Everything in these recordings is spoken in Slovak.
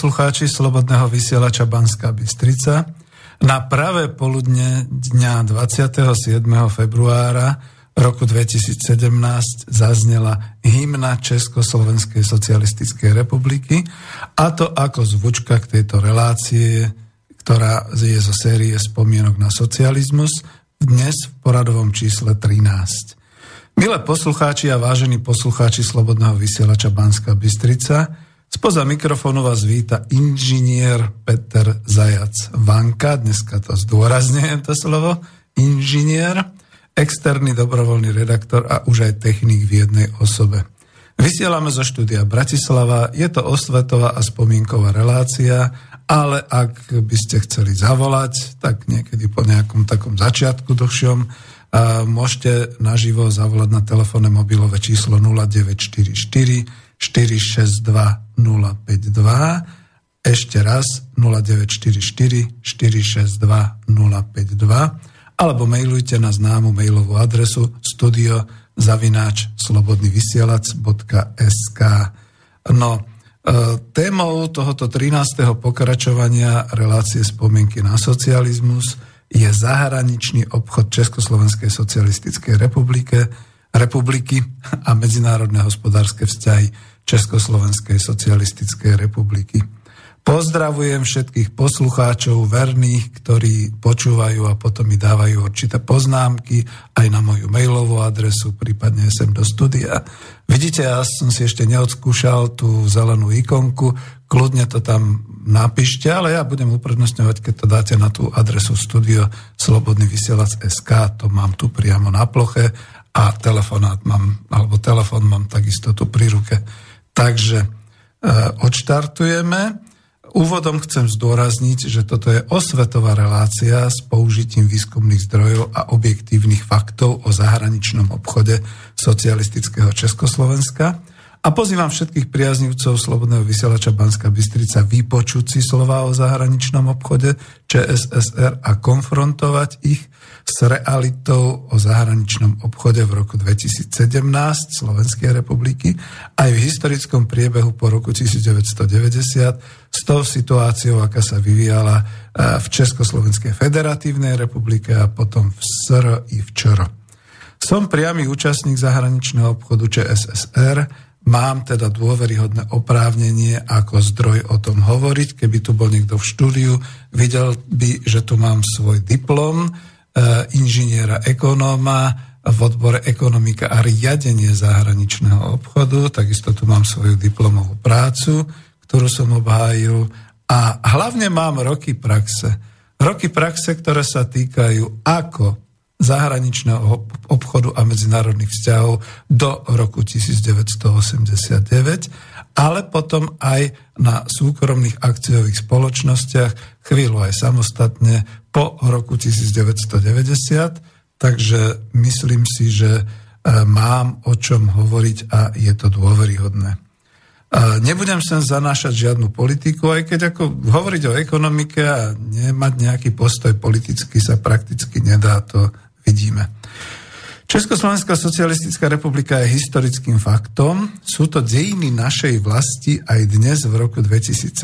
poslucháči Slobodného vysielača Banská Bystrica. Na pravé poludne dňa 27. februára roku 2017 zaznela hymna Československej socialistickej republiky a to ako zvučka k tejto relácie, ktorá je zo série spomienok na socializmus, dnes v poradovom čísle 13. Milé poslucháči a vážení poslucháči Slobodného vysielača Banska Bystrica, spoza mikrofónu vás víta inžinier Peter Zajac Vanka, dneska to zdôrazňujem to slovo, inžinier, externý dobrovoľný redaktor a už aj technik v jednej osobe. Vysielame zo štúdia Bratislava, je to osvetová a spomienková relácia, ale ak by ste chceli zavolať, tak niekedy po nejakom takom začiatku dlhšom, môžete naživo zavolať na telefónne mobilové číslo 0944 462 052 ešte raz 0944 462 052 alebo mailujte na známu mailovú adresu studio zavináč slobodnyvysielac.sk No, e, témou tohoto 13. pokračovania relácie spomienky na socializmus je zahraničný obchod Československej socialistickej republike, republiky a medzinárodné hospodárske vzťahy Československej socialistickej republiky. Pozdravujem všetkých poslucháčov, verných, ktorí počúvajú a potom mi dávajú určité poznámky aj na moju mailovú adresu, prípadne sem do studia. Vidíte, ja som si ešte neodskúšal tú zelenú ikonku, kľudne to tam napíšte, ale ja budem uprednostňovať, keď to dáte na tú adresu studio Slobodný vysielač SK, to mám tu priamo na ploche a telefonát mám, alebo telefon mám takisto tu pri ruke. Takže e, odštartujeme. Úvodom chcem zdôrazniť, že toto je osvetová relácia s použitím výskumných zdrojov a objektívnych faktov o zahraničnom obchode socialistického Československa a pozývam všetkých priaznivcov Slobodného vysielača Banska Bystrica vypočuť si slova o zahraničnom obchode ČSSR a konfrontovať ich s realitou o zahraničnom obchode v roku 2017 Slovenskej republiky aj v historickom priebehu po roku 1990 s tou situáciou, aká sa vyvíjala e, v Československej federatívnej republike a potom v SR i v ČR. Som priamy účastník zahraničného obchodu ČSSR, Mám teda dôveryhodné oprávnenie ako zdroj o tom hovoriť. Keby tu bol niekto v štúdiu, videl by, že tu mám svoj diplom inžiniera ekonóma v odbore ekonomika a riadenie zahraničného obchodu. Takisto tu mám svoju diplomovú prácu, ktorú som obhájil. A hlavne mám roky praxe. Roky praxe, ktoré sa týkajú ako zahraničného obchodu a medzinárodných vzťahov do roku 1989, ale potom aj na súkromných akciových spoločnostiach, chvíľu aj samostatne po roku 1990. Takže myslím si, že e, mám o čom hovoriť a je to dôveryhodné. E, nebudem sem zanášať žiadnu politiku, aj keď ako hovoriť o ekonomike a nemať nejaký postoj politicky sa prakticky nedá, to vidíme. Československá socialistická republika je historickým faktom. Sú to dejiny našej vlasti aj dnes v roku 2017,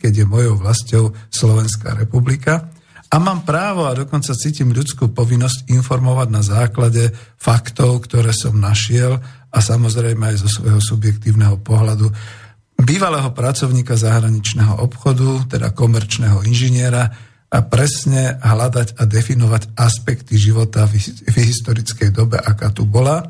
keď je mojou vlastou Slovenská republika. A mám právo a dokonca cítim ľudskú povinnosť informovať na základe faktov, ktoré som našiel a samozrejme aj zo svojho subjektívneho pohľadu bývalého pracovníka zahraničného obchodu, teda komerčného inžiniera, a presne hľadať a definovať aspekty života v, historickej dobe, aká tu bola,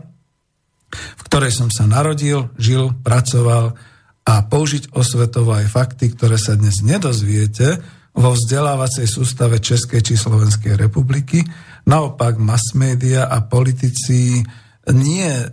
v ktorej som sa narodil, žil, pracoval a použiť osvetovo aj fakty, ktoré sa dnes nedozviete vo vzdelávacej sústave Českej či Slovenskej republiky. Naopak mass media a politici nie e,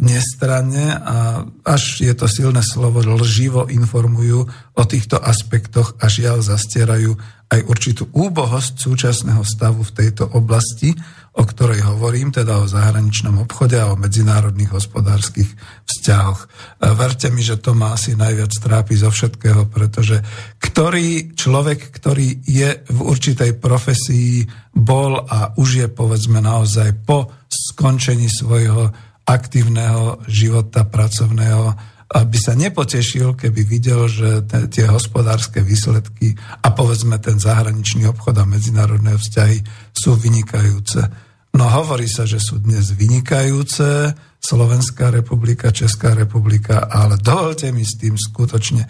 nestranne a až je to silné slovo, lživo informujú o týchto aspektoch a žiaľ zastierajú aj určitú úbohosť súčasného stavu v tejto oblasti, o ktorej hovorím, teda o zahraničnom obchode a o medzinárodných hospodárskych vzťahoch. Verte mi, že to ma asi najviac trápi zo všetkého, pretože ktorý človek, ktorý je v určitej profesii, bol a už je povedzme naozaj po skončení svojho aktívneho života pracovného by sa nepotešil, keby videl, že tie hospodárske výsledky a povedzme ten zahraničný obchod a medzinárodné vzťahy sú vynikajúce. No hovorí sa, že sú dnes vynikajúce, Slovenská republika, Česká republika, ale dovolte mi s tým skutočne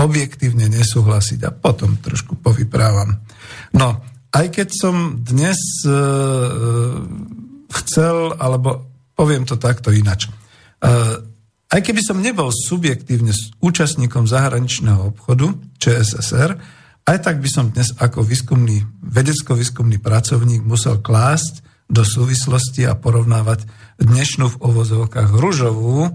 objektívne nesúhlasiť a potom trošku povyprávam. No, aj keď som dnes e, e chcel, alebo poviem to takto inač. E, aj keby som nebol subjektívne účastníkom zahraničného obchodu ČSSR, aj tak by som dnes ako výskumný, vedecko-výskumný pracovník musel klásť do súvislosti a porovnávať dnešnú v ovozovkách ružovú e,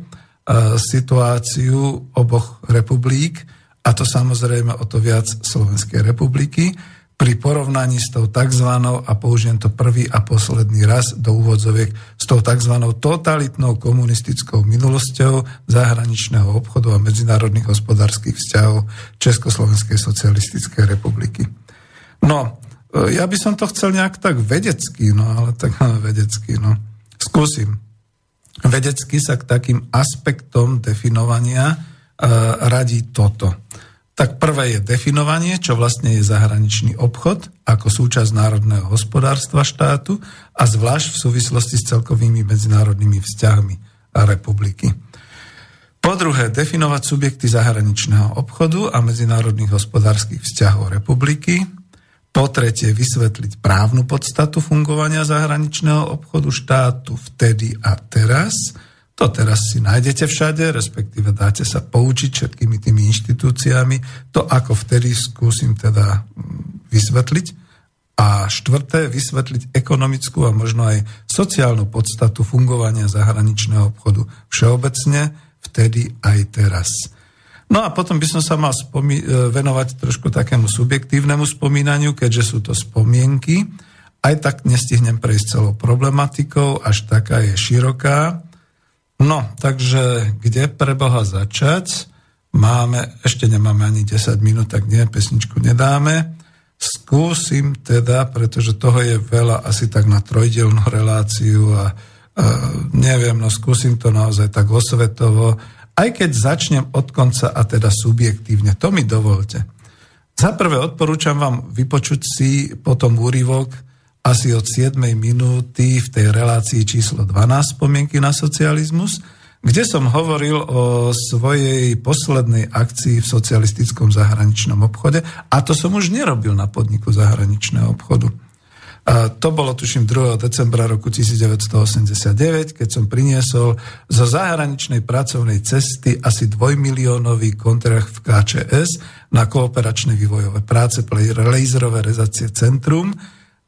situáciu oboch republik, a to samozrejme o to viac Slovenskej republiky, pri porovnaní s tou tzv. a použijem to prvý a posledný raz do úvodzoviek s tou tzv. totalitnou komunistickou minulosťou zahraničného obchodu a medzinárodných hospodárskych vzťahov Československej socialistickej republiky. No, ja by som to chcel nejak tak vedecky, no ale tak vedecky, no. Skúsim. Vedecky sa k takým aspektom definovania uh, radí toto. Tak prvé je definovanie, čo vlastne je zahraničný obchod ako súčasť národného hospodárstva štátu a zvlášť v súvislosti s celkovými medzinárodnými vzťahmi republiky. Po druhé, definovať subjekty zahraničného obchodu a medzinárodných hospodárskych vzťahov republiky. Po tretie, vysvetliť právnu podstatu fungovania zahraničného obchodu štátu vtedy a teraz – to teraz si nájdete všade, respektíve dáte sa poučiť všetkými tými inštitúciami. To ako vtedy skúsim teda mm, vysvetliť. A štvrté, vysvetliť ekonomickú a možno aj sociálnu podstatu fungovania zahraničného obchodu všeobecne, vtedy aj teraz. No a potom by som sa mal spomí- e, venovať trošku takému subjektívnemu spomínaniu, keďže sú to spomienky. Aj tak nestihnem prejsť celou problematikou, až taká je široká. No, takže kde pre Boha začať? Máme, ešte nemáme ani 10 minút, tak nie, pesničku nedáme. Skúsim teda, pretože toho je veľa, asi tak na trojdelnú reláciu a, a neviem, no skúsim to naozaj tak osvetovo, aj keď začnem od konca a teda subjektívne. To mi dovolte. Za prvé odporúčam vám vypočuť si potom úryvok asi od 7 minúty v tej relácii číslo 12 spomienky na socializmus, kde som hovoril o svojej poslednej akcii v socialistickom zahraničnom obchode a to som už nerobil na podniku zahraničného obchodu. A to bolo, tuším, 2. decembra roku 1989, keď som priniesol zo zahraničnej pracovnej cesty asi dvojmiliónový kontrakt v KČS na kooperačné vývojové práce pre laserové rezacie Centrum,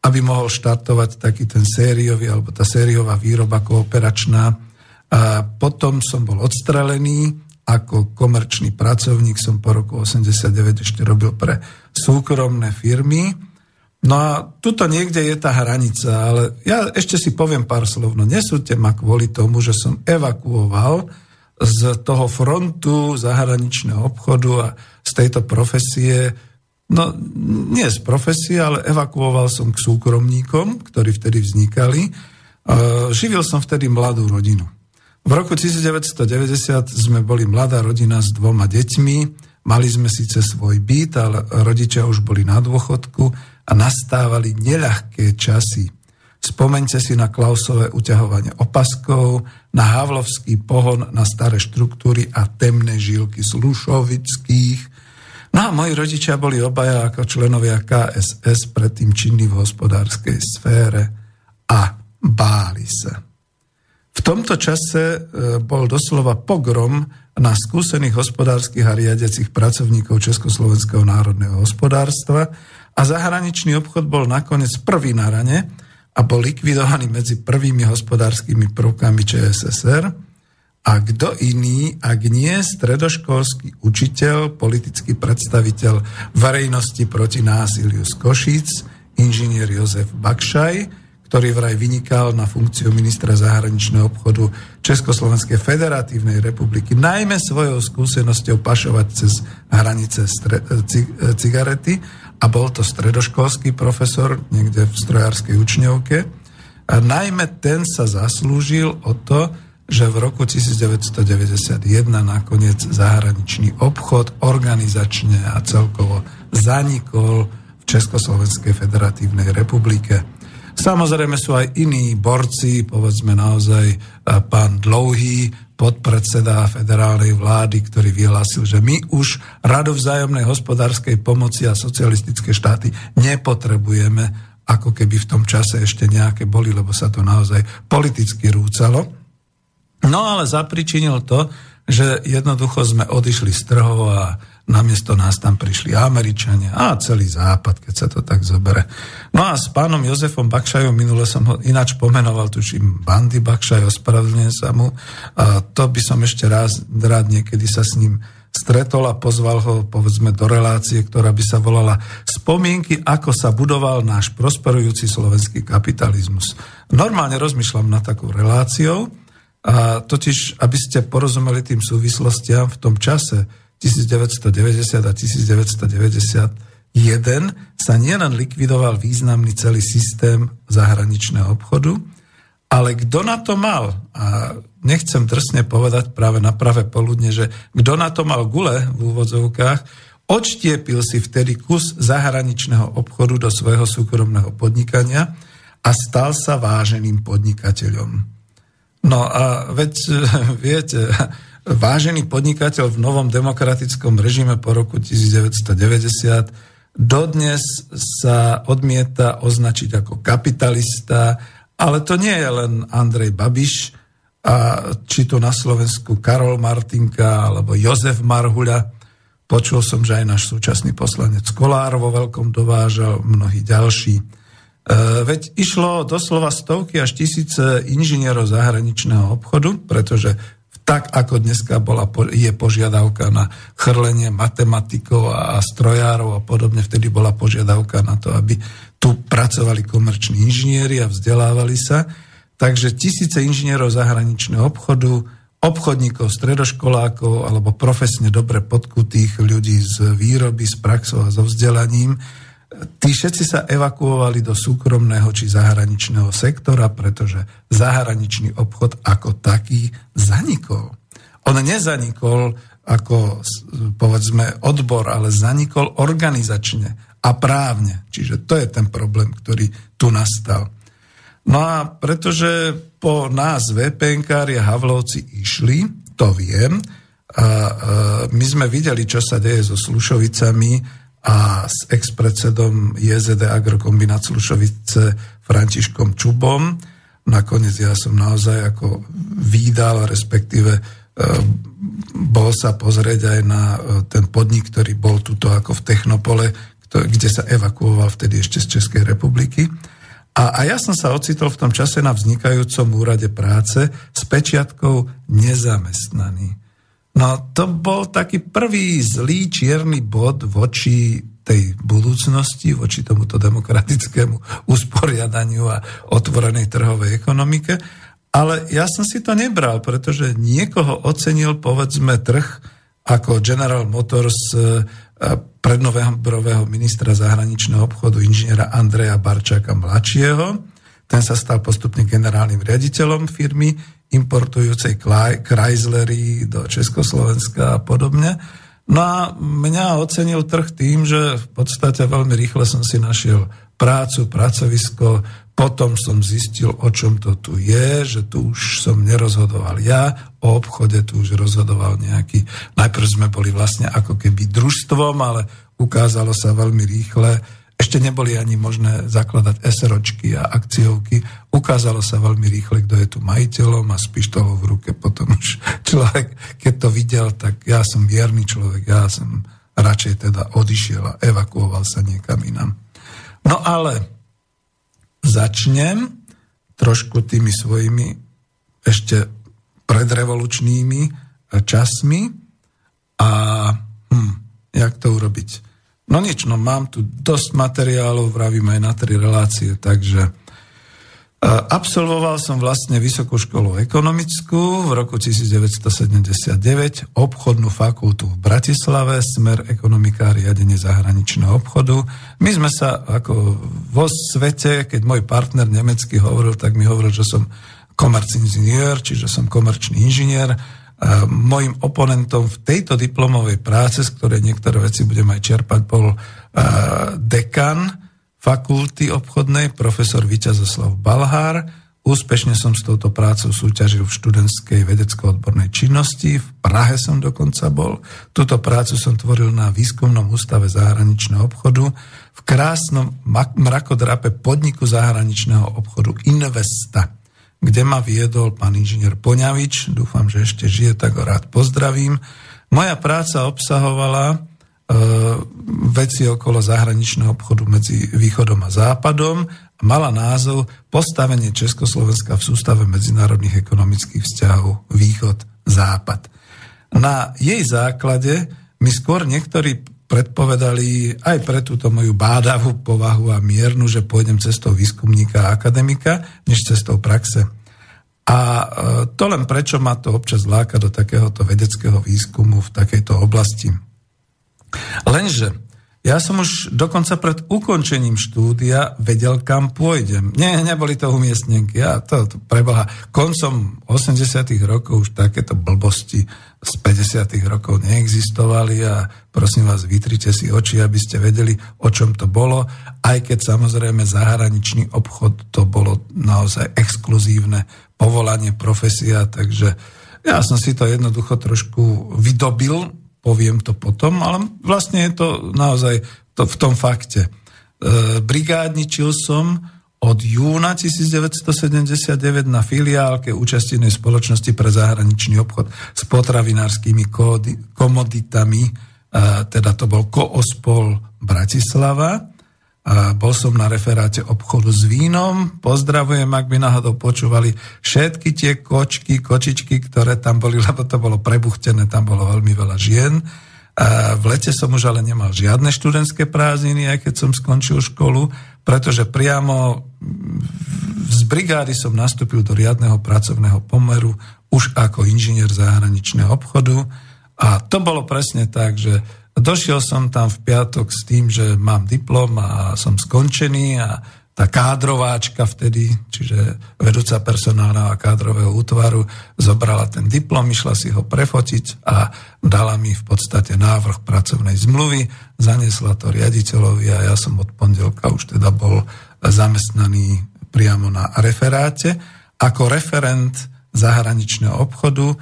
aby mohol štartovať taký ten sériový alebo tá sériová výroba kooperačná. A potom som bol odstrelený, ako komerčný pracovník som po roku 89 ešte robil pre súkromné firmy. No a tuto niekde je tá hranica, ale ja ešte si poviem pár slov. No nesúďte ma kvôli tomu, že som evakuoval z toho frontu zahraničného obchodu a z tejto profesie No, nie z profesie, ale evakuoval som k súkromníkom, ktorí vtedy vznikali. Živil som vtedy mladú rodinu. V roku 1990 sme boli mladá rodina s dvoma deťmi, mali sme síce svoj byt, ale rodičia už boli na dôchodku a nastávali neľahké časy. Spomeňte si na Klausové uťahovanie opaskov, na Havlovský pohon na staré štruktúry a temné žilky Slušovických, No a moji rodičia boli obaja ako členovia KSS predtým činní v hospodárskej sfére a báli sa. V tomto čase e, bol doslova pogrom na skúsených hospodárskych a riadiacich pracovníkov Československého národného hospodárstva a zahraničný obchod bol nakoniec prvý na rane a bol likvidovaný medzi prvými hospodárskymi prvkami ČSSR. A kto iný, ak nie stredoškolský učiteľ, politický predstaviteľ verejnosti proti násiliu z Košíc, inžinier Jozef Bakšaj, ktorý vraj vynikal na funkciu ministra zahraničného obchodu Československej federatívnej republiky, najmä svojou skúsenosťou pašovať cez hranice stre- cigarety a bol to stredoškolský profesor niekde v strojárskej učňovke. A najmä ten sa zaslúžil o to, že v roku 1991 nakoniec zahraničný obchod organizačne a celkovo zanikol v Československej federatívnej republike. Samozrejme sú aj iní borci, povedzme naozaj pán Dlouhý, podpredseda federálnej vlády, ktorý vyhlásil, že my už radu vzájomnej hospodárskej pomoci a socialistické štáty nepotrebujeme, ako keby v tom čase ešte nejaké boli, lebo sa to naozaj politicky rúcalo. No ale zapričinil to, že jednoducho sme odišli z trhov a namiesto nás tam prišli Američania a celý západ, keď sa to tak zobere. No a s pánom Jozefom Bakšajom, minule som ho ináč pomenoval, tuším Bandy Bakšaj, ospravedlňujem sa mu. A to by som ešte raz rád niekedy sa s ním stretol a pozval ho povedzme do relácie, ktorá by sa volala Spomienky, ako sa budoval náš prosperujúci slovenský kapitalizmus. Normálne rozmýšľam na takou reláciou, a totiž, aby ste porozumeli tým súvislostiam v tom čase, 1990 a 1991 sa nielen likvidoval významný celý systém zahraničného obchodu, ale kto na to mal, a nechcem drsne povedať práve na pravé poludne, že kto na to mal gule v úvodzovkách, odštiepil si vtedy kus zahraničného obchodu do svojho súkromného podnikania a stal sa váženým podnikateľom. No a veď viete, vážený podnikateľ v novom demokratickom režime po roku 1990 dodnes sa odmieta označiť ako kapitalista, ale to nie je len Andrej Babiš, a či to na Slovensku Karol Martinka alebo Jozef Marhuľa. Počul som, že aj náš súčasný poslanec Kolár vo veľkom dovážal, mnohí ďalší. E, veď išlo doslova stovky až tisíce inžinierov zahraničného obchodu, pretože tak ako dneska bola, je požiadavka na chrlenie matematikov a strojárov a podobne, vtedy bola požiadavka na to, aby tu pracovali komerční inžinieri a vzdelávali sa. Takže tisíce inžinierov zahraničného obchodu, obchodníkov, stredoškolákov alebo profesne dobre podkutých ľudí z výroby, z praxou a so vzdelaním, tí všetci sa evakuovali do súkromného či zahraničného sektora, pretože zahraničný obchod ako taký zanikol. On nezanikol ako povedzme odbor, ale zanikol organizačne a právne. Čiže to je ten problém, ktorý tu nastal. No a pretože po nás VPNkári a Havlovci išli, to viem, a, a my sme videli, čo sa deje so Slušovicami, a s ex-predsedom JZD Agrokombinát Slušovice Františkom Čubom. Nakoniec ja som naozaj ako výdal, respektíve e, bol sa pozrieť aj na e, ten podnik, ktorý bol tuto ako v Technopole, kde sa evakuoval vtedy ešte z Českej republiky. A, a ja som sa ocitol v tom čase na vznikajúcom úrade práce s pečiatkou nezamestnaný. No to bol taký prvý zlý čierny bod voči tej budúcnosti, voči tomuto demokratickému usporiadaniu a otvorenej trhovej ekonomike. Ale ja som si to nebral, pretože niekoho ocenil, povedzme, trh ako General Motors e, prednovembrového ministra zahraničného obchodu inžiniera Andreja Barčáka mladšieho. Ten sa stal postupne generálnym riaditeľom firmy importujúcej Chryslery do Československa a podobne. No a mňa ocenil trh tým, že v podstate veľmi rýchle som si našiel prácu, pracovisko, potom som zistil, o čom to tu je, že tu už som nerozhodoval ja, o obchode tu už rozhodoval nejaký, najprv sme boli vlastne ako keby družstvom, ale ukázalo sa veľmi rýchle, ešte neboli ani možné zakladať SROčky a akciovky. Ukázalo sa veľmi rýchle, kto je tu majiteľom a s pištolou v ruke potom už človek, keď to videl, tak ja som vierny človek, ja som radšej teda odišiel a evakuoval sa niekam inam. No ale začnem trošku tými svojimi ešte predrevolučnými časmi a hm, jak to urobiť? No nič, no mám tu dosť materiálov, vravím aj na tri relácie, takže e, absolvoval som vlastne Vysokú školu ekonomickú v roku 1979, obchodnú fakultu v Bratislave, smer ekonomika a riadenie zahraničného obchodu. My sme sa ako vo svete, keď môj partner nemecký hovoril, tak mi hovoril, že som komerčný inžinier, čiže som komerčný inžinier. Mojím oponentom v tejto diplomovej práce, z ktorej niektoré veci budem aj čerpať, bol dekan fakulty obchodnej, profesor Vyťazoslav Balhár, Úspešne som s touto prácou súťažil v študentskej vedecko-odbornej činnosti, v Prahe som dokonca bol. Túto prácu som tvoril na výskumnom ústave zahraničného obchodu v krásnom mrakodrape podniku zahraničného obchodu Investa, kde ma viedol pán inžinier Poňavič, dúfam, že ešte žije, tak ho rád pozdravím. Moja práca obsahovala e, veci okolo zahraničného obchodu medzi východom a západom mala názov Postavenie Československa v sústave medzinárodných ekonomických vzťahov Východ-Západ. Na jej základe mi skôr niektorí predpovedali aj pre túto moju bádavú povahu a miernu, že pôjdem cestou výskumníka a akademika, než cestou praxe. A e, to len prečo ma to občas láka do takéhoto vedeckého výskumu v takejto oblasti. Lenže ja som už dokonca pred ukončením štúdia vedel, kam pôjdem. Nie, neboli to umiestnenky. Ja to, to preboha. Koncom 80 rokov už takéto blbosti z 50 rokov neexistovali a prosím vás, vytrite si oči, aby ste vedeli, o čom to bolo. Aj keď samozrejme zahraničný obchod to bolo naozaj exkluzívne povolanie, profesia, takže ja som si to jednoducho trošku vydobil poviem to potom, ale vlastne je to naozaj to v tom fakte. E, brigádničil som od júna 1979 na filiálke účastenej spoločnosti pre zahraničný obchod s potravinárskymi komoditami, teda to bol Koospol Bratislava a bol som na referáte obchodu s vínom. Pozdravujem, ak by náhodou počúvali všetky tie kočky, kočičky, ktoré tam boli, lebo to bolo prebuchtené, tam bolo veľmi veľa žien. A v lete som už ale nemal žiadne študentské prázdniny, aj keď som skončil školu, pretože priamo z brigády som nastúpil do riadneho pracovného pomeru už ako inžinier zahraničného obchodu. A to bolo presne tak, že Došiel som tam v piatok s tým, že mám diplom a som skončený a tá kádrováčka vtedy, čiže vedúca personálneho a kádrového útvaru, zobrala ten diplom, išla si ho prefotiť a dala mi v podstate návrh pracovnej zmluvy, zaniesla to riaditeľovi a ja som od pondelka už teda bol zamestnaný priamo na referáte. Ako referent zahraničného obchodu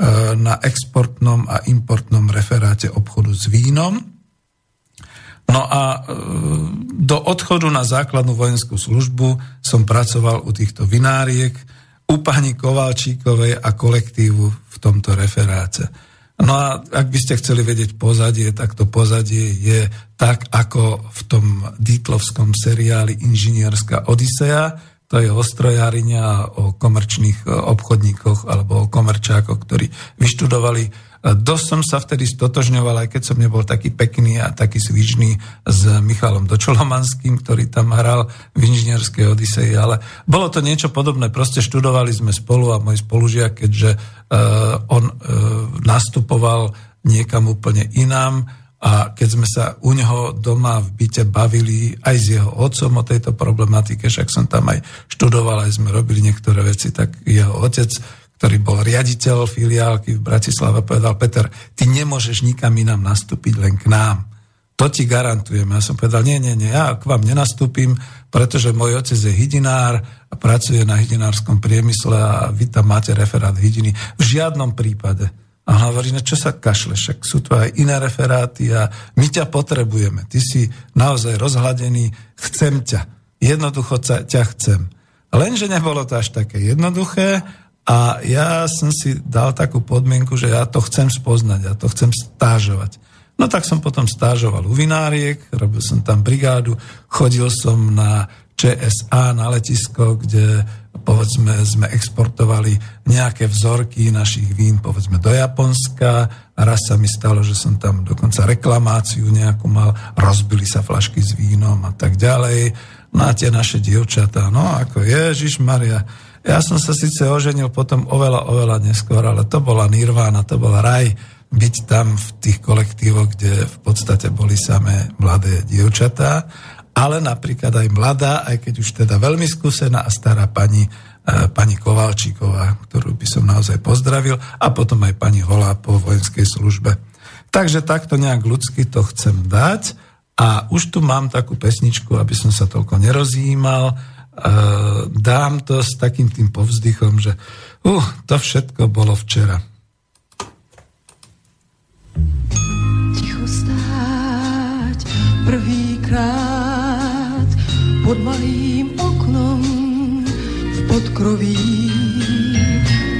E, na exportnom a importnom referáte obchodu s vínom. No a e, do odchodu na základnú vojenskú službu som pracoval u týchto vináriek, u pani Kovalčíkovej a kolektívu v tomto referáce. No a ak by ste chceli vedieť pozadie, tak to pozadie je tak, ako v tom Dítlovskom seriáli Inžinierská Odisea, to je o strojáriňa, o komerčných obchodníkoch alebo o komerčákoch, ktorí vyštudovali. Dosť som sa vtedy stotožňoval, aj keď som nebol taký pekný a taký svižný s Michalom Dočolomanským, ktorý tam hral v inžinierskej Odisei, ale bolo to niečo podobné. Proste študovali sme spolu a môj spolužiak, keďže uh, on uh, nastupoval niekam úplne inám, a keď sme sa u neho doma v byte bavili aj s jeho otcom o tejto problematike, však som tam aj študoval, aj sme robili niektoré veci, tak jeho otec, ktorý bol riaditeľ filiálky v Bratislave, povedal, Peter, ty nemôžeš nikam inám nastúpiť, len k nám. To ti garantujem. Ja som povedal, nie, nie, nie, ja k vám nenastúpim, pretože môj otec je hydinár a pracuje na hydinárskom priemysle a vy tam máte referát hydiny. V žiadnom prípade. A hovorí, no čo sa kašle, však sú tu aj iné referáty a my ťa potrebujeme. Ty si naozaj rozhladený, chcem ťa. Jednoducho ťa chcem. Lenže nebolo to až také jednoduché a ja som si dal takú podmienku, že ja to chcem spoznať, ja to chcem stážovať. No tak som potom stážoval u vináriek, robil som tam brigádu, chodil som na ČSA na letisko, kde povedzme sme exportovali nejaké vzorky našich vín povedzme do Japonska a raz sa mi stalo, že som tam dokonca reklamáciu nejakú mal, rozbili sa flašky s vínom a tak ďalej. No a tie naše dievčatá, no ako Ježiš Maria, ja som sa síce oženil potom oveľa, oveľa neskôr, ale to bola nirvána, to bol raj byť tam v tých kolektívoch, kde v podstate boli samé mladé dievčatá ale napríklad aj mladá, aj keď už teda veľmi skúsená a stará pani pani Kovalčíková, ktorú by som naozaj pozdravil, a potom aj pani Holá po vojenskej službe. Takže takto nejak ľudsky to chcem dať a už tu mám takú pesničku, aby som sa toľko nerozjímal. Dám to s takým tým povzdychom, že uh, to všetko bolo včera. Ticho stáť prvýkrát pod malým oknom v podkroví,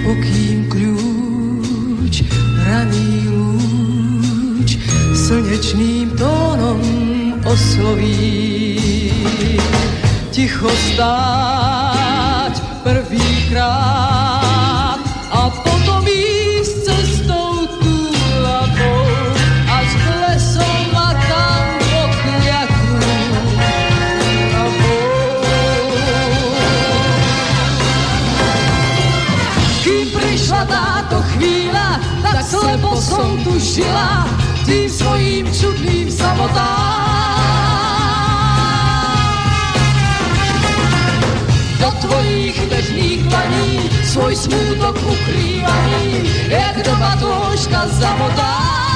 pokým kľúč raný lúč slnečným tónom osloví. Ticho stáť prvýkrát a potom ísť cestou túlavou až k lesom a tam pokliaknú Kým prišla táto chvíľa, tak slepo som tu žila tým svojím čudným samotám. од твоих нежних дланей Свой смуток укривани, Эх, да подложка замотай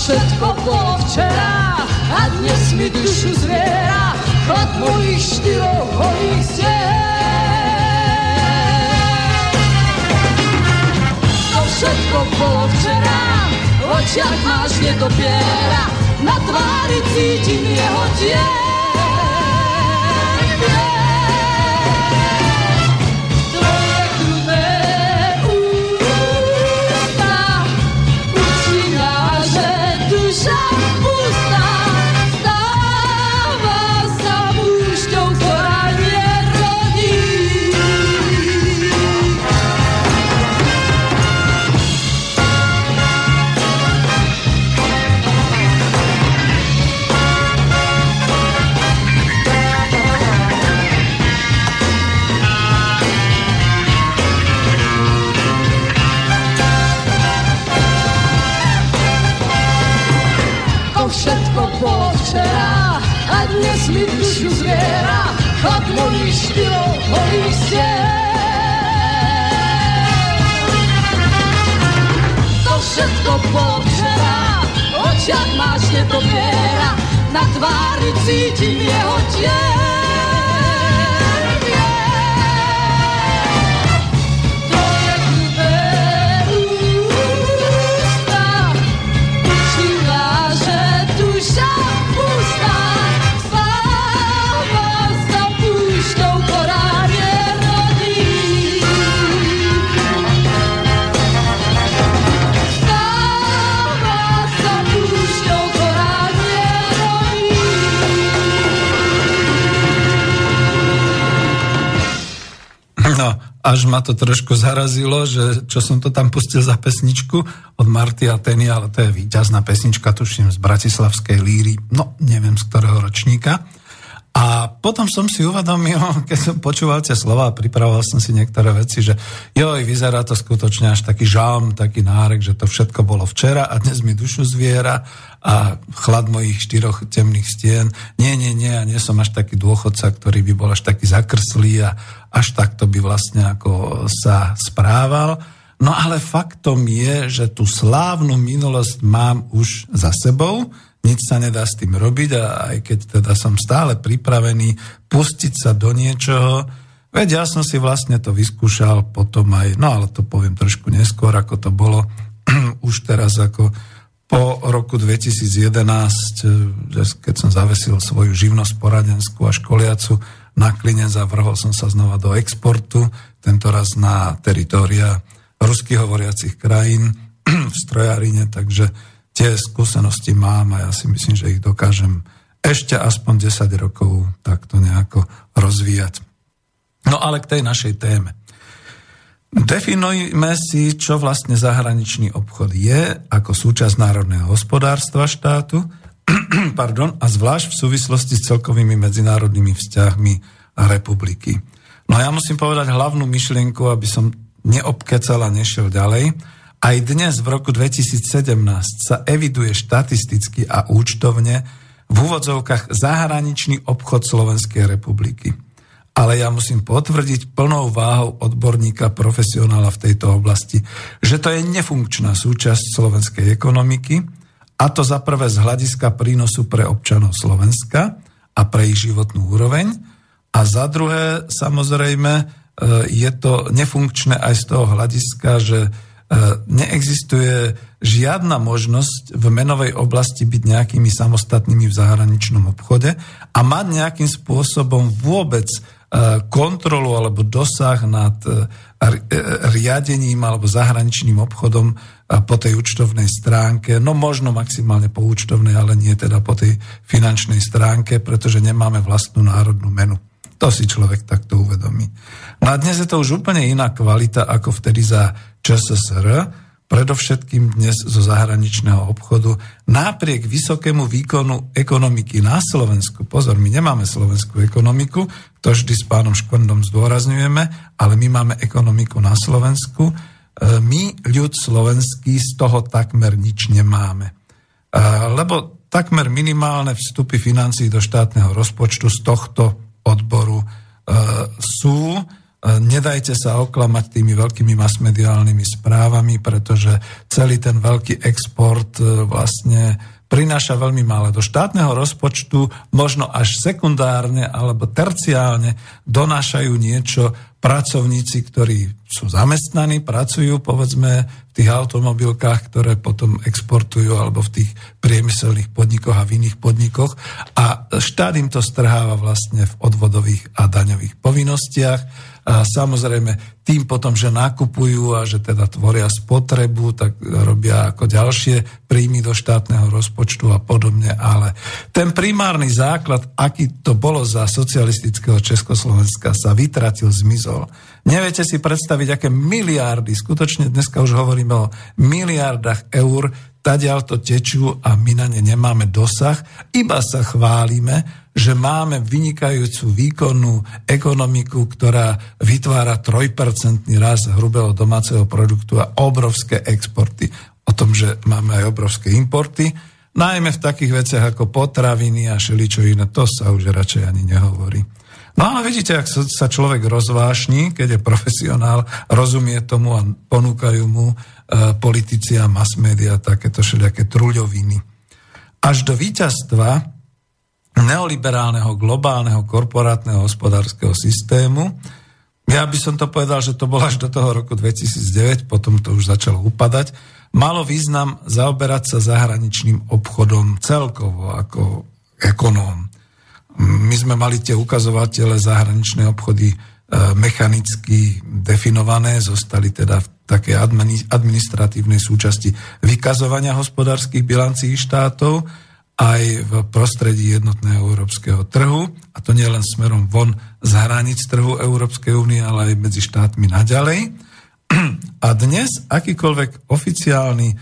všetko bolo včera a dnes mi dušu zviera chlad mojich štyroch holých To všetko bolo včera, v očiach máš nedopiera, na tvári cítim jeho diel. Mi dušu zviera, chlap mojich štyrov holých To všetko včera, očiach máš nedoviera, na tvári cítim jeho tiel. Až ma to trošku zarazilo, že čo som to tam pustil za pesničku od Marty Ateny, ale to je výťazná pesnička, tuším, z Bratislavskej líry, no neviem z ktorého ročníka. A potom som si uvedomil, keď som počúval tie slova a pripravoval som si niektoré veci, že joj, vyzerá to skutočne až taký žalm, taký nárek, že to všetko bolo včera a dnes mi dušu zviera a chlad mojich štyroch temných stien. Nie, nie, nie, ja nie som až taký dôchodca, ktorý by bol až taký zakrslý a až takto by vlastne ako sa správal. No ale faktom je, že tú slávnu minulosť mám už za sebou, nič sa nedá s tým robiť a aj keď teda som stále pripravený pustiť sa do niečoho, veď ja som si vlastne to vyskúšal potom aj, no ale to poviem trošku neskôr, ako to bolo už teraz ako po roku 2011, keď som zavesil svoju živnosť poradenskú a školiacu na klinec a vrhol som sa znova do exportu, tento raz na teritória ruských hovoriacich krajín v strojárine, takže tie skúsenosti mám a ja si myslím, že ich dokážem ešte aspoň 10 rokov takto nejako rozvíjať. No ale k tej našej téme. Definujme si, čo vlastne zahraničný obchod je ako súčasť národného hospodárstva štátu pardon, a zvlášť v súvislosti s celkovými medzinárodnými vzťahmi republiky. No ja musím povedať hlavnú myšlienku, aby som neobkecal a nešiel ďalej. Aj dnes v roku 2017 sa eviduje štatisticky a účtovne v úvodzovkách zahraničný obchod Slovenskej republiky. Ale ja musím potvrdiť plnou váhou odborníka, profesionála v tejto oblasti, že to je nefunkčná súčasť slovenskej ekonomiky, a to za prvé z hľadiska prínosu pre občanov Slovenska a pre ich životnú úroveň, a za druhé, samozrejme, e, je to nefunkčné aj z toho hľadiska, že neexistuje žiadna možnosť v menovej oblasti byť nejakými samostatnými v zahraničnom obchode a mať nejakým spôsobom vôbec e, kontrolu alebo dosah nad riadením alebo zahraničným obchodom po tej účtovnej stránke, no možno maximálne po účtovnej, ale nie teda po tej finančnej stránke, pretože nemáme vlastnú národnú menu. To si človek takto uvedomí. No a dnes je to už úplne iná kvalita ako vtedy za ČSSR, predovšetkým dnes zo zahraničného obchodu. Napriek vysokému výkonu ekonomiky na Slovensku, pozor, my nemáme slovenskú ekonomiku, to vždy s pánom Škvendom zdôrazňujeme, ale my máme ekonomiku na Slovensku. E, my, ľud slovenský, z toho takmer nič nemáme. E, lebo takmer minimálne vstupy financií do štátneho rozpočtu z tohto odboru e, sú. E, nedajte sa oklamať tými veľkými masmediálnymi správami, pretože celý ten veľký export e, vlastne prináša veľmi málo. Do štátneho rozpočtu možno až sekundárne alebo terciálne donášajú niečo pracovníci, ktorí sú zamestnaní, pracujú povedzme v tých automobilkách, ktoré potom exportujú alebo v tých priemyselných podnikoch a v iných podnikoch a štát im to strháva vlastne v odvodových a daňových povinnostiach a samozrejme tým potom, že nakupujú a že teda tvoria spotrebu, tak robia ako ďalšie príjmy do štátneho rozpočtu a podobne, ale ten primárny základ, aký to bolo za socialistického Československa, sa vytratil, zmizol. Neviete si predstaviť, aké miliardy, skutočne dneska už hovoríme o miliardách eur, tadiaľ to tečú a my na ne nemáme dosah, iba sa chválime, že máme vynikajúcu výkonnú ekonomiku, ktorá vytvára 3% rast hrubého domáceho produktu a obrovské exporty. O tom, že máme aj obrovské importy, najmä v takých veciach ako potraviny a šeličo iné, to sa už radšej ani nehovorí. No ale vidíte, ak sa človek rozvášni, keď je profesionál, rozumie tomu a ponúkajú mu politici a mass media takéto všelijaké truľoviny. Až do víťazstva neoliberálneho globálneho korporátneho hospodárskeho systému. Ja by som to povedal, že to bolo až do toho roku 2009, potom to už začalo upadať. Malo význam zaoberať sa zahraničným obchodom celkovo ako ekonóm. My sme mali tie ukazovatele zahraničné obchody e, mechanicky definované, zostali teda v takej administratívnej súčasti vykazovania hospodárskych bilancií štátov aj v prostredí jednotného európskeho trhu, a to nie len smerom von z hraníc trhu Európskej únie, ale aj medzi štátmi naďalej. A dnes akýkoľvek oficiálny uh,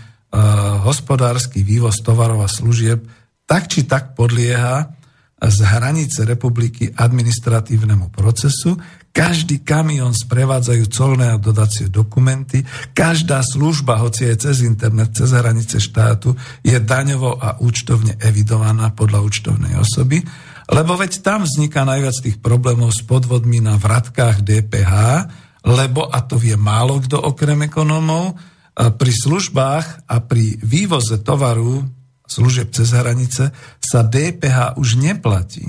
hospodársky vývoz tovarov a služieb tak či tak podlieha z hranice republiky administratívnemu procesu, každý kamión sprevádzajú colné a dodacie dokumenty, každá služba, hoci aj cez internet, cez hranice štátu, je daňovo a účtovne evidovaná podľa účtovnej osoby, lebo veď tam vzniká najviac tých problémov s podvodmi na vratkách DPH, lebo, a to vie málo kto okrem ekonómov, pri službách a pri vývoze tovaru služieb cez hranice sa DPH už neplatí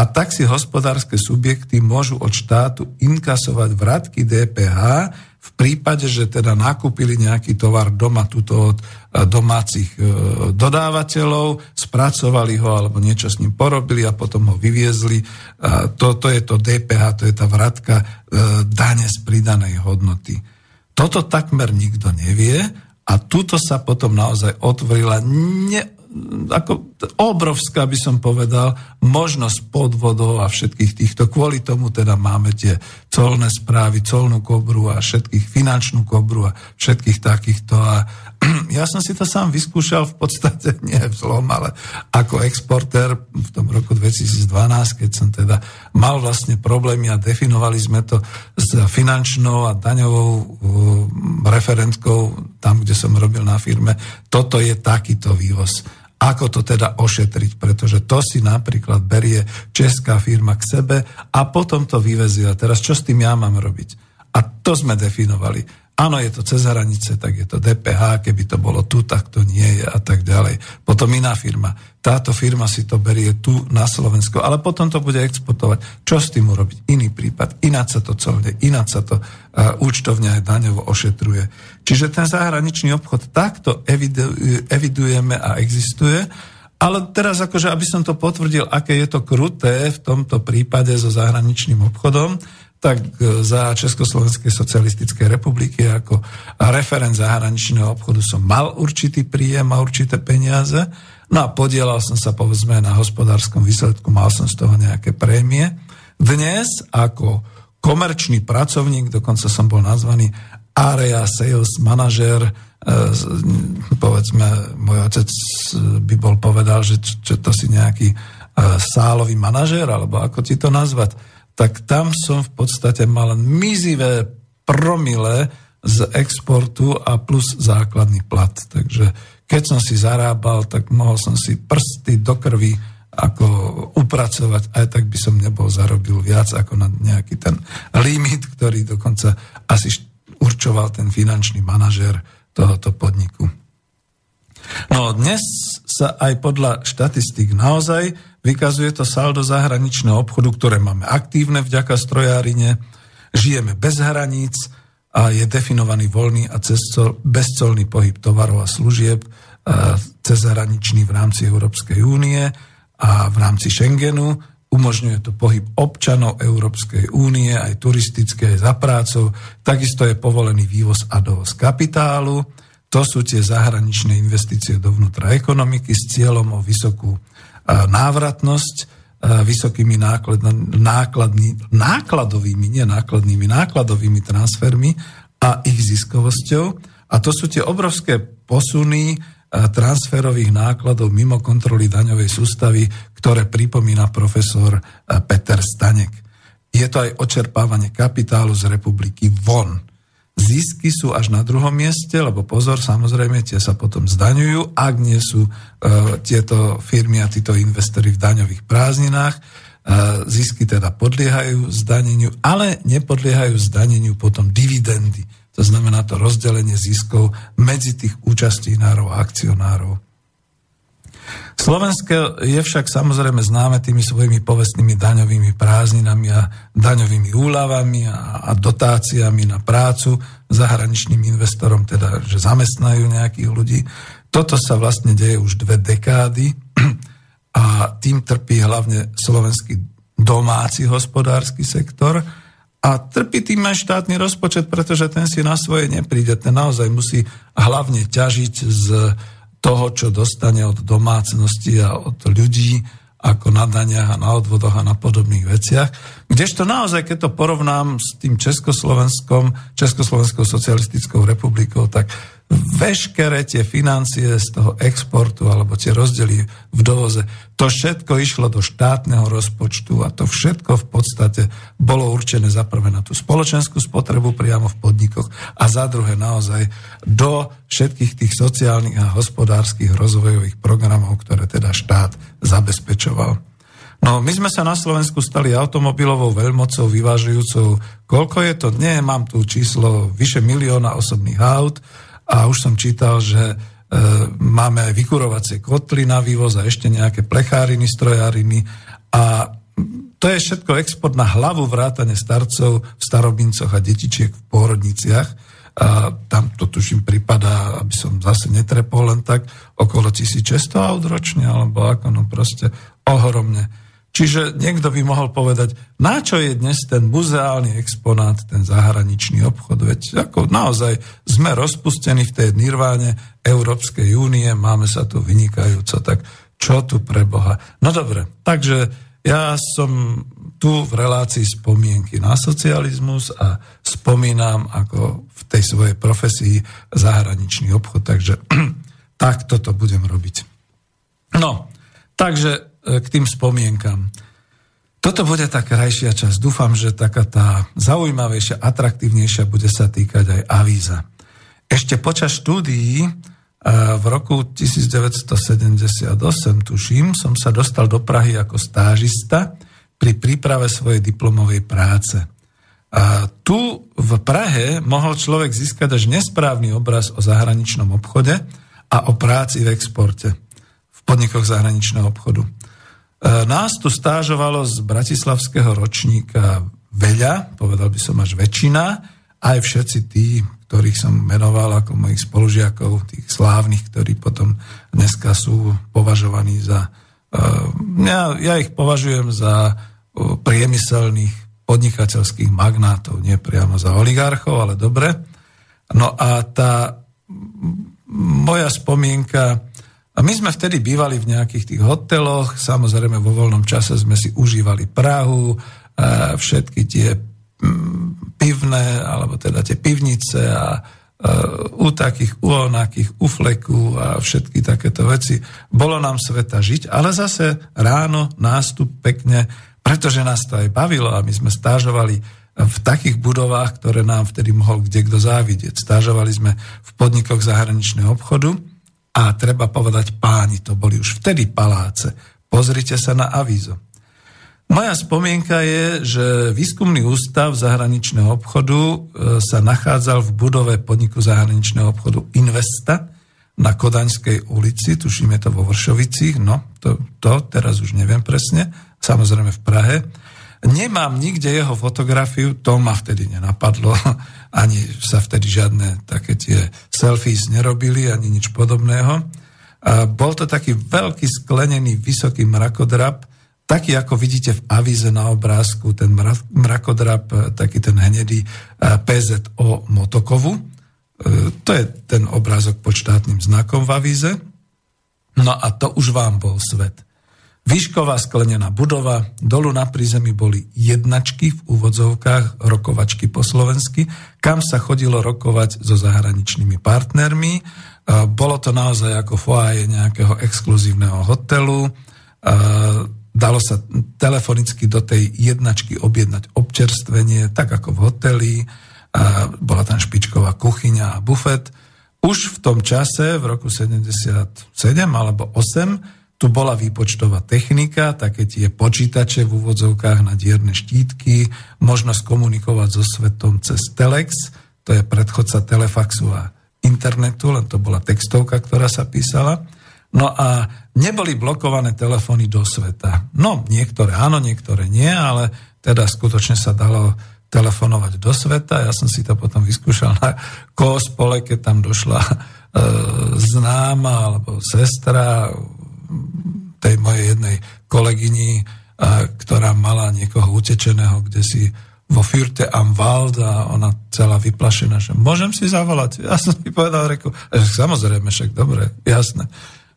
a tak si hospodárske subjekty môžu od štátu inkasovať vratky DPH v prípade, že teda nakúpili nejaký tovar doma tuto od e, domácich e, dodávateľov, spracovali ho alebo niečo s ním porobili a potom ho vyviezli. Toto je to DPH, to je tá vratka e, dane z pridanej hodnoty. Toto takmer nikto nevie a tuto sa potom naozaj otvorila ne, ako obrovská by som povedal možnosť podvodov a všetkých týchto. Kvôli tomu teda máme tie colné správy, colnú kobru a všetkých finančnú kobru a všetkých takýchto. A ja som si to sám vyskúšal v podstate nie v zlom, ale ako exportér v tom roku 2012, keď som teda mal vlastne problémy a definovali sme to s finančnou a daňovou uh, referentkou tam, kde som robil na firme. Toto je takýto vývoz. Ako to teda ošetriť, pretože to si napríklad berie česká firma k sebe a potom to vyvezie. A teraz čo s tým ja mám robiť? A to sme definovali. Áno, je to cez hranice, tak je to DPH, keby to bolo tu, tak to nie je a tak ďalej. Potom iná firma. Táto firma si to berie tu na Slovensko, ale potom to bude exportovať. Čo s tým urobiť? Iný prípad. Ináč sa to colne, ináč sa to uh, účtovne aj daňovo ošetruje. Čiže ten zahraničný obchod takto evidujeme a existuje. Ale teraz akože, aby som to potvrdil, aké je to kruté v tomto prípade so zahraničným obchodom, tak e, za Československej socialistickej republiky ako referent zahraničného obchodu som mal určitý príjem a určité peniaze. No a podielal som sa povedzme na hospodárskom výsledku, mal som z toho nejaké prémie. Dnes ako komerčný pracovník, dokonca som bol nazvaný area sales manažer, e, povedzme, môj otec by bol povedal, že to si nejaký e, sálový manažer, alebo ako ti to nazvať tak tam som v podstate mal mizivé promile z exportu a plus základný plat. Takže keď som si zarábal, tak mohol som si prsty do krvi ako upracovať, aj tak by som nebol zarobil viac ako na nejaký ten limit, ktorý dokonca asi určoval ten finančný manažér tohoto podniku. No dnes sa aj podľa štatistik naozaj Vykazuje to saldo zahraničného obchodu, ktoré máme aktívne vďaka strojárine, žijeme bez hraníc a je definovaný voľný a bezcolný pohyb tovarov a služieb cez hraničný v rámci Európskej únie a v rámci Schengenu. Umožňuje to pohyb občanov Európskej únie, aj turistické, aj za prácou. Takisto je povolený vývoz a dovoz kapitálu. To sú tie zahraničné investície dovnútra ekonomiky s cieľom o vysokú návratnosť vysokými nákladmi, nákladovými, nie nákladnými, nákladovými transfermi a ich ziskovosťou. A to sú tie obrovské posuny transferových nákladov mimo kontroly daňovej sústavy, ktoré pripomína profesor Peter Stanek. Je to aj očerpávanie kapitálu z republiky von. Zisky sú až na druhom mieste, lebo pozor, samozrejme, tie sa potom zdaňujú, ak nie sú e, tieto firmy a títo investori v daňových prázdninách. E, zisky teda podliehajú zdaneniu, ale nepodliehajú zdaneniu potom dividendy. To znamená to rozdelenie ziskov medzi tých účastínárov a akcionárov. Slovensko je však samozrejme známe tými svojimi povestnými daňovými prázdninami a daňovými úľavami a, a dotáciami na prácu zahraničným investorom, teda že zamestnajú nejakých ľudí. Toto sa vlastne deje už dve dekády a tým trpí hlavne slovenský domáci hospodársky sektor a trpí tým aj štátny rozpočet, pretože ten si na svoje nepríde. Ten naozaj musí hlavne ťažiť z toho, čo dostane od domácnosti a od ľudí, ako na daniach a na odvodoch a na podobných veciach. Kdežto naozaj, keď to porovnám s tým Československom, Československou socialistickou republikou, tak veškeré tie financie z toho exportu alebo tie rozdiely v dovoze, to všetko išlo do štátneho rozpočtu a to všetko v podstate bolo určené za prvé na tú spoločenskú spotrebu priamo v podnikoch a za druhé naozaj do všetkých tých sociálnych a hospodárskych rozvojových programov, ktoré teda štát zabezpečoval. No, my sme sa na Slovensku stali automobilovou veľmocou vyvážujúcou, koľko je to? Nie, mám tu číslo vyše milióna osobných aut, a už som čítal, že e, máme aj vykurovacie kotly na vývoz a ešte nejaké plecháriny, strojáriny a to je všetko export na hlavu vrátane starcov v starobincoch a detičiek v pôrodniciach. A tam to tuším prípada, aby som zase netrepol len tak, okolo 1600 aut ročne, alebo ako, no proste ohromne. Čiže niekto by mohol povedať, na čo je dnes ten muzeálny exponát, ten zahraničný obchod, veď ako naozaj sme rozpustení v tej nirváne Európskej únie, máme sa tu vynikajúco, tak čo tu pre Boha? No dobre, takže ja som tu v relácii spomienky na socializmus a spomínam ako v tej svojej profesii zahraničný obchod, takže tak toto budem robiť. No, takže k tým spomienkam. Toto bude tá krajšia časť. Dúfam, že taká tá zaujímavejšia, atraktívnejšia bude sa týkať aj avíza. Ešte počas štúdií e, v roku 1978, tuším, som sa dostal do Prahy ako stážista pri príprave svojej diplomovej práce. A tu v Prahe mohol človek získať až nesprávny obraz o zahraničnom obchode a o práci v exporte v podnikoch zahraničného obchodu. E, nás tu stážovalo z bratislavského ročníka veľa, povedal by som až väčšina, aj všetci tí, ktorých som menoval ako mojich spolužiakov, tých slávnych, ktorí potom dneska sú považovaní za... E, ja, ja ich považujem za e, priemyselných podnikateľských magnátov, nie priamo za oligarchov, ale dobre. No a tá moja spomienka a my sme vtedy bývali v nejakých tých hoteloch, samozrejme vo voľnom čase sme si užívali Prahu, všetky tie mm, pivné, alebo teda tie pivnice a u takých, u onakých, a všetky takéto veci. Bolo nám sveta žiť, ale zase ráno nástup pekne, pretože nás to aj bavilo a my sme stážovali v takých budovách, ktoré nám vtedy mohol kde kto závidieť. Stážovali sme v podnikoch zahraničného obchodu, a treba povedať páni, to boli už vtedy paláce. Pozrite sa na avízo. Moja spomienka je, že výskumný ústav zahraničného obchodu e, sa nachádzal v budove podniku zahraničného obchodu Investa na Kodaňskej ulici, tuším je to vo Vršovicích, no to, to teraz už neviem presne, samozrejme v Prahe. Nemám nikde jeho fotografiu, to ma vtedy nenapadlo ani sa vtedy žiadne také tie selfies nerobili, ani nič podobného. A bol to taký veľký sklenený vysoký mrakodrap, taký ako vidíte v avíze na obrázku, ten mrakodrap, taký ten hnedý PZO Motokovu. E, to je ten obrázok pod štátnym znakom v avíze. No a to už vám bol svet. Výšková sklenená budova, dolu na prízemí boli jednačky v úvodzovkách, rokovačky po slovensky, kam sa chodilo rokovať so zahraničnými partnermi. Bolo to naozaj ako foaje nejakého exkluzívneho hotelu. Dalo sa telefonicky do tej jednačky objednať občerstvenie, tak ako v hoteli. Bola tam špičková kuchyňa a bufet. Už v tom čase, v roku 77 alebo 8, tu bola výpočtová technika, také tie počítače v úvodzovkách na dierne štítky, možnosť komunikovať so svetom cez telex, to je predchodca telefaxu a internetu, len to bola textovka, ktorá sa písala. No a neboli blokované telefóny do sveta. No, niektoré áno, niektoré nie, ale teda skutočne sa dalo telefonovať do sveta. Ja som si to potom vyskúšal na kospole, keď tam došla e, známa alebo sestra tej mojej jednej kolegyni, ktorá mala niekoho utečeného, kde si vo Fürte am Wald a ona celá vyplašená, že môžem si zavolať. Ja som si povedal, reku, samozrejme, však dobre, jasné.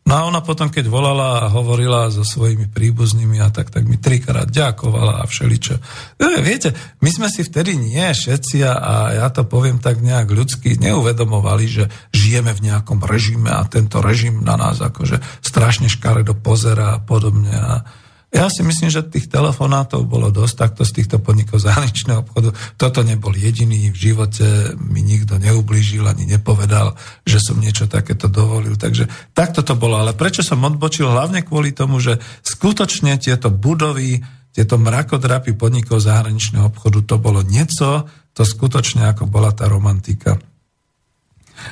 No a ona potom, keď volala a hovorila so svojimi príbuznými a tak, tak mi trikrát ďakovala a všeličo. E, viete, my sme si vtedy nie všetci a ja to poviem tak nejak ľudsky, neuvedomovali, že žijeme v nejakom režime a tento režim na nás akože strašne škaredo pozera a podobne. A, ja si myslím, že tých telefonátov bolo dosť takto z týchto podnikov zahraničného obchodu. Toto nebol jediný, v živote mi nikto neublížil ani nepovedal, že som niečo takéto dovolil. Takže takto to bolo. Ale prečo som odbočil? Hlavne kvôli tomu, že skutočne tieto budovy, tieto mrakodrapy podnikov zahraničného obchodu, to bolo niečo, to skutočne ako bola tá romantika.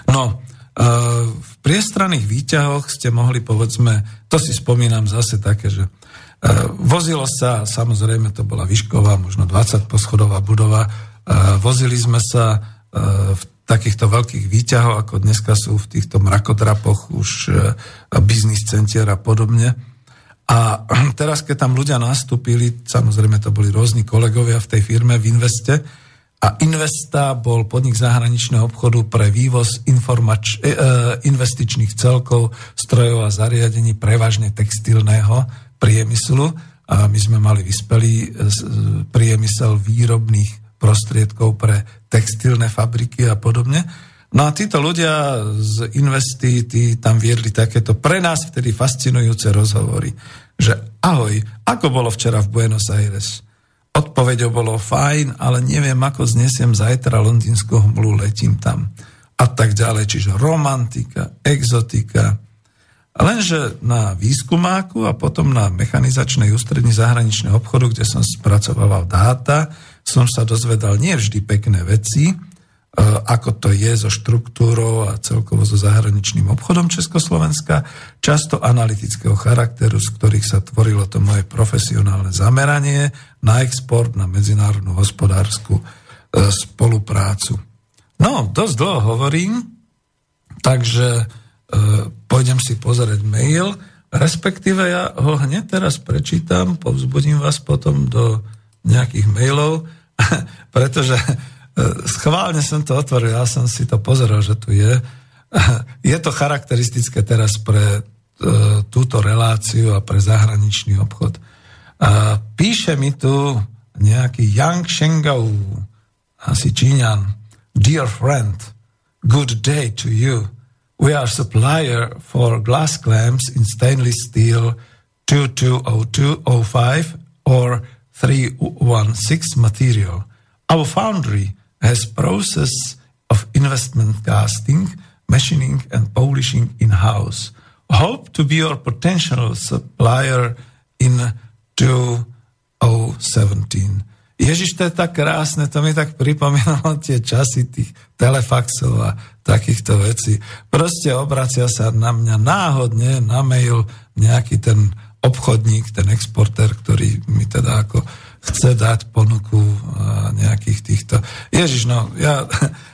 No, e, v priestranných výťahoch ste mohli, povedzme, to si spomínam zase také, že vozilo sa, samozrejme to bola výšková, možno 20 poschodová budova, e, vozili sme sa e, v takýchto veľkých výťahov, ako dneska sú v týchto mrakodrapoch už biznis centier a podobne. A teraz, keď tam ľudia nastúpili, samozrejme to boli rôzni kolegovia v tej firme v Investe, a Investa bol podnik zahraničného obchodu pre vývoz informač- e, e, investičných celkov, strojov a zariadení, prevažne textilného priemyslu. A my sme mali vyspelý e, priemysel výrobných prostriedkov pre textilné fabriky a podobne. No a títo ľudia z Investy, tí tam viedli takéto pre nás vtedy fascinujúce rozhovory, že ahoj, ako bolo včera v Buenos Aires? Odpovedou bolo fajn, ale neviem, ako znesiem zajtra londýnsku hmlu, letím tam. A tak ďalej, čiže romantika, exotika. Lenže na výskumáku a potom na mechanizačnej ústredni zahraničného obchodu, kde som spracovával dáta, som sa dozvedal nie vždy pekné veci, E, ako to je so štruktúrou a celkovo so zahraničným obchodom Československa, často analytického charakteru, z ktorých sa tvorilo to moje profesionálne zameranie na export, na medzinárodnú hospodárskú e, spoluprácu. No, dosť dlho hovorím, takže pôjdem si pozrieť mail, respektíve ja ho hneď teraz prečítam, povzbudím vás potom do nejakých mailov, pretože Schválne som to otvoril, ja som si to pozeral, že tu je. Je to charakteristické teraz pre e, túto reláciu a pre zahraničný obchod. Píše mi tu nejaký Yang Shengou, asi Číňan. Dear friend, good day to you. We are supplier for glass clamps in stainless steel 220205 or 316 material. Our foundry has process of investment casting, machining and polishing in-house. Hope to be your potential supplier in 2017. Ježiš, to je tak krásne, to mi tak pripomínalo tie časy tých telefaxov a takýchto vecí. Proste obracia sa na mňa náhodne na mail nejaký ten obchodník, ten exporter, ktorý mi teda ako chce dať ponuku nejakých týchto... Ježiš, no, ja...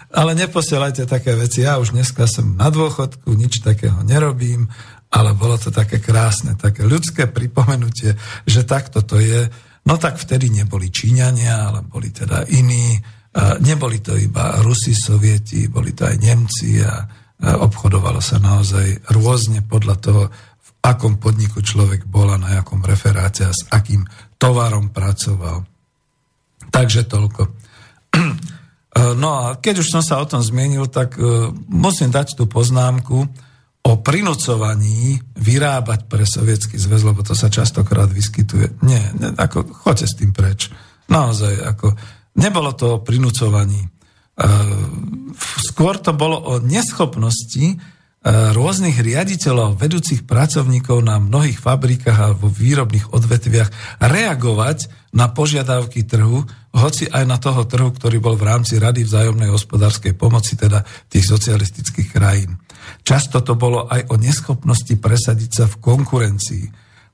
Ale neposielajte také veci. Ja už dneska som na dôchodku, nič takého nerobím, ale bolo to také krásne, také ľudské pripomenutie, že takto to je. No tak vtedy neboli Číňania, ale boli teda iní. Neboli to iba Rusi, Sovieti, boli to aj Nemci a obchodovalo sa naozaj rôzne podľa toho, v akom podniku človek bol a na akom referáte a s akým tovarom pracoval. Takže toľko. No a keď už som sa o tom zmienil, tak uh, musím dať tú poznámku o prinúcovaní vyrábať pre sovietský zväz, lebo to sa častokrát vyskytuje. Nie, ne, ako, choďte s tým preč. Naozaj, ako, nebolo to o prinúcovaní. Uh, skôr to bolo o neschopnosti E, rôznych riaditeľov, vedúcich pracovníkov na mnohých fabrikách a vo výrobných odvetviach reagovať na požiadavky trhu, hoci aj na toho trhu, ktorý bol v rámci Rady vzájomnej hospodárskej pomoci, teda tých socialistických krajín. Často to bolo aj o neschopnosti presadiť sa v konkurencii,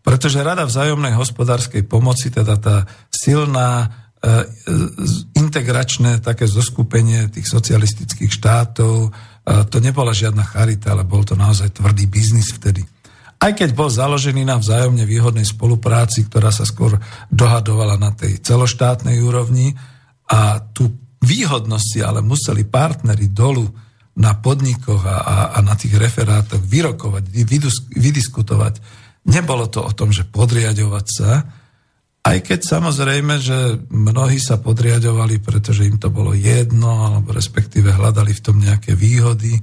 pretože Rada vzájomnej hospodárskej pomoci, teda tá silná e, e integračné také zoskupenie tých socialistických štátov, to nebola žiadna charita, ale bol to naozaj tvrdý biznis vtedy. Aj keď bol založený na vzájomne výhodnej spolupráci, ktorá sa skôr dohadovala na tej celoštátnej úrovni a tú výhodnosť si ale museli partnery dolu na podnikoch a, a, na tých referátoch vyrokovať, vydiskutovať. Nebolo to o tom, že podriadovať sa, aj keď samozrejme, že mnohí sa podriadovali, pretože im to bolo jedno, alebo respektíve hľadali v tom nejaké výhody.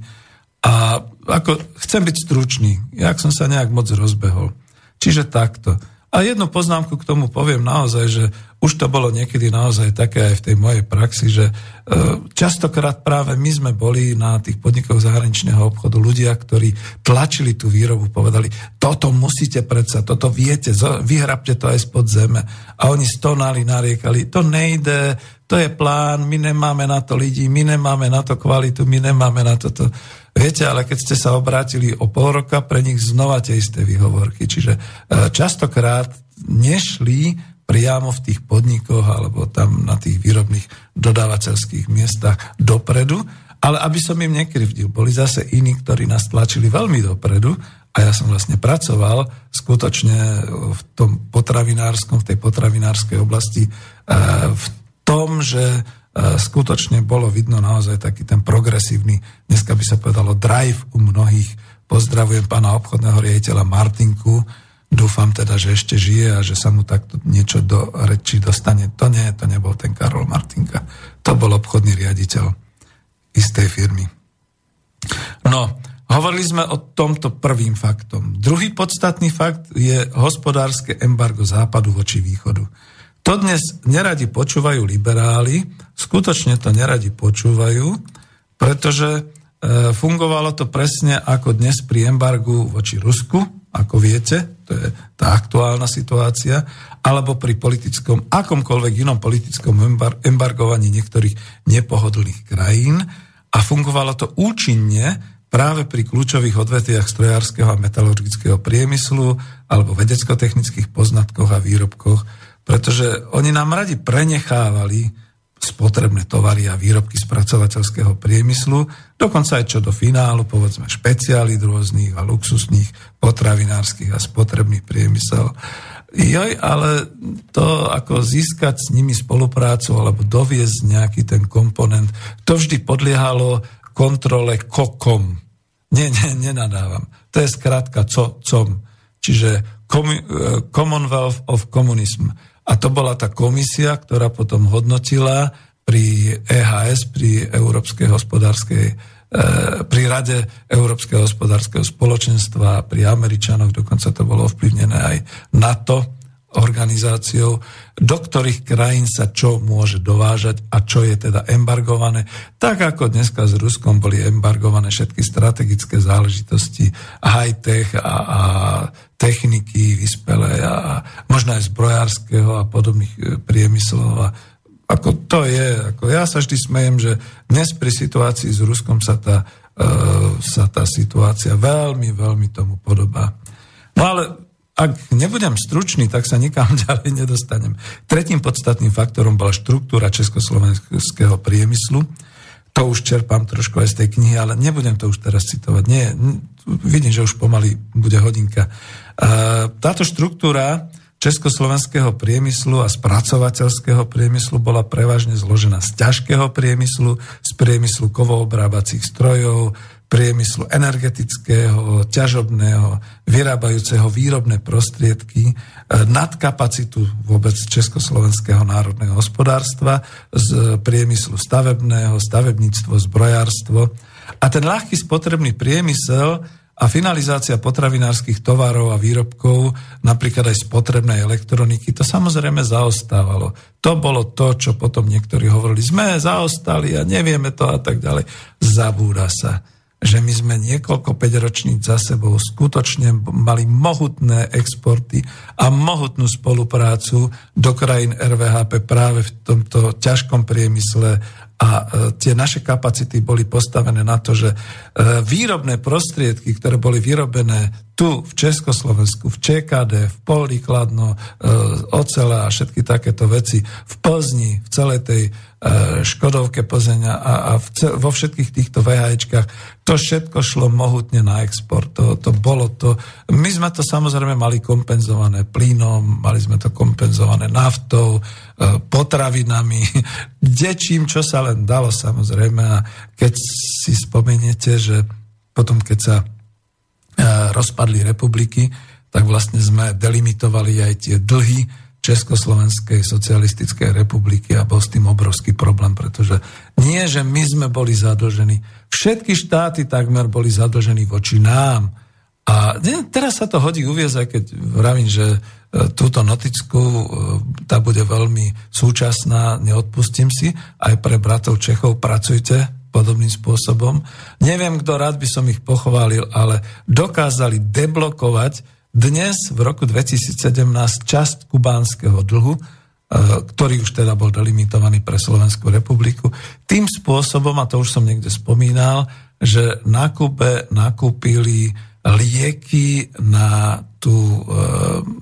A ako chcem byť stručný, jak som sa nejak moc rozbehol. Čiže takto. A jednu poznámku k tomu poviem naozaj, že už to bolo niekedy naozaj také aj v tej mojej praxi, že e, častokrát práve my sme boli na tých podnikoch zahraničného obchodu ľudia, ktorí tlačili tú výrobu, povedali, toto musíte predsa, toto viete, vyhrabte to aj spod zeme. A oni stonali, nariekali, to nejde, to je plán, my nemáme na to ľudí, my nemáme na to kvalitu, my nemáme na toto. Viete, ale keď ste sa obrátili o pol roka, pre nich znova tie isté výhovorky. Čiže e, častokrát nešli priamo v tých podnikoch alebo tam na tých výrobných dodávateľských miestach dopredu, ale aby som im nekrivdil, boli zase iní, ktorí nás tlačili veľmi dopredu a ja som vlastne pracoval skutočne v tom potravinárskom, v tej potravinárskej oblasti, v tom, že skutočne bolo vidno naozaj taký ten progresívny, dneska by sa povedalo drive u mnohých. Pozdravujem pána obchodného riaditeľa Martinku, Dúfam teda, že ešte žije a že sa mu takto niečo do reči dostane. To nie, to nebol ten Karol Martinka. To bol obchodný riaditeľ istej firmy. No, hovorili sme o tomto prvým faktom. Druhý podstatný fakt je hospodárske embargo západu voči východu. To dnes neradi počúvajú liberáli, skutočne to neradi počúvajú, pretože e, fungovalo to presne ako dnes pri embargu voči Rusku, ako viete, to je tá aktuálna situácia, alebo pri politickom, akomkoľvek inom politickom embargovaní niektorých nepohodlných krajín. A fungovalo to účinne práve pri kľúčových odvetiach strojárskeho a metalurgického priemyslu alebo vedecko-technických poznatkoch a výrobkoch, pretože oni nám radi prenechávali spotrebné tovary a výrobky spracovateľského priemyslu, dokonca aj čo do finálu, povedzme špeciálit rôznych a luxusných potravinárskych a spotrebných priemysel. Joj, ale to ako získať s nimi spoluprácu alebo doviezť nejaký ten komponent, to vždy podliehalo kontrole kokom. Nie, nie, nenadávam. To je skrátka co, com. Čiže eh, Commonwealth of Communism a to bola tá komisia, ktorá potom hodnotila pri EHS, pri Európskej hospodárskej e, pri Rade Európskeho hospodárskeho spoločenstva, pri Američanoch, dokonca to bolo ovplyvnené aj NATO, organizáciou, do ktorých krajín sa čo môže dovážať a čo je teda embargované. Tak ako dneska s Ruskom boli embargované všetky strategické záležitosti, high-tech a, a techniky vyspelé a možno aj zbrojárskeho a podobných e, priemyslov a ako to je, ako ja sa vždy smejem, že dnes pri situácii s Ruskom sa tá, uh, sa tá situácia veľmi, veľmi tomu podobá. No ale ak nebudem stručný, tak sa nikam ďalej nedostanem. Tretím podstatným faktorom bola štruktúra československého priemyslu. To už čerpám trošku aj z tej knihy, ale nebudem to už teraz citovať. Nie, vidím, že už pomaly bude hodinka. Táto štruktúra československého priemyslu a spracovateľského priemyslu bola prevažne zložená z ťažkého priemyslu, z priemyslu kovoobrábacích strojov, priemyslu energetického, ťažobného, vyrábajúceho výrobné prostriedky, e, nadkapacitu vôbec Československého národného hospodárstva, z priemyslu stavebného, stavebníctvo, zbrojárstvo. A ten ľahký spotrebný priemysel a finalizácia potravinárskych tovarov a výrobkov, napríklad aj spotrebnej elektroniky, to samozrejme zaostávalo. To bolo to, čo potom niektorí hovorili, sme zaostali a nevieme to a tak ďalej. Zabúda sa že my sme niekoľko 5 ročníc za sebou skutočne mali mohutné exporty a mohutnú spoluprácu do krajín RVHP práve v tomto ťažkom priemysle a e, tie naše kapacity boli postavené na to, že e, výrobné prostriedky, ktoré boli vyrobené tu v Československu, v ČKD, v Polí Kladno, e, ocele a všetky takéto veci, v Plzni, v celej tej Škodovke Plzeň a, vo všetkých týchto VHčkách, to všetko šlo mohutne na export. To, to bolo to. My sme to samozrejme mali kompenzované plynom, mali sme to kompenzované naftou, potravinami, dečím, čo sa len dalo samozrejme. A keď si spomeniete, že potom, keď sa e, rozpadli republiky, tak vlastne sme delimitovali aj tie dlhy, Československej socialistickej republiky a bol s tým obrovský problém, pretože nie, že my sme boli zadlžení, všetky štáty takmer boli zadlžení voči nám. A teraz sa to hodí uviezť, aj keď vravím, že túto noticku, e, tá bude veľmi súčasná, neodpustím si, aj pre bratov Čechov pracujte podobným spôsobom. Neviem, kto rád by som ich pochválil, ale dokázali deblokovať dnes, v roku 2017, časť kubánskeho dlhu, e, ktorý už teda bol delimitovaný pre Slovenskú republiku, tým spôsobom, a to už som niekde spomínal, že na Kube nakúpili lieky na tú e,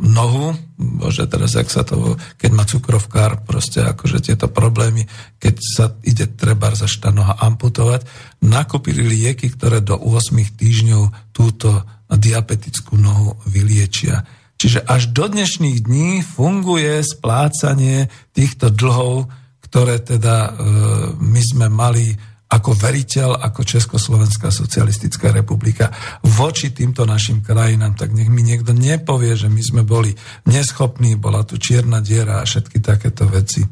nohu, bože teraz, jak sa to, keď má cukrovkár, proste akože tieto problémy, keď sa ide treba zašta noha amputovať, nakúpili lieky, ktoré do 8 týždňov túto diabetickú nohu vyliečia. Čiže až do dnešných dní funguje splácanie týchto dlhov, ktoré teda e, my sme mali ako veriteľ, ako Československá socialistická republika voči týmto našim krajinám, tak nech mi niekto nepovie, že my sme boli neschopní, bola tu čierna diera a všetky takéto veci.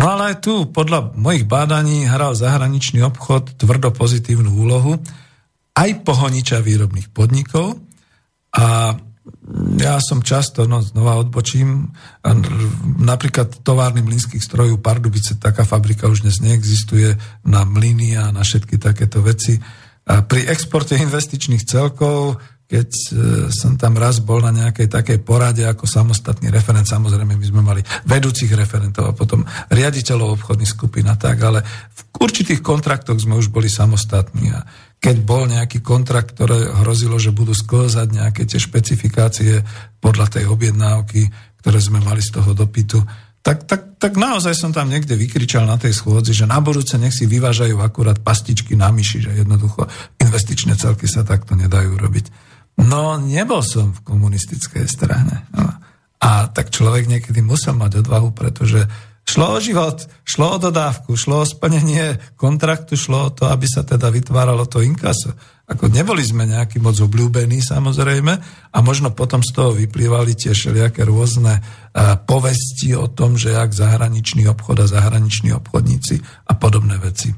No ale aj tu, podľa mojich bádaní, hral zahraničný obchod tvrdo pozitívnu úlohu aj pohoniča výrobných podnikov a ja som často, no znova odbočím, napríklad továrny mlynských strojov Pardubice, taká fabrika už dnes neexistuje, na mlyny a na všetky takéto veci. A pri exporte investičných celkov, keď e, som tam raz bol na nejakej takej porade ako samostatný referent, samozrejme my sme mali vedúcich referentov a potom riaditeľov obchodných skupín a tak, ale v určitých kontraktoch sme už boli samostatní a keď bol nejaký kontrakt, ktoré hrozilo, že budú sklzať nejaké tie špecifikácie podľa tej objednávky, ktoré sme mali z toho dopytu, tak, tak, tak naozaj som tam niekde vykričal na tej schôdzi, že na budúce nech si vyvážajú akurát pastičky na myši, že jednoducho investičné celky sa takto nedajú robiť. No, nebol som v komunistickej strane. No. A tak človek niekedy musel mať odvahu, pretože Šlo o život, šlo o dodávku, šlo o splnenie kontraktu, šlo o to, aby sa teda vytváralo to inkaso. Ako neboli sme nejaký moc obľúbení samozrejme a možno potom z toho vyplývali tie všelijaké rôzne uh, povesti o tom, že jak zahraničný obchod a zahraniční obchodníci a podobné veci.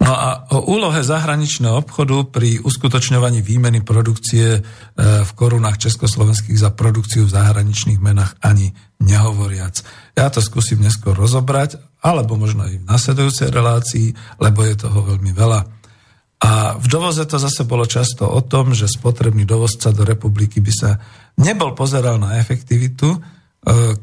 No a o úlohe zahraničného obchodu pri uskutočňovaní výmeny produkcie e, v korunách československých za produkciu v zahraničných menách ani nehovoriac. Ja to skúsim neskôr rozobrať, alebo možno aj v nasledujúcej relácii, lebo je toho veľmi veľa. A v dovoze to zase bolo často o tom, že spotrebný dovozca do republiky by sa nebol pozeral na efektivitu, e,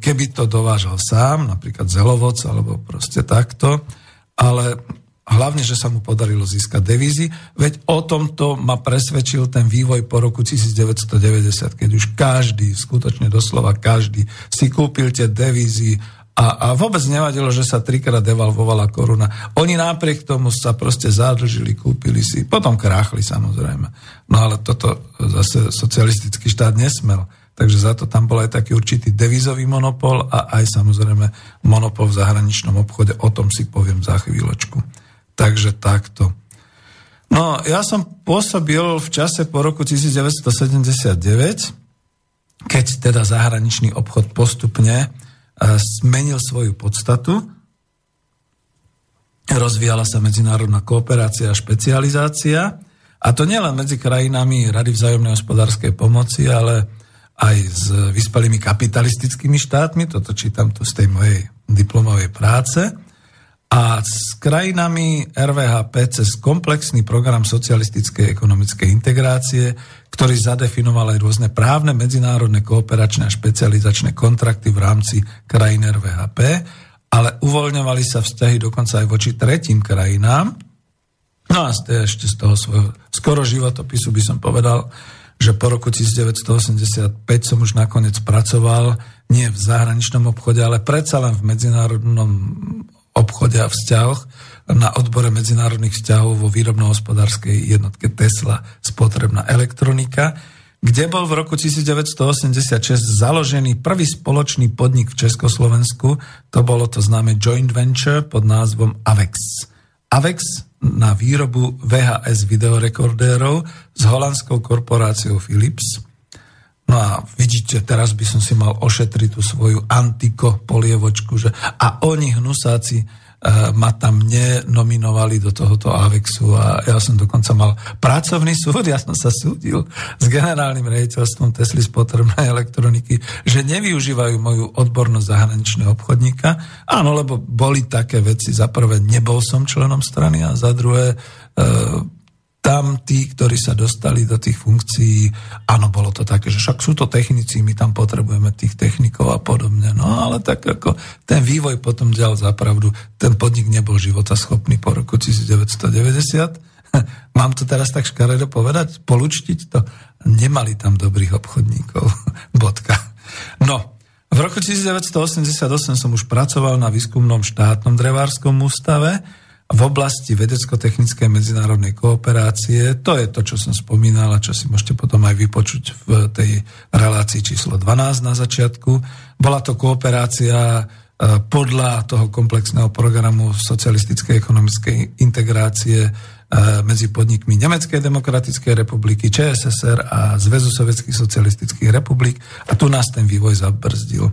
keby to dovážal sám, napríklad zelovoc alebo proste takto, ale hlavne, že sa mu podarilo získať devízy, veď o tomto ma presvedčil ten vývoj po roku 1990, keď už každý, skutočne doslova každý, si kúpil tie devízy a, a vôbec nevadilo, že sa trikrát devalvovala koruna. Oni napriek tomu sa proste zadlžili, kúpili si, potom kráchli samozrejme. No ale toto zase socialistický štát nesmel. Takže za to tam bol aj taký určitý devizový monopol a aj samozrejme monopol v zahraničnom obchode. O tom si poviem za chvíľočku. Takže takto. No, ja som pôsobil v čase po roku 1979, keď teda zahraničný obchod postupne zmenil svoju podstatu. Rozvíjala sa medzinárodná kooperácia a špecializácia. A to nielen medzi krajinami Rady vzájomnej hospodárskej pomoci, ale aj s vyspelými kapitalistickými štátmi. Toto čítam tu z tej mojej diplomovej práce a s krajinami RVHP cez komplexný program socialistickej ekonomickej integrácie, ktorý zadefinoval aj rôzne právne, medzinárodné, kooperačné a špecializačné kontrakty v rámci krajín RVHP, ale uvoľňovali sa vzťahy dokonca aj voči tretím krajinám. No a ešte z toho svojho skoro životopisu by som povedal, že po roku 1985 som už nakoniec pracoval nie v zahraničnom obchode, ale predsa len v medzinárodnom obchode a vzťahoch na odbore medzinárodných vzťahov vo výrobno-hospodárskej jednotke Tesla spotrebná elektronika, kde bol v roku 1986 založený prvý spoločný podnik v Československu, to bolo to známe joint venture pod názvom AVEX. AVEX na výrobu VHS videorekordérov s holandskou korporáciou Philips. No a vidíte, teraz by som si mal ošetriť tú svoju antiko polievočku, že a oni hnusáci e, ma tam nenominovali do tohoto AVEXu a ja som dokonca mal pracovný súd, ja som sa súdil s generálnym rejiteľstvom Tesly spotrebnej elektroniky, že nevyužívajú moju odbornosť zahraničného obchodníka. Áno, lebo boli také veci, za prvé nebol som členom strany a za druhé e, tam tí, ktorí sa dostali do tých funkcií, áno, bolo to také, že však sú to technici, my tam potrebujeme tých technikov a podobne. No ale tak ako ten vývoj potom ďal zapravdu, ten podnik nebol života schopný po roku 1990. Mám to teraz tak škaredo povedať, polučtiť to? Nemali tam dobrých obchodníkov. Bodka. No, v roku 1988 som už pracoval na výskumnom štátnom drevárskom ústave, v oblasti vedecko-technickej medzinárodnej kooperácie. To je to, čo som spomínal a čo si môžete potom aj vypočuť v tej relácii číslo 12 na začiatku. Bola to kooperácia e, podľa toho komplexného programu socialistickej ekonomickej integrácie e, medzi podnikmi Nemeckej demokratickej republiky, ČSSR a Zväzu sovietských socialistických republik a tu nás ten vývoj zabrzdil.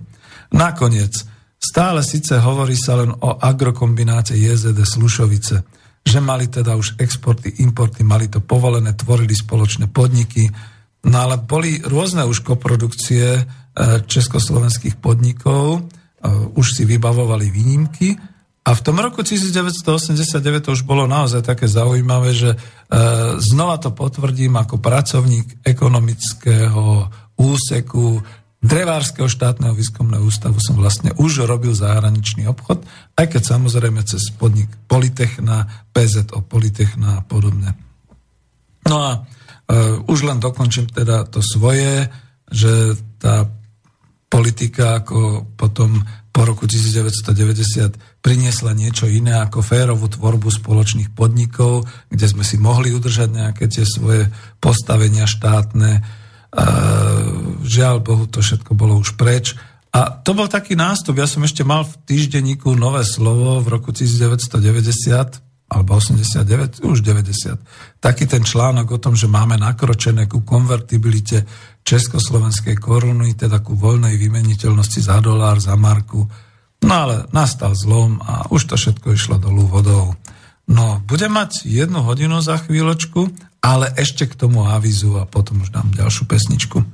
Nakoniec Stále síce hovorí sa len o agrokombináte JZD Slušovice, že mali teda už exporty, importy, mali to povolené, tvorili spoločné podniky, no ale boli rôzne už koprodukcie e, československých podnikov, e, už si vybavovali výnimky. A v tom roku 1989 to už bolo naozaj také zaujímavé, že e, znova to potvrdím ako pracovník ekonomického úseku Drevárskeho štátneho výskumného ústavu som vlastne už robil zahraničný obchod, aj keď samozrejme cez podnik Politechna, PZO Politechna a podobne. No a uh, už len dokončím teda to svoje, že tá politika ako potom po roku 1990 priniesla niečo iné ako férovú tvorbu spoločných podnikov, kde sme si mohli udržať nejaké tie svoje postavenia štátne, žiaľ Bohu, to všetko bolo už preč. A to bol taký nástup. Ja som ešte mal v týždenníku nové slovo v roku 1990, alebo 89, už 90. Taký ten článok o tom, že máme nakročené ku konvertibilite československej koruny, teda ku voľnej vymeniteľnosti za dolár, za marku. No ale nastal zlom a už to všetko išlo dolu vodou. No, budem mať jednu hodinu za chvíľočku ale ešte k tomu avizu a potom už dám ďalšiu pesničku. E,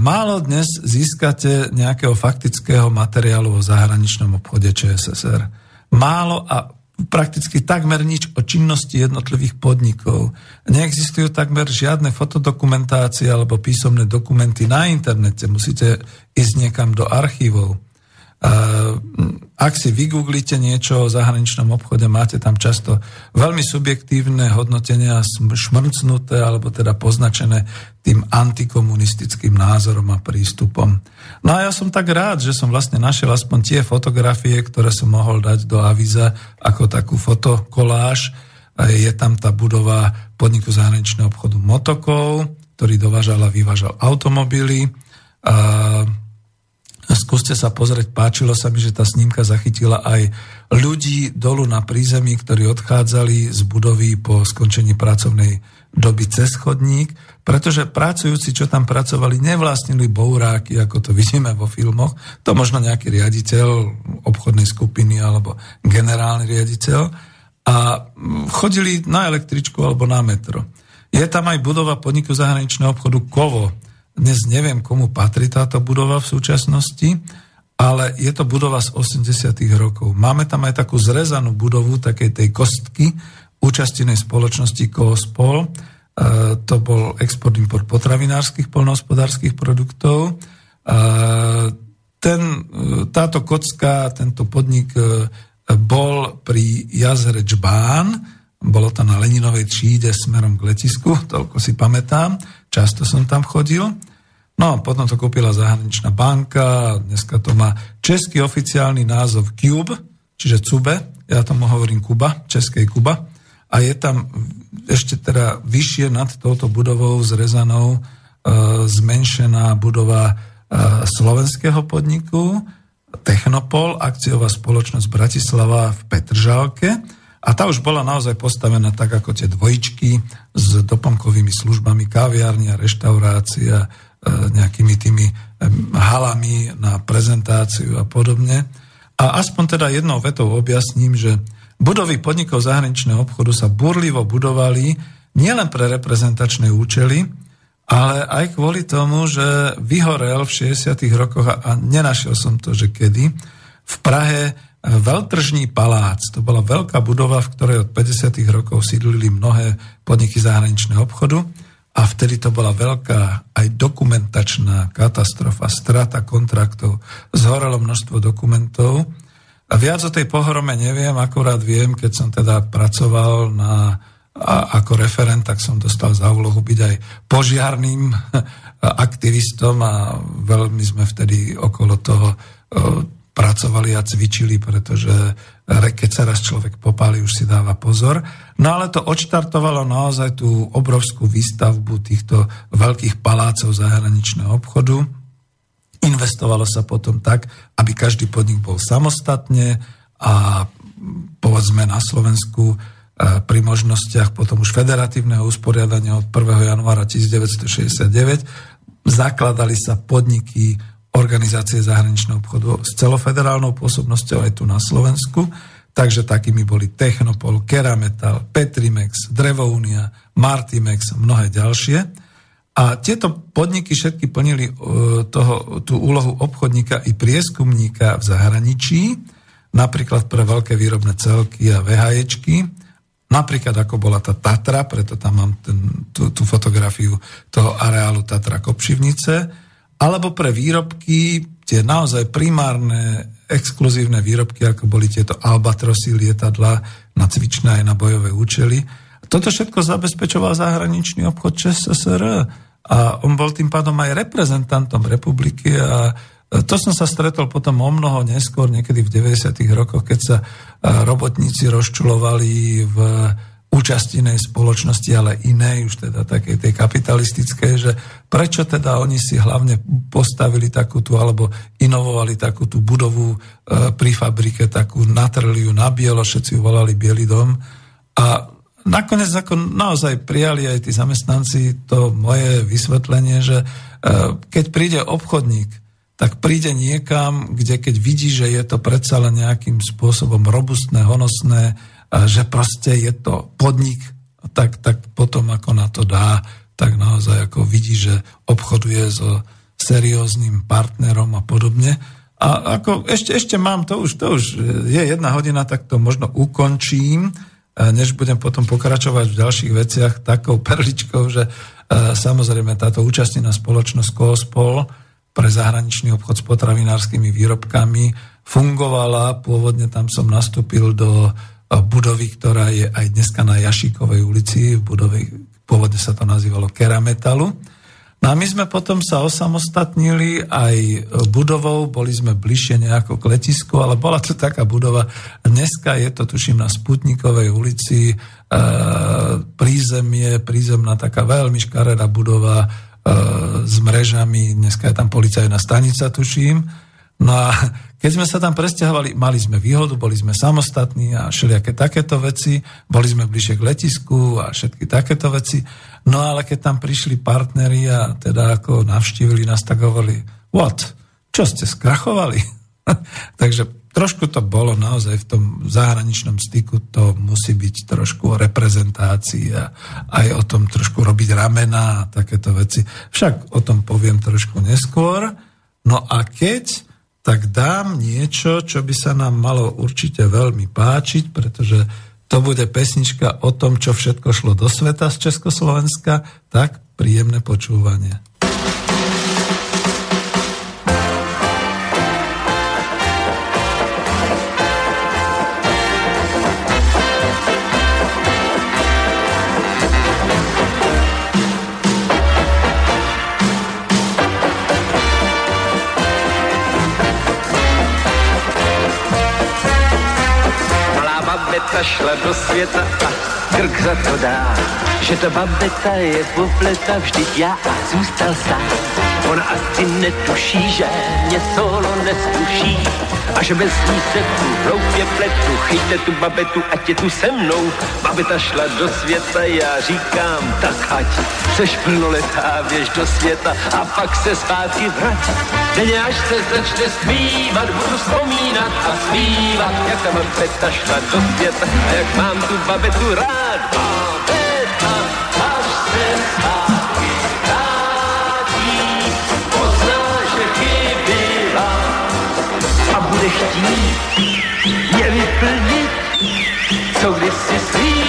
málo dnes získate nejakého faktického materiálu o zahraničnom obchode ČSSR. Málo a prakticky takmer nič o činnosti jednotlivých podnikov. Neexistujú takmer žiadne fotodokumentácie alebo písomné dokumenty na internete. Musíte ísť niekam do archívov. Ak si vygooglite niečo o zahraničnom obchode, máte tam často veľmi subjektívne hodnotenia, šmrcnuté alebo teda poznačené tým antikomunistickým názorom a prístupom. No a ja som tak rád, že som vlastne našiel aspoň tie fotografie, ktoré som mohol dať do avíza ako takú fotokoláž. Je tam tá budova podniku zahraničného obchodu Motokov, ktorý dovážal a vyvážal automobily. A Skúste sa pozrieť, páčilo sa mi, že tá snímka zachytila aj ľudí dolu na prízemí, ktorí odchádzali z budovy po skončení pracovnej doby cez chodník, pretože pracujúci, čo tam pracovali, nevlastnili bouráky, ako to vidíme vo filmoch. To možno nejaký riaditeľ obchodnej skupiny alebo generálny riaditeľ a chodili na električku alebo na metro. Je tam aj budova podniku zahraničného obchodu Kovo, dnes neviem, komu patrí táto budova v súčasnosti, ale je to budova z 80. rokov. Máme tam aj takú zrezanú budovu takej tej kostky účastinej spoločnosti Koospol. E, to bol export-import potravinárskych polnohospodárskych produktov. E, ten, e, táto kocka, tento podnik e, bol pri jazere Čbán, bolo to na Leninovej tříde smerom k letisku, toľko si pamätám, často som tam chodil. No a potom to kúpila zahraničná banka, dneska to má český oficiálny názov Cube, čiže Cube, ja tomu hovorím Kuba, českej Kuba. A je tam ešte teda vyššie nad touto budovou zrezanou e, zmenšená budova e, slovenského podniku, Technopol, akciová spoločnosť Bratislava v Petržalke. A tá už bola naozaj postavená tak ako tie dvojičky s doplnkovými službami, kaviárnia, reštaurácia, nejakými tými e, halami na prezentáciu a podobne. A aspoň teda jednou vetou objasním, že budovy podnikov zahraničného obchodu sa burlivo budovali nielen pre reprezentačné účely, ale aj kvôli tomu, že vyhorel v 60. rokoch a nenašiel som to, že kedy, v Prahe Veľtržní palác. To bola veľká budova, v ktorej od 50. rokov sídlili mnohé podniky zahraničného obchodu. A vtedy to bola veľká aj dokumentačná katastrofa, strata kontraktov, zhorelo množstvo dokumentov. A viac o tej pohrome neviem, akurát viem, keď som teda pracoval na, a, ako referent, tak som dostal za úlohu byť aj požiarným aktivistom a veľmi sme vtedy okolo toho pracovali a cvičili, pretože keď sa raz človek popáli, už si dáva pozor. No ale to odštartovalo naozaj tú obrovskú výstavbu týchto veľkých palácov zahraničného obchodu. Investovalo sa potom tak, aby každý podnik bol samostatne a povedzme na Slovensku pri možnostiach potom už federatívneho usporiadania od 1. januára 1969 zakladali sa podniky organizácie zahraničného obchodu s celofederálnou pôsobnosťou aj tu na Slovensku. Takže takými boli Technopol, Kerametal, Petrimex, Drevounia, Martimex mnohé ďalšie. A tieto podniky všetky plnili e, toho, tú úlohu obchodníka i prieskumníka v zahraničí, napríklad pre veľké výrobné celky a VHEčky, Napríklad ako bola tá Tatra, preto tam mám ten, tú, tú fotografiu toho areálu Tatra Kopšivnice, alebo pre výrobky, tie naozaj primárne, exkluzívne výrobky, ako boli tieto Albatrosy lietadla na cvičné aj na bojové účely. Toto všetko zabezpečoval zahraničný obchod ČSSR a on bol tým pádom aj reprezentantom republiky a to som sa stretol potom o mnoho neskôr, niekedy v 90. rokoch, keď sa robotníci rozčulovali v účastinej spoločnosti, ale inej, už teda takej tej kapitalistickej, že prečo teda oni si hlavne postavili takú tú, alebo inovovali takú tú budovu e, pri fabrike, takú natrli ju na bielo, všetci ju volali Bielý dom. A nakoniec ako naozaj prijali aj tí zamestnanci to moje vysvetlenie, že e, keď príde obchodník tak príde niekam, kde keď vidí, že je to predsa len nejakým spôsobom robustné, honosné, že proste je to podnik, tak, tak potom ako na to dá, tak naozaj ako vidí, že obchoduje so serióznym partnerom a podobne. A ako ešte, ešte mám, to už, to už je jedna hodina, tak to možno ukončím, než budem potom pokračovať v ďalších veciach takou perličkou, že samozrejme táto účastnená spoločnosť Koospol, pre zahraničný obchod s potravinárskymi výrobkami fungovala. Pôvodne tam som nastúpil do budovy, ktorá je aj dneska na Jašíkovej ulici, v budove, pôvodne sa to nazývalo Kerametalu. No a my sme potom sa osamostatnili aj budovou, boli sme bližšie nejako k letisku, ale bola to taká budova. Dneska je to, tuším, na Sputnikovej ulici, e, prízemie, prízemná taká veľmi škaredá budova, E, s mrežami, dneska je tam policajná stanica, tuším. No a keď sme sa tam presťahovali, mali sme výhodu, boli sme samostatní a všelijaké takéto veci, boli sme bližšie k letisku a všetky takéto veci. No ale keď tam prišli partneri a teda ako navštívili nás, tak hovorili, what, čo ste skrachovali? Takže trošku to bolo naozaj v tom zahraničnom styku, to musí byť trošku o reprezentácii a aj o tom trošku robiť ramena a takéto veci. Však o tom poviem trošku neskôr. No a keď, tak dám niečo, čo by sa nám malo určite veľmi páčiť, pretože to bude pesnička o tom, čo všetko šlo do sveta z Československa, tak príjemné počúvanie. Babeta šla do světa a krk za to dá, že ta babeta je popleta, vždyť já zůstal sám. Ona asi netuší, že mě solo neskuší a že bez ní se tu hloupě pletu. Chyťte tu babetu, ať je tu se mnou. Babeta šla do světa, já říkám, tak ať seš plnoletá, běž do světa a pak se zpátky vrať. Denně až se začne zpívat, budu vzpomínat a zpívat, jak ta babeta šla do světa a jak mám tu babetu rád. Babeta, až se zpátky chtít je vyplnit, co když si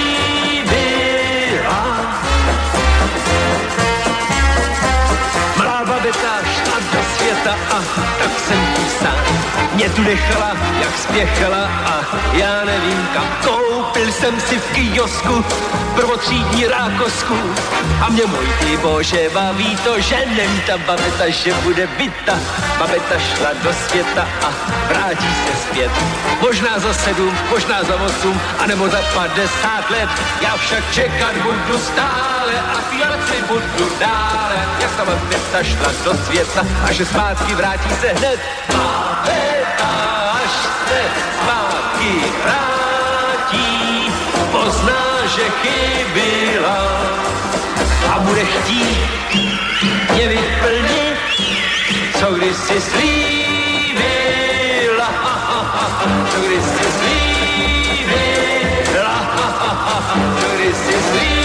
mě tu nechala, jak spěchala a já nevím kam. Koupil jsem si v kiosku prvotřídní rákosku a mě můj ty bože baví to, že není ta babeta, že bude byta. Babeta šla do světa a vrátí se zpět. Možná za sedm, možná za osm, anebo za padesát let. Já však čekat budu stále a zpívat si budu dále. Jak ta babeta šla do světa a že zpátky vrátí se hned. Babeta, až se zpátky vrátí, pozná, že chybila a bude chtít mě vyplnit, co když si slíbila, co když si slíbila, co když si slíbila.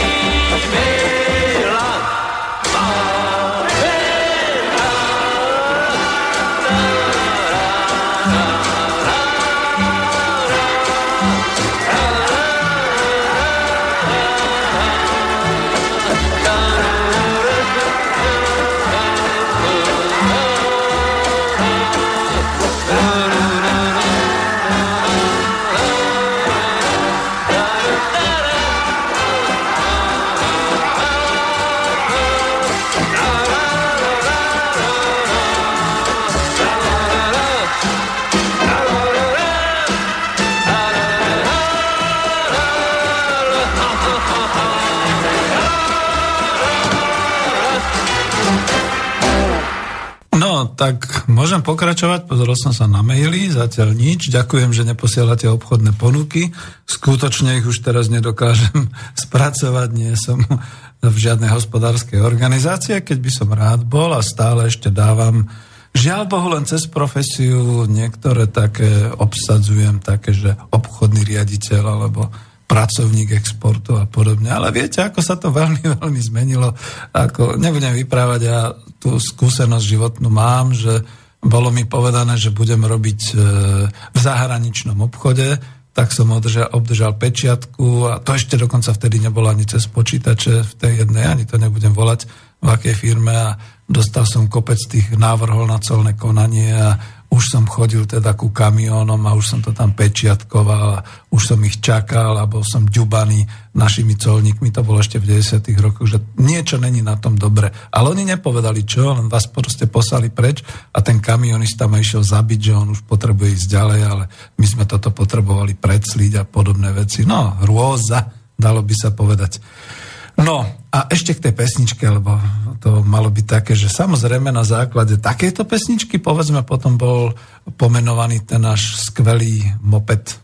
Tak môžem pokračovať, pozrel som sa na maily, zatiaľ nič. Ďakujem, že neposielate obchodné ponuky. Skutočne ich už teraz nedokážem spracovať, nie som v žiadnej hospodárskej organizácii, keď by som rád bol a stále ešte dávam Žiaľ Bohu, len cez profesiu niektoré také obsadzujem, také, že obchodný riaditeľ alebo pracovník exportu a podobne. Ale viete, ako sa to veľmi, veľmi zmenilo. Ako, nebudem vyprávať, ja tú skúsenosť životnú mám, že bolo mi povedané, že budem robiť e, v zahraničnom obchode, tak som obdržal, obdržal pečiatku a to ešte dokonca vtedy nebolo ani cez počítače v tej jednej, ani to nebudem volať v akej firme a dostal som kopec tých návrhov na colné konanie a už som chodil teda ku kamiónom a už som to tam pečiatkoval a už som ich čakal a bol som ďubaný našimi colníkmi, to bolo ešte v 90. rokoch, že niečo není na tom dobre. Ale oni nepovedali čo, len vás proste poslali preč a ten kamionista ma išiel zabiť, že on už potrebuje ísť ďalej, ale my sme toto potrebovali predsliť a podobné veci. No, rôza, dalo by sa povedať. No a ešte k tej pesničke, lebo to malo byť také, že samozrejme na základe takejto pesničky, povedzme, potom bol pomenovaný ten náš skvelý moped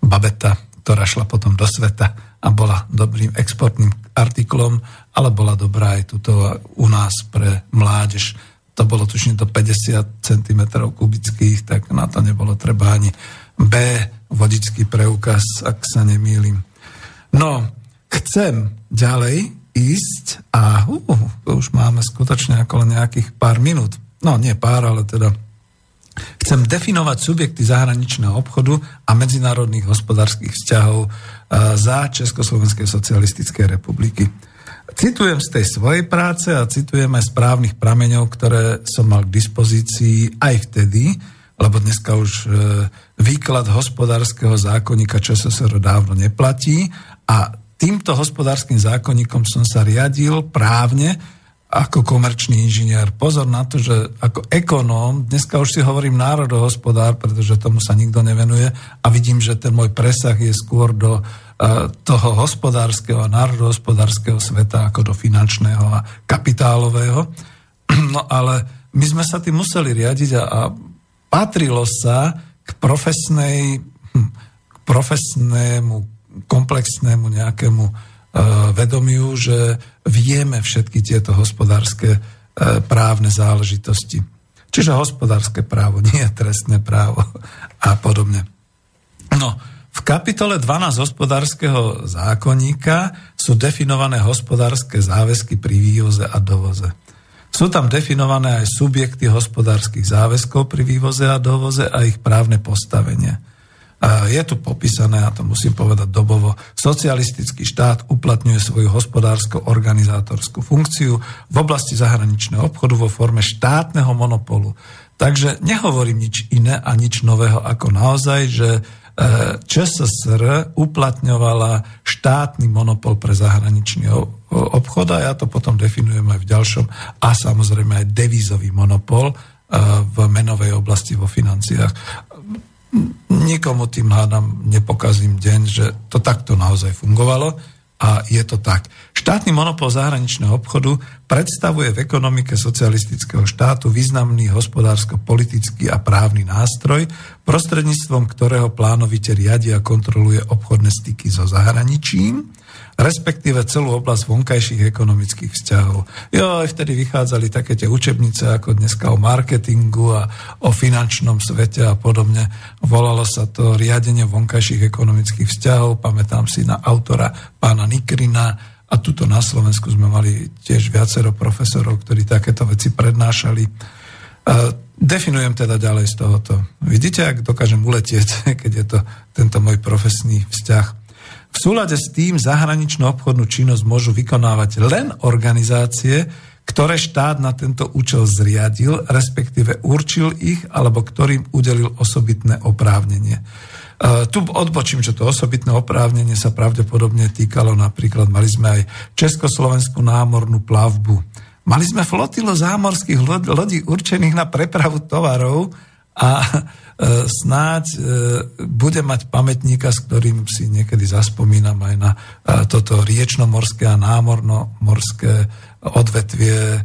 Babeta, ktorá šla potom do sveta a bola dobrým exportným artiklom, ale bola dobrá aj tuto u nás pre mládež. To bolo tuším do 50 cm kubických, tak na to nebolo treba ani B, vodický preukaz, ak sa nemýlim. No, chcem ďalej ísť a uh, už máme skutočne ako len nejakých pár minút. No nie pár, ale teda chcem definovať subjekty zahraničného obchodu a medzinárodných hospodárskych vzťahov uh, za Československej socialistickej republiky. Citujem z tej svojej práce a citujem aj správnych prameňov, ktoré som mal k dispozícii aj vtedy, lebo dneska už uh, výklad hospodárskeho zákonníka ČSSR dávno neplatí a týmto hospodárskym zákonníkom som sa riadil právne ako komerčný inžinier. Pozor na to, že ako ekonóm, dneska už si hovorím národohospodár, pretože tomu sa nikto nevenuje a vidím, že ten môj presah je skôr do uh, toho hospodárskeho a národohospodárskeho sveta ako do finančného a kapitálového. No ale my sme sa tým museli riadiť a, a patrilo sa k profesnej, hm, k profesnému komplexnému nejakému e, vedomiu, že vieme všetky tieto hospodárske e, právne záležitosti. Čiže hospodárske právo, nie trestné právo a podobne. No, v kapitole 12 hospodárskeho zákonníka sú definované hospodárske záväzky pri vývoze a dovoze. Sú tam definované aj subjekty hospodárskych záväzkov pri vývoze a dovoze a ich právne postavenie. Je tu popísané, a to musím povedať dobovo, socialistický štát uplatňuje svoju hospodársko-organizátorskú funkciu v oblasti zahraničného obchodu vo forme štátneho monopolu. Takže nehovorím nič iné a nič nového ako naozaj, že e, ČSSR uplatňovala štátny monopol pre zahraničný obchod a ja to potom definujem aj v ďalšom a samozrejme aj devízový monopol e, v menovej oblasti vo financiách. Nikomu tým hádam nepokazím deň, že to takto naozaj fungovalo a je to tak. Štátny monopol zahraničného obchodu predstavuje v ekonomike socialistického štátu významný hospodársko-politický a právny nástroj, prostredníctvom ktorého plánovite riadi a kontroluje obchodné styky so zahraničím respektíve celú oblasť vonkajších ekonomických vzťahov. Jo, aj vtedy vychádzali také tie učebnice ako dneska o marketingu a o finančnom svete a podobne. Volalo sa to riadenie vonkajších ekonomických vzťahov. Pamätám si na autora pána Nikrina a tuto na Slovensku sme mali tiež viacero profesorov, ktorí takéto veci prednášali. Definujem teda ďalej z tohoto. Vidíte, ak dokážem uletieť, keď je to tento môj profesný vzťah. V súlade s tým zahraničnú obchodnú činnosť môžu vykonávať len organizácie, ktoré štát na tento účel zriadil, respektíve určil ich, alebo ktorým udelil osobitné oprávnenie. Uh, tu odbočím, že to osobitné oprávnenie sa pravdepodobne týkalo napríklad, mali sme aj Československú námornú plavbu. Mali sme flotilu zámorských lodí určených na prepravu tovarov a E, snáď e, bude mať pamätníka, s ktorým si niekedy zaspomínam aj na e, toto riečno-morské a námorno-morské odvetvie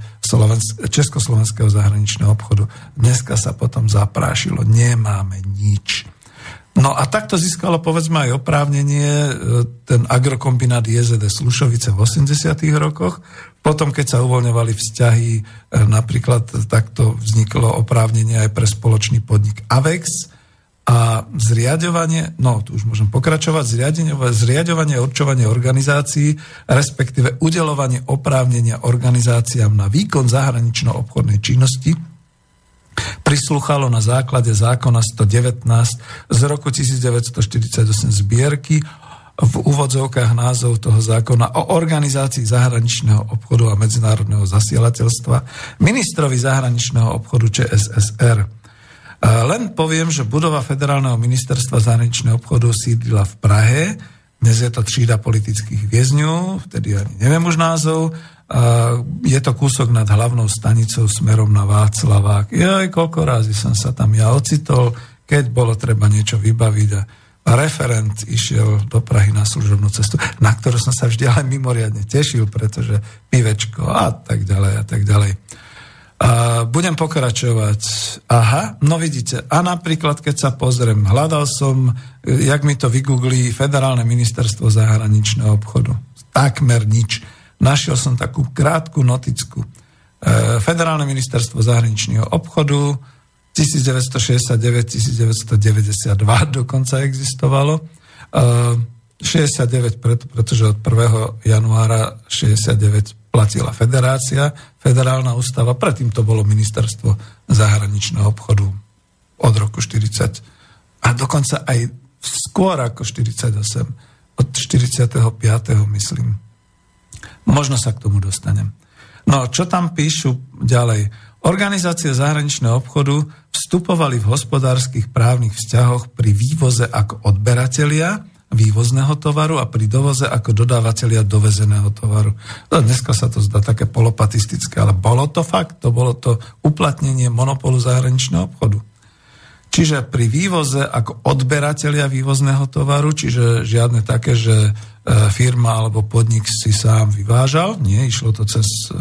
československého zahraničného obchodu. Dneska sa potom zaprášilo, nemáme nič. No a takto získalo povedzme aj oprávnenie ten agrokombinát JZD Slušovice v 80. rokoch, potom, keď sa uvoľňovali vzťahy, e, napríklad takto vzniklo oprávnenie aj pre spoločný podnik AVEX a zriadovanie, no tu už môžem pokračovať, zriadovanie a určovanie organizácií, respektíve udelovanie oprávnenia organizáciám na výkon zahranično-obchodnej činnosti, prisluchalo na základe zákona 119 z roku 1948 zbierky v úvodzovkách názov toho zákona o organizácii zahraničného obchodu a medzinárodného zasielateľstva ministrovi zahraničného obchodu ČSSR. Len poviem, že budova Federálneho ministerstva zahraničného obchodu sídlila v Prahe, dnes je to třída politických vězňů, vtedy ani neviem už názov, je to kúsok nad hlavnou stanicou smerom na Václavák. Joj, koľko razy som sa tam ja ocitol, keď bolo treba niečo vybaviť a referent išiel do Prahy na služobnú cestu, na ktorú som sa vždy ale mimoriadne tešil, pretože pivečko a tak ďalej a tak ďalej. A budem pokračovať. Aha, no vidíte. A napríklad, keď sa pozriem, hľadal som, jak mi to vygooglí Federálne ministerstvo zahraničného obchodu. Takmer nič. Našiel som takú krátku noticku. E, Federálne ministerstvo zahraničného obchodu, 1969-1992 dokonca existovalo. 69 preto, pretože od 1. januára 69 platila federácia, federálna ústava, predtým to bolo ministerstvo zahraničného obchodu od roku 40 a dokonca aj skôr ako 48, od 45. myslím. Možno sa k tomu dostanem. No, čo tam píšu ďalej? Organizácie zahraničného obchodu vstupovali v hospodárskych právnych vzťahoch pri vývoze ako odberatelia vývozného tovaru a pri dovoze ako dodávateľia dovezeného tovaru. No, dneska sa to zdá také polopatistické, ale bolo to fakt, to bolo to uplatnenie monopolu zahraničného obchodu. Čiže pri vývoze ako odberatelia vývozného tovaru, čiže žiadne také, že firma alebo podnik si sám vyvážal, nie, išlo to cez e,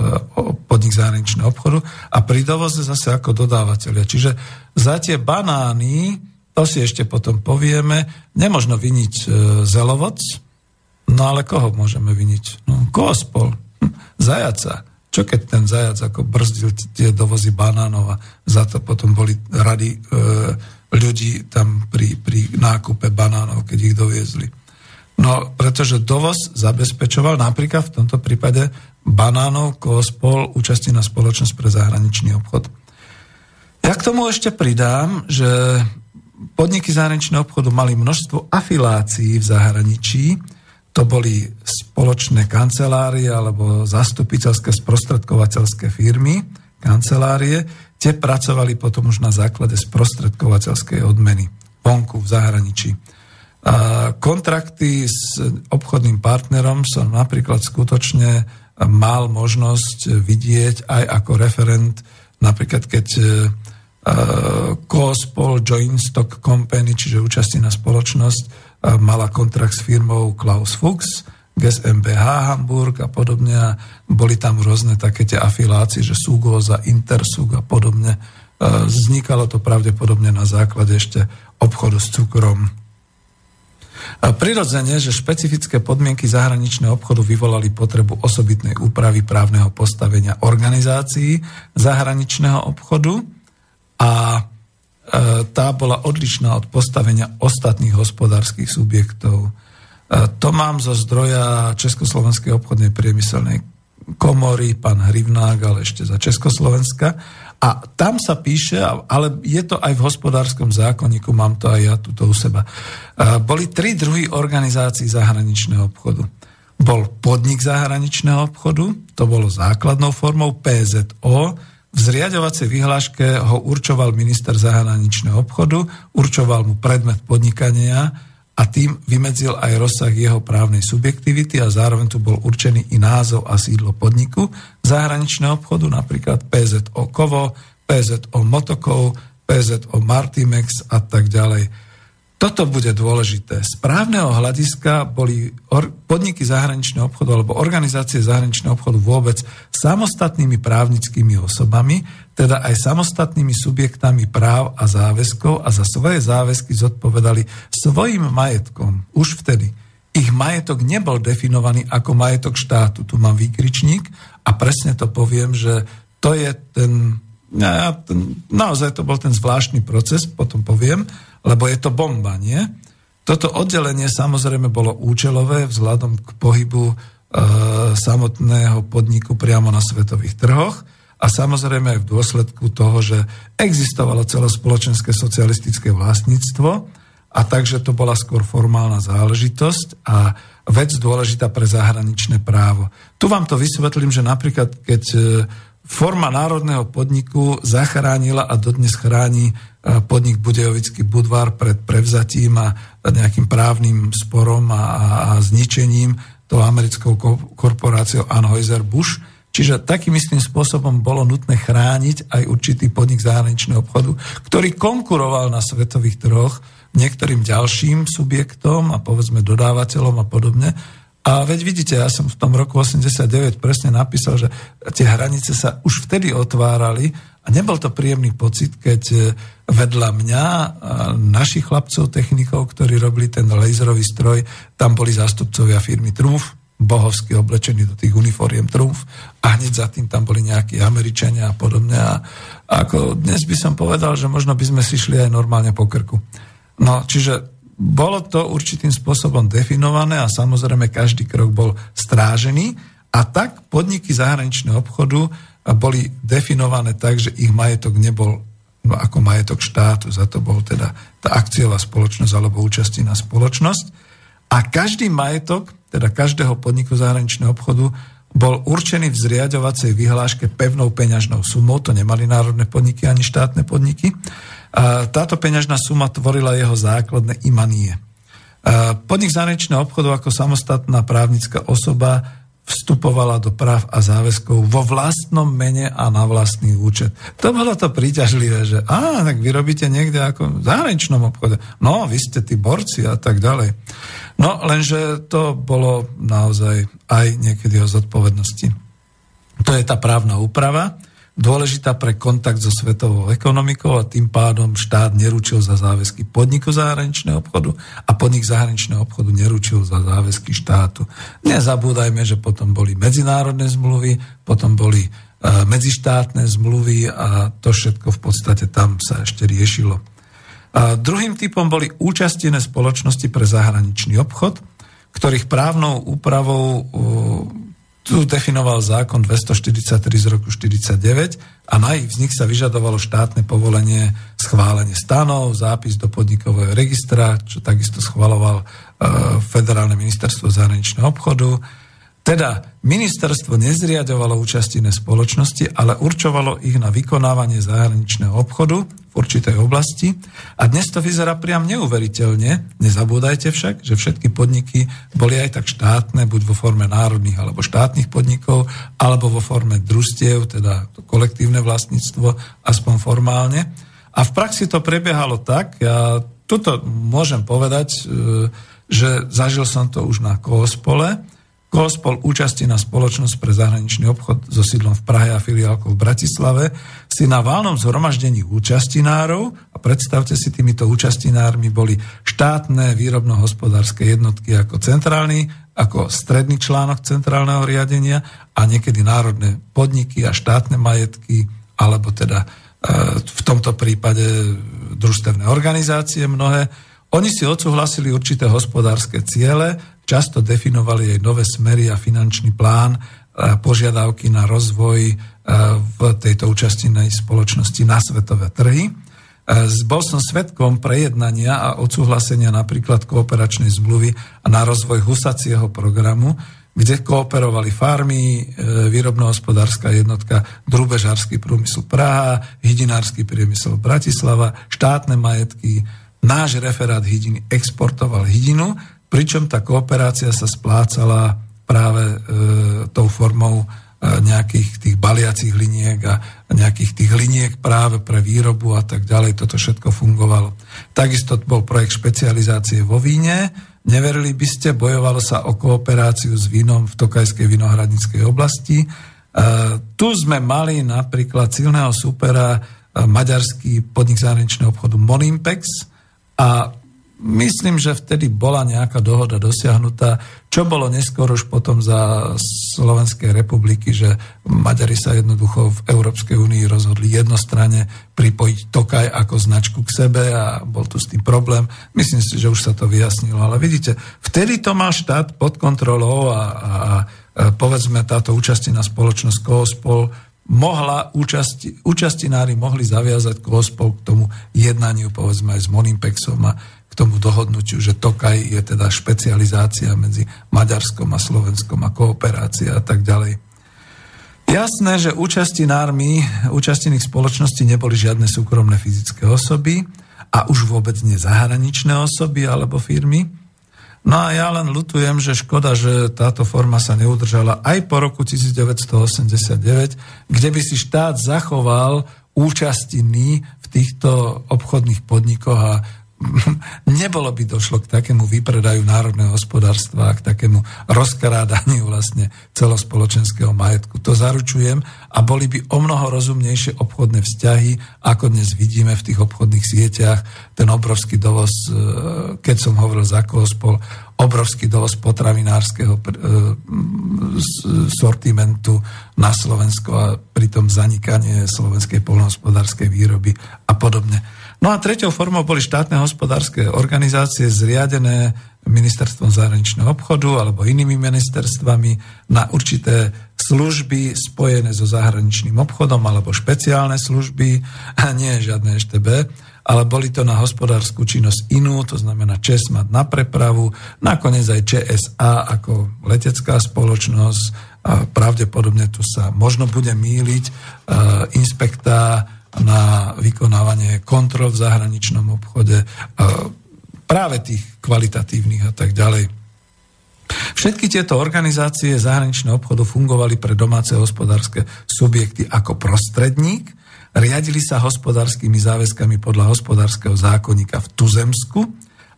podnik zahraničného obchodu a pri dovoze zase ako dodávateľia. Čiže za tie banány, to si ešte potom povieme, nemožno vyniť e, zelovoc, no ale koho môžeme vyniť? No, kohospol, hm, zajaca. Čo keď ten zajac ako brzdil tie dovozy banánov a za to potom boli rady e, ľudí tam pri, pri nákupe banánov, keď ich doviezli. No, pretože dovoz zabezpečoval napríklad v tomto prípade banánov spol účasti na spoločnosť pre zahraničný obchod. Ja k tomu ešte pridám, že podniky zahraničného obchodu mali množstvo afilácií v zahraničí, to boli spoločné kancelárie alebo zastupiteľské sprostredkovateľské firmy, kancelárie. tie pracovali potom už na základe sprostredkovateľskej odmeny vonku v zahraničí. Kontrakty s obchodným partnerom som napríklad skutočne mal možnosť vidieť aj ako referent, napríklad keď Cospol Joint Stock Company, čiže účastí na spoločnosť, mala kontrakt s firmou Klaus Fuchs, GSMBH Hamburg a podobne boli tam rôzne také tie afilácie, že Sugoza, Intersug a podobne. Vznikalo to pravdepodobne na základe ešte obchodu s cukrom. Prirodzene, že špecifické podmienky zahraničného obchodu vyvolali potrebu osobitnej úpravy právneho postavenia organizácií zahraničného obchodu a e, tá bola odlišná od postavenia ostatných hospodárskych subjektov. E, to mám zo zdroja Československej obchodnej priemyselnej komory, pán Hrivnák, ale ešte za Československa. A tam sa píše, ale je to aj v hospodárskom zákonníku, mám to aj ja tuto u seba. E, boli tri druhy organizácií zahraničného obchodu. Bol podnik zahraničného obchodu, to bolo základnou formou PZO, v zriadovacej vyhláške ho určoval minister zahraničného obchodu, určoval mu predmet podnikania, a tým vymedzil aj rozsah jeho právnej subjektivity a zároveň tu bol určený i názov a sídlo podniku zahraničného obchodu, napríklad PZO Kovo, PZO Motokov, PZO Martimex a tak ďalej. Toto bude dôležité. Z právneho hľadiska boli podniky zahraničného obchodu alebo organizácie zahraničného obchodu vôbec samostatnými právnickými osobami, teda aj samostatnými subjektami práv a záväzkov a za svoje záväzky zodpovedali svojim majetkom už vtedy. Ich majetok nebol definovaný ako majetok štátu. Tu mám výkričník a presne to poviem, že to je ten, ja, ten naozaj to bol ten zvláštny proces, potom poviem, lebo je to bomba, nie? Toto oddelenie samozrejme bolo účelové vzhľadom k pohybu e, samotného podniku priamo na svetových trhoch a samozrejme aj v dôsledku toho, že existovalo celospoločenské socialistické vlastníctvo a takže to bola skôr formálna záležitosť a vec dôležitá pre zahraničné právo. Tu vám to vysvetlím, že napríklad keď e, forma národného podniku zachránila a dodnes chráni e, podnik Budejovický Budvar pred prevzatím a nejakým právnym sporom a, a, a zničením tou americkou korporáciou Anheuser-Busch. Čiže takým istým spôsobom bolo nutné chrániť aj určitý podnik zahraničného obchodu, ktorý konkuroval na svetových trhoch niektorým ďalším subjektom a povedzme dodávateľom a podobne. A veď vidíte, ja som v tom roku 89 presne napísal, že tie hranice sa už vtedy otvárali a nebol to príjemný pocit, keď e, vedľa mňa našich chlapcov, technikov, ktorí robili ten laserový stroj, tam boli zástupcovia firmy Trumf, bohovsky oblečení do tých uniforiem Trumf a hneď za tým tam boli nejakí Američania a podobne. A ako dnes by som povedal, že možno by sme si šli aj normálne po krku. No, čiže bolo to určitým spôsobom definované a samozrejme každý krok bol strážený a tak podniky zahraničného obchodu boli definované tak, že ich majetok nebol no, ako majetok štátu, za to bol teda tá akciová spoločnosť alebo účasti na spoločnosť. A každý majetok, teda každého podniku zahraničného obchodu, bol určený v zriadovacej vyhláške pevnou peňažnou sumou, to nemali národné podniky ani štátne podniky, táto peňažná suma tvorila jeho základné imanie. Podnik zahraničného obchodu ako samostatná právnická osoba vstupovala do práv a záväzkov vo vlastnom mene a na vlastný účet. To bolo to príťažlivé, že á, tak vy robíte niekde ako v zahraničnom obchode. No, vy ste tí borci a tak ďalej. No, lenže to bolo naozaj aj niekedy o zodpovednosti. To je tá právna úprava dôležitá pre kontakt so svetovou ekonomikou a tým pádom štát neručil za záväzky podniku zahraničného obchodu a podnik zahraničného obchodu neručil za záväzky štátu. Nezabúdajme, že potom boli medzinárodné zmluvy, potom boli e, medzištátne zmluvy a to všetko v podstate tam sa ešte riešilo. Druhým typom boli účastené spoločnosti pre zahraničný obchod, ktorých právnou úpravou tu definoval zákon 243 z roku 49 a na ich vznik sa vyžadovalo štátne povolenie, schválenie stanov, zápis do podnikového registra, čo takisto schvaloval uh, Federálne ministerstvo zahraničného obchodu. Teda ministerstvo nezriadovalo účastinné spoločnosti, ale určovalo ich na vykonávanie zahraničného obchodu v určitej oblasti. A dnes to vyzerá priam neuveriteľne. Nezabúdajte však, že všetky podniky boli aj tak štátne, buď vo forme národných alebo štátnych podnikov, alebo vo forme družstiev, teda to kolektívne vlastníctvo, aspoň formálne. A v praxi to prebiehalo tak, ja tuto môžem povedať, e, že zažil som to už na Koospole, Kospol účasti na spoločnosť pre zahraničný obchod so sídlom v Prahe a filiálkou v Bratislave si na válnom zhromaždení účastinárov a predstavte si, týmito účastinármi boli štátne výrobno-hospodárske jednotky ako centrálny, ako stredný článok centrálneho riadenia a niekedy národné podniky a štátne majetky, alebo teda e, v tomto prípade družstevné organizácie mnohé. Oni si odsúhlasili určité hospodárske ciele, často definovali aj nové smery a finančný plán, a požiadavky na rozvoj e, v tejto účastinej spoločnosti na svetové trhy. E, bol som svetkom prejednania a odsúhlasenia napríklad kooperačnej zmluvy na rozvoj husacieho programu, kde kooperovali farmy, e, výrobnohospodárska jednotka, drubežársky priemysel Praha, hydinársky priemysel Bratislava, štátne majetky, náš referát hydiny exportoval hydinu pričom tá kooperácia sa splácala práve e, tou formou e, nejakých tých baliacich liniek a nejakých tých liniek práve pre výrobu a tak ďalej. Toto všetko fungovalo. Takisto bol projekt špecializácie vo víne. Neverili by ste, bojovalo sa o kooperáciu s vínom v Tokajskej vinohradníckej oblasti. E, tu sme mali napríklad silného supera e, maďarský podnik zahraničného obchodu Monimpex a Myslím, že vtedy bola nejaká dohoda dosiahnutá, čo bolo neskôr už potom za Slovenskej republiky, že Maďari sa jednoducho v Európskej únii rozhodli jednostranne pripojiť Tokaj ako značku k sebe a bol tu s tým problém. Myslím si, že už sa to vyjasnilo. Ale vidíte, vtedy to mal štát pod kontrolou a, a, a povedzme táto účasti na spoločnosť Koospol mohla účasti, účastinári mohli zaviazať Koospol k tomu jednaniu povedzme aj s Monimpexom a k tomu dohodnutiu, že Tokaj je teda špecializácia medzi Maďarskom a Slovenskom a kooperácia a tak ďalej. Jasné, že účastinármi účastených spoločností neboli žiadne súkromné fyzické osoby a už vôbec nie zahraničné osoby alebo firmy. No a ja len lutujem, že škoda, že táto forma sa neudržala aj po roku 1989, kde by si štát zachoval účastiny v týchto obchodných podnikoch a nebolo by došlo k takému vypredaju národného hospodárstva, k takému rozkrádaniu vlastne celospoločenského majetku. To zaručujem a boli by o mnoho rozumnejšie obchodné vzťahy, ako dnes vidíme v tých obchodných sieťach. Ten obrovský dovoz, e, keď som hovoril za Kospol, obrovský dovoz potravinárskeho e, sortimentu na Slovensko a pritom zanikanie slovenskej polnohospodárskej výroby a podobne. No a treťou formou boli štátne hospodárske organizácie zriadené ministerstvom zahraničného obchodu alebo inými ministerstvami na určité služby spojené so zahraničným obchodom alebo špeciálne služby, a nie žiadne EŠTB, ale boli to na hospodárskú činnosť inú, to znamená ČESMAT na prepravu, nakoniec aj ČSA ako letecká spoločnosť, a pravdepodobne tu sa možno bude míliť, inspektá na vykonávanie kontrol v zahraničnom obchode, práve tých kvalitatívnych a tak ďalej. Všetky tieto organizácie zahraničného obchodu fungovali pre domáce hospodárske subjekty ako prostredník, riadili sa hospodárskymi záväzkami podľa hospodárskeho zákonníka v tuzemsku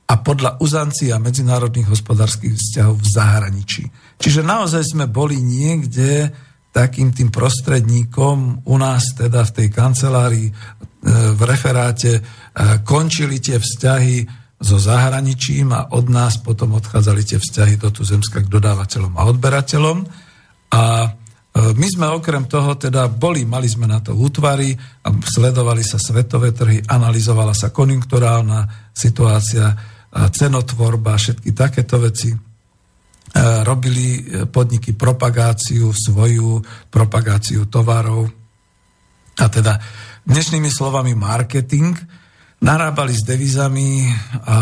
a podľa uzancií a medzinárodných hospodárskych vzťahov v zahraničí. Čiže naozaj sme boli niekde takým tým prostredníkom u nás teda v tej kancelárii, e, v referáte e, končili tie vzťahy so zahraničím a od nás potom odchádzali tie vzťahy do tuzemska k dodávateľom a odberateľom. A e, my sme okrem toho teda boli, mali sme na to útvary, a sledovali sa svetové trhy, analyzovala sa konjunkturálna situácia, cenotvorba, všetky takéto veci. E, robili e, podniky propagáciu, svoju propagáciu tovarov. A teda dnešnými slovami marketing, narábali s devizami a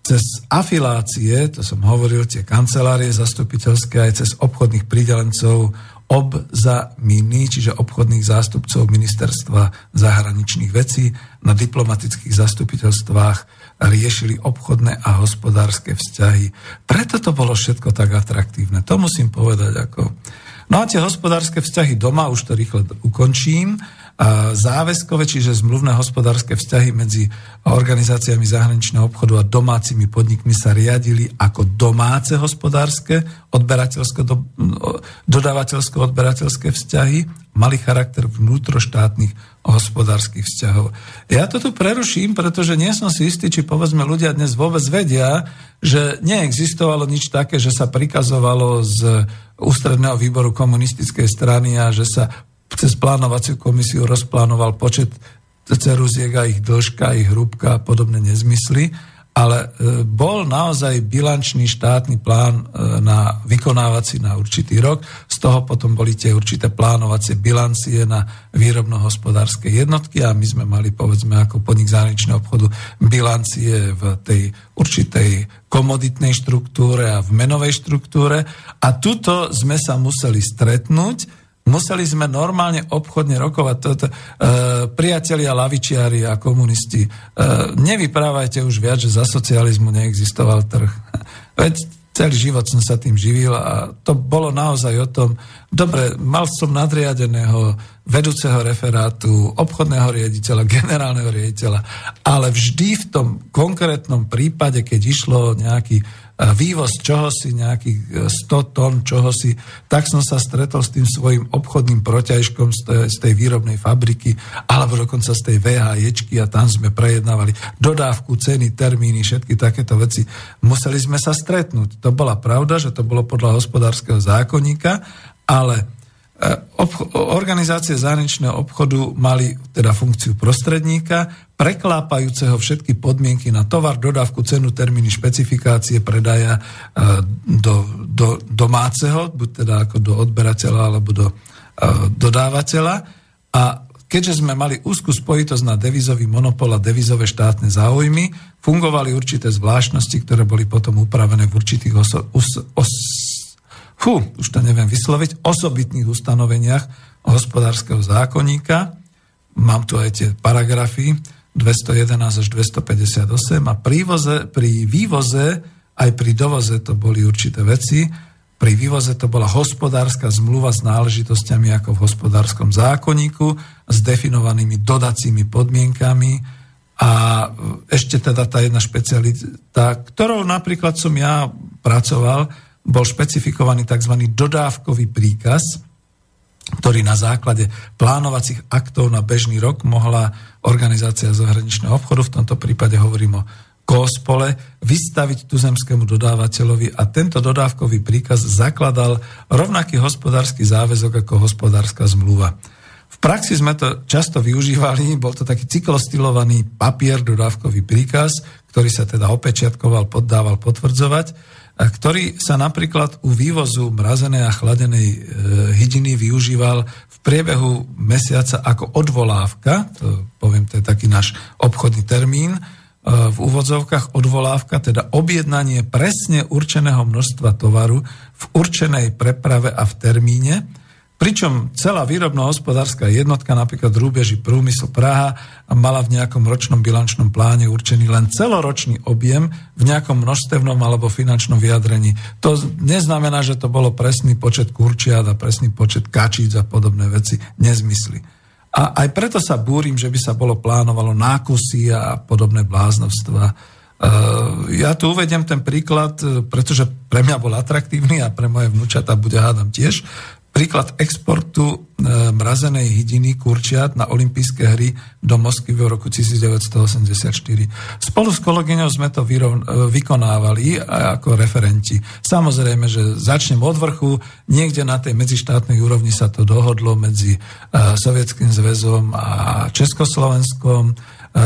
cez afilácie, to som hovoril, tie kancelárie zastupiteľské aj cez obchodných pridelencov obzaminy, čiže obchodných zástupcov ministerstva zahraničných vecí na diplomatických zastupiteľstvách riešili obchodné a hospodárske vzťahy. Preto to bolo všetko tak atraktívne. To musím povedať ako... No a tie hospodárske vzťahy doma, už to rýchle ukončím, záväzkové, čiže zmluvné hospodárske vzťahy medzi organizáciami zahraničného obchodu a domácimi podnikmi sa riadili ako domáce hospodárske, odberateľsko, do, dodávateľsko-odberateľské vzťahy, mali charakter vnútroštátnych hospodárskych vzťahov. Ja to tu preruším, pretože nie som si istý, či povedzme ľudia dnes vôbec vedia, že neexistovalo nič také, že sa prikazovalo z ústredného výboru komunistickej strany a že sa cez plánovaciu komisiu rozplánoval počet ceruziek a ich dĺžka, ich hrúbka a podobné nezmysly, ale e, bol naozaj bilančný štátny plán e, na vykonávací na určitý rok. Z toho potom boli tie určité plánovacie bilancie na výrobno-hospodárske jednotky a my sme mali, povedzme, ako podnik zahraničného obchodu bilancie v tej určitej komoditnej štruktúre a v menovej štruktúre. A tuto sme sa museli stretnúť Museli sme normálne obchodne rokovať. Toto, e, priatelia lavičiari a komunisti, e, nevyprávajte už viac, že za socializmu neexistoval trh. Veď celý život som sa tým živil a to bolo naozaj o tom, dobre, mal som nadriadeného vedúceho referátu, obchodného riaditeľa, generálneho riaditeľa, ale vždy v tom konkrétnom prípade, keď išlo nejaký vývoz čohosi, nejakých 100 e, tón čohosi, tak som sa stretol s tým svojim obchodným protiažkom z tej, z tej výrobnej fabriky, alebo dokonca z tej VHJčky a tam sme prejednávali dodávku, ceny, termíny, všetky takéto veci. Museli sme sa stretnúť. To bola pravda, že to bolo podľa hospodárskeho zákonníka, ale Eh, organizácie zahraničného obchodu mali teda funkciu prostredníka, preklápajúceho všetky podmienky na tovar, dodávku, cenu, termíny, špecifikácie, predaja eh, do, do domáceho, buď teda ako do odberateľa alebo do eh, dodávateľa. A keďže sme mali úzkú spojitosť na devizový monopol a devizové štátne záujmy, fungovali určité zvláštnosti, ktoré boli potom upravené v určitých oso- os- os- fú, už to neviem vysloviť, osobitných ustanoveniach hospodárskeho zákonníka. Mám tu aj tie paragrafy 211 až 258 a pri, voze, pri vývoze aj pri dovoze to boli určité veci. Pri vývoze to bola hospodárska zmluva s náležitosťami ako v hospodárskom zákonníku s definovanými dodacími podmienkami a ešte teda tá jedna špecialita, ktorou napríklad som ja pracoval, bol špecifikovaný tzv. dodávkový príkaz, ktorý na základe plánovacích aktov na bežný rok mohla organizácia zahraničného obchodu, v tomto prípade hovorím o Kospole, vystaviť tuzemskému dodávateľovi a tento dodávkový príkaz zakladal rovnaký hospodársky záväzok ako hospodárska zmluva. V praxi sme to často využívali, bol to taký cyklostilovaný papier, dodávkový príkaz, ktorý sa teda opečiatkoval, poddával potvrdzovať ktorý sa napríklad u vývozu mrazenej a chladenej e, hydiny využíval v priebehu mesiaca ako odvolávka, to poviem, to je taký náš obchodný termín, e, v úvodzovkách odvolávka, teda objednanie presne určeného množstva tovaru v určenej preprave a v termíne, Pričom celá výrobno-hospodárska jednotka, napríklad Rúbeži Prúmysl Praha, mala v nejakom ročnom bilančnom pláne určený len celoročný objem v nejakom množstevnom alebo finančnom vyjadrení. To neznamená, že to bolo presný počet kurčiat a presný počet kačíc a podobné veci. Nezmysly. A aj preto sa búrim, že by sa bolo plánovalo nákusy a podobné bláznovstva. E, ja tu uvediem ten príklad, pretože pre mňa bol atraktívny a pre moje vnúčata bude hádam tiež príklad exportu e, mrazenej hydiny kurčiat na olympijské hry do Moskvy v roku 1984. Spolu s kolegyňou sme to vyrov, e, vykonávali ako referenti. Samozrejme, že začnem od vrchu, niekde na tej medzištátnej úrovni sa to dohodlo medzi e, Sovietským zväzom a Československom,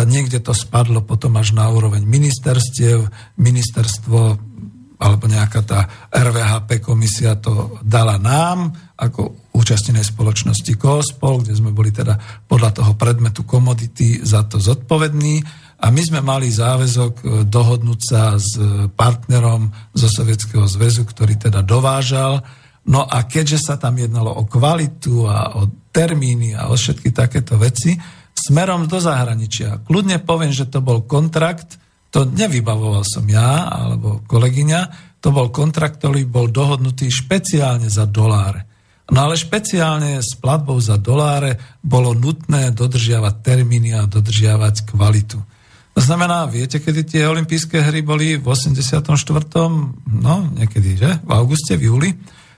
niekde to spadlo potom až na úroveň ministerstiev, ministerstvo alebo nejaká tá RVHP komisia to dala nám ako účastnenej spoločnosti Kospol, kde sme boli teda podľa toho predmetu komodity za to zodpovední a my sme mali záväzok e, dohodnúť sa s partnerom zo Sovietskeho zväzu, ktorý teda dovážal. No a keďže sa tam jednalo o kvalitu a o termíny a o všetky takéto veci, smerom do zahraničia. Kľudne poviem, že to bol kontrakt, to nevybavoval som ja alebo kolegyňa, to bol kontrakt, ktorý bol dohodnutý špeciálne za doláre. No ale špeciálne s platbou za doláre bolo nutné dodržiavať termíny a dodržiavať kvalitu. To znamená, viete, kedy tie olympijské hry boli v 84. No, niekedy, že? V auguste, v júli.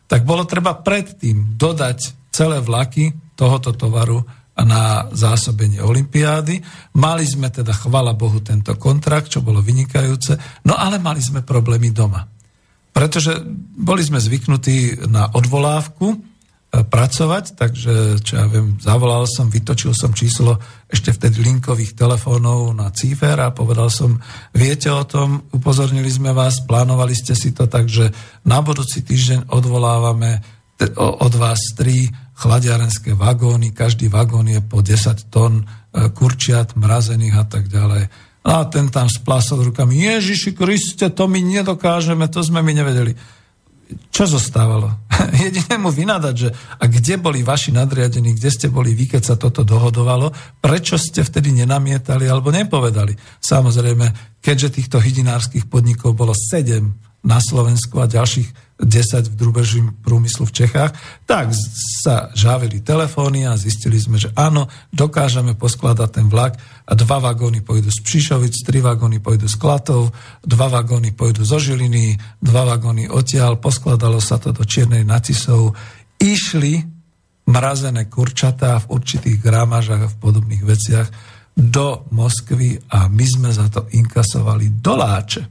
Tak bolo treba predtým dodať celé vlaky tohoto tovaru na zásobenie olympiády. Mali sme teda, chvala Bohu, tento kontrakt, čo bolo vynikajúce, no ale mali sme problémy doma. Pretože boli sme zvyknutí na odvolávku e, pracovať, takže čo ja viem, zavolal som, vytočil som číslo ešte vtedy linkových telefónov na Cífer a povedal som, viete o tom, upozornili sme vás, plánovali ste si to, takže na budúci týždeň odvolávame od vás tri chladiarenské vagóny, každý vagón je po 10 tón e, kurčiat, mrazených a tak ďalej. A ten tam splásol rukami, Ježiši Kriste, to my nedokážeme, to sme my nevedeli. Čo zostávalo? Jedine mu vynadať, že a kde boli vaši nadriadení, kde ste boli vy, keď sa toto dohodovalo, prečo ste vtedy nenamietali alebo nepovedali? Samozrejme, keďže týchto hydinárskych podnikov bolo sedem na Slovensku a ďalších 10 v drubežím prúmyslu v Čechách, tak sa žávili telefóny a zistili sme, že áno, dokážeme poskladať ten vlak a dva vagóny pôjdu z Přišovic, tri vagóny pôjdu z Klatov, dva vagóny pôjdu zo Žiliny, dva vagóny odtiaľ, poskladalo sa to do Čiernej nacisov, išli mrazené kurčatá v určitých gramážach a v podobných veciach do Moskvy a my sme za to inkasovali doláče.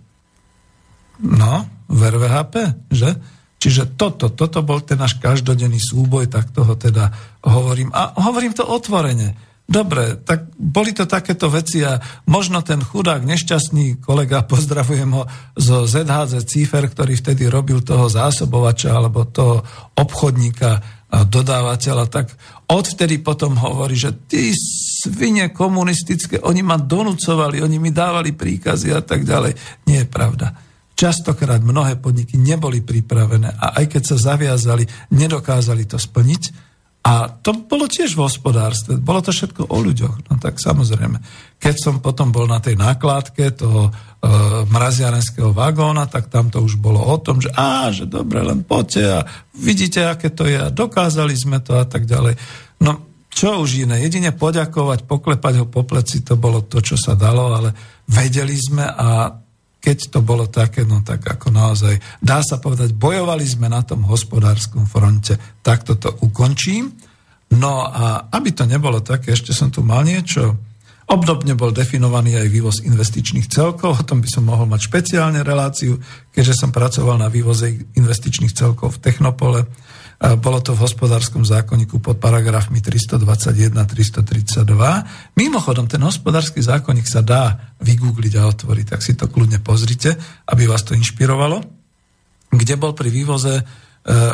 No, v RVHP, že? Čiže toto, toto bol ten náš každodenný súboj, tak toho teda hovorím. A hovorím to otvorene. Dobre, tak boli to takéto veci a možno ten chudák, nešťastný kolega, pozdravujem ho zo ZHZ Cífer, ktorý vtedy robil toho zásobovača alebo toho obchodníka a dodávateľa, tak odvtedy potom hovorí, že tí svine komunistické, oni ma donúcovali, oni mi dávali príkazy a tak ďalej. Nie je pravda. Častokrát mnohé podniky neboli pripravené a aj keď sa zaviazali, nedokázali to splniť. A to bolo tiež v hospodárstve, bolo to všetko o ľuďoch. No tak samozrejme, keď som potom bol na tej nákladke toho e, mraziarenského vagóna, tak tam to už bolo o tom, že á, že dobre, len poďte a vidíte, aké to je a dokázali sme to a tak ďalej. No čo už iné, jedine poďakovať, poklepať ho po pleci, to bolo to, čo sa dalo, ale vedeli sme a keď to bolo také, no tak ako naozaj, dá sa povedať, bojovali sme na tom hospodárskom fronte. Tak toto ukončím. No a aby to nebolo také, ešte som tu mal niečo. Obdobne bol definovaný aj vývoz investičných celkov, o tom by som mohol mať špeciálne reláciu, keďže som pracoval na vývoze investičných celkov v Technopole bolo to v hospodárskom zákonníku pod paragrafmi 321 332. Mimochodom, ten hospodársky zákonník sa dá vygoogliť a otvoriť, tak si to kľudne pozrite, aby vás to inšpirovalo, kde bol pri vývoze e,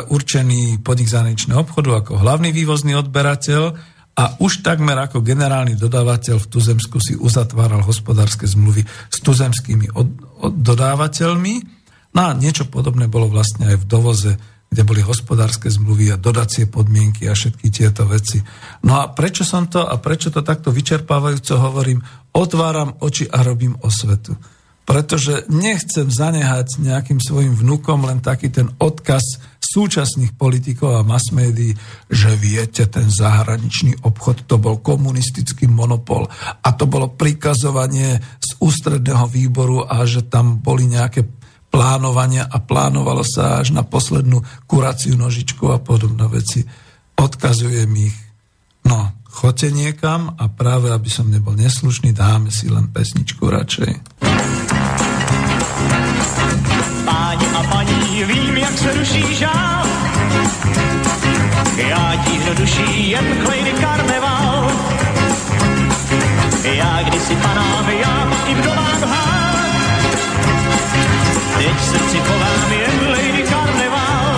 určený podnik zahraničného obchodu ako hlavný vývozný odberateľ a už takmer ako generálny dodávateľ v Tuzemsku si uzatváral hospodárske zmluvy s tuzemskými od, od dodávateľmi. No a niečo podobné bolo vlastne aj v dovoze kde boli hospodárske zmluvy a dodacie podmienky a všetky tieto veci. No a prečo som to a prečo to takto vyčerpávajúco hovorím? Otváram oči a robím osvetu. Pretože nechcem zanehať nejakým svojim vnukom len taký ten odkaz súčasných politikov a mass médií, že viete, ten zahraničný obchod to bol komunistický monopol a to bolo prikazovanie z ústredného výboru a že tam boli nejaké plánovania a plánovalo sa až na poslednú kuraciu nožičku a podobné veci. Odkazujem ich. No, choďte niekam a práve, aby som nebol neslušný, dáme si len pesničku radšej. Páni a paní, vím, jak se ruší žál. Já tíhnu duší jen klejny karneval. Já kdysi panám, já i v domách hál. Teď v srdci chovám jen Lady Karneval.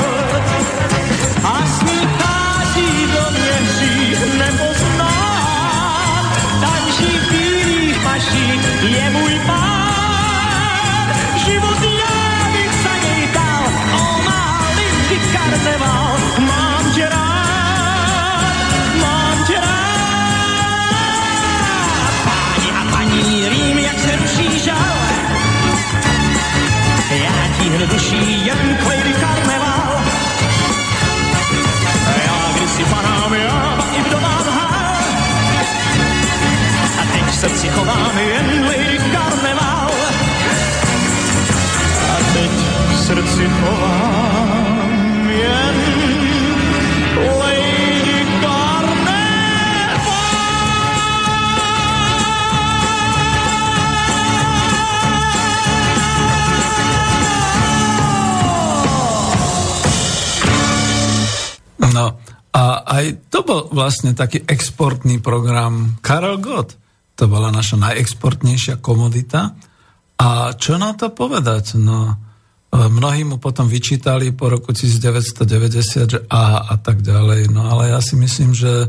A s ní chází do mě dřív nepoznám. Tančí v bílých maších, jemu Tíhnu duší jen k Lady Carnival. Já kdysi panám, já i vdovám hál. A teď v srdci chovám jen Lady Carnival. A teď srdci chovám aj to bol vlastne taký exportný program Karel Gott. To bola naša najexportnejšia komodita. A čo na to povedať? No, e, mnohí mu potom vyčítali po roku 1990, že aha a tak ďalej. No ale ja si myslím, že e,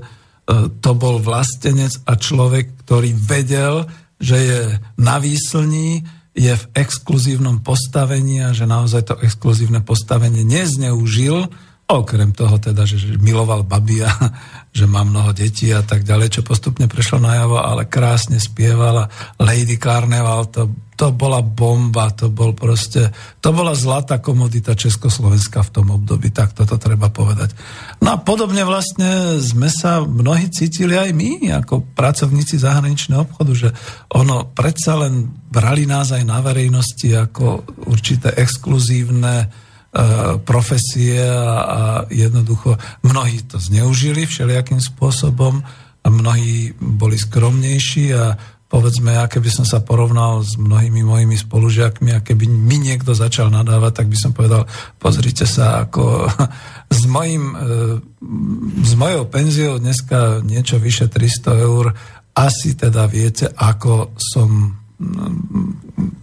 to bol vlastenec a človek, ktorý vedel, že je na výslní, je v exkluzívnom postavení a že naozaj to exkluzívne postavenie nezneužil, Okrem toho teda, že, miloval babi a že má mnoho detí a tak ďalej, čo postupne prešlo najavo, ale krásne spievala Lady Carnival, to, to bola bomba, to bol proste, to bola zlatá komodita Československa v tom období, tak toto treba povedať. No a podobne vlastne sme sa mnohí cítili aj my, ako pracovníci zahraničného obchodu, že ono predsa len brali nás aj na verejnosti ako určité exkluzívne profesie a, jednoducho mnohí to zneužili všelijakým spôsobom a mnohí boli skromnejší a povedzme, ja keby som sa porovnal s mnohými mojimi spolužiakmi a keby mi niekto začal nadávať, tak by som povedal, pozrite sa, ako s, mojim, eh, s mojou penziou dneska niečo vyše 300 eur, asi teda viete, ako som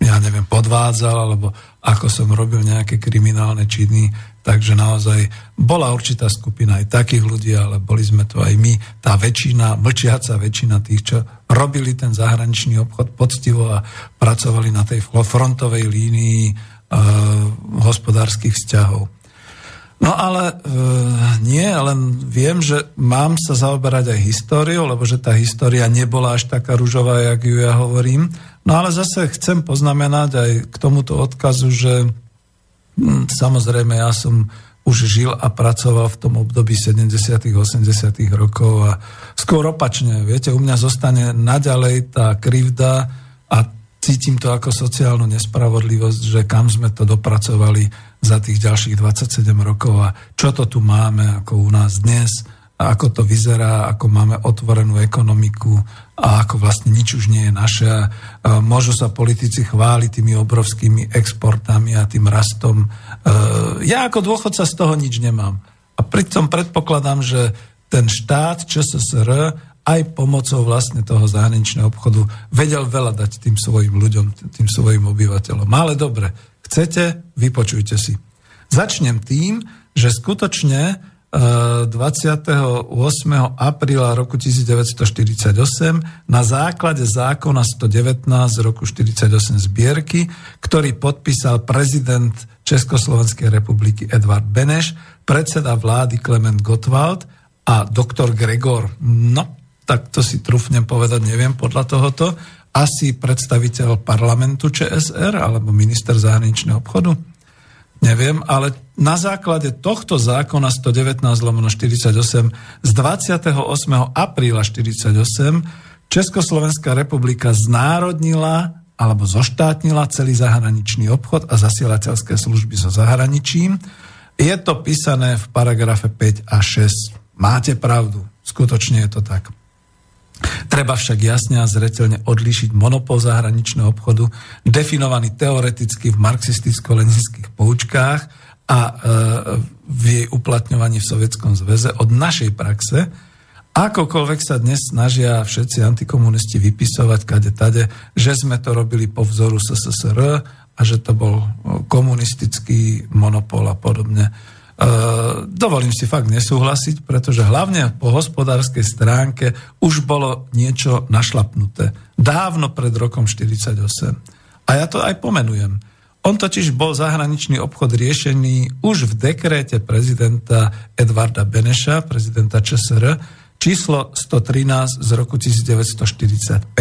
ja neviem, podvádzal, alebo ako som robil nejaké kriminálne činy, takže naozaj bola určitá skupina aj takých ľudí, ale boli sme to aj my, tá väčšina, mlčiaca väčšina tých, čo robili ten zahraničný obchod poctivo a pracovali na tej frontovej línii e, hospodárskych vzťahov. No ale e, nie, len viem, že mám sa zaoberať aj históriou, lebo že tá história nebola až taká ružová, jak ju ja hovorím. No ale zase chcem poznamenať aj k tomuto odkazu, že hm, samozrejme ja som už žil a pracoval v tom období 70 80 rokov a skôr opačne, viete, u mňa zostane naďalej tá krivda a cítim to ako sociálnu nespravodlivosť, že kam sme to dopracovali za tých ďalších 27 rokov a čo to tu máme ako u nás dnes a ako to vyzerá, ako máme otvorenú ekonomiku a ako vlastne nič už nie je naše. Môžu sa politici chváliť tými obrovskými exportami a tým rastom. E, ja ako dôchodca z toho nič nemám. A pritom predpokladám, že ten štát ČSSR aj pomocou vlastne toho zahraničného obchodu vedel veľa dať tým svojim ľuďom, tým svojim obyvateľom. Ale dobre, chcete, vypočujte si. Začnem tým, že skutočne 28. apríla roku 1948 na základe zákona 119 z roku 48 zbierky, ktorý podpísal prezident Československej republiky Edvard Beneš, predseda vlády Klement Gottwald a doktor Gregor. No, tak to si trúfnem povedať, neviem podľa tohoto, asi predstaviteľ parlamentu ČSR alebo minister zahraničného obchodu neviem, ale na základe tohto zákona 119 48 z 28. apríla 48 Československá republika znárodnila alebo zoštátnila celý zahraničný obchod a zasielateľské služby so zahraničím. Je to písané v paragrafe 5 a 6. Máte pravdu, skutočne je to tak. Treba však jasne a zretelne odlíšiť monopol zahraničného obchodu, definovaný teoreticky v marxisticko-leninských poučkách a e, v jej uplatňovaní v Sovietskom zväze od našej praxe, akokoľvek sa dnes snažia všetci antikomunisti vypisovať kade tade, že sme to robili po vzoru SSSR a že to bol komunistický monopol a podobne. Uh, dovolím si fakt nesúhlasiť, pretože hlavne po hospodárskej stránke už bolo niečo našlapnuté. Dávno pred rokom 48. A ja to aj pomenujem. On totiž bol zahraničný obchod riešený už v dekréte prezidenta Edvarda Beneša, prezidenta ČSR, číslo 113 z roku 1945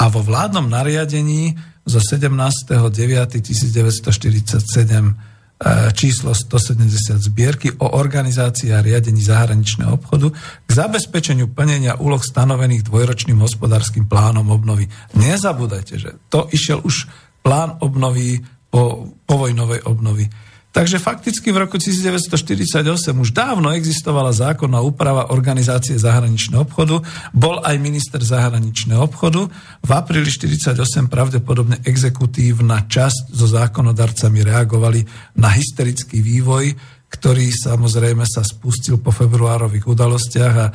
a vo vládnom nariadení zo 17.9.1947 E, číslo 170 zbierky o organizácii a riadení zahraničného obchodu k zabezpečeniu plnenia úloh stanovených dvojročným hospodárskym plánom obnovy. Nezabúdajte, že to išiel už plán obnovy po povojnovej obnovy. Takže fakticky v roku 1948 už dávno existovala zákonná úprava organizácie zahraničného obchodu, bol aj minister zahraničného obchodu. V apríli 1948 pravdepodobne exekutívna časť so zákonodarcami reagovali na hysterický vývoj, ktorý samozrejme sa spustil po februárových udalostiach. A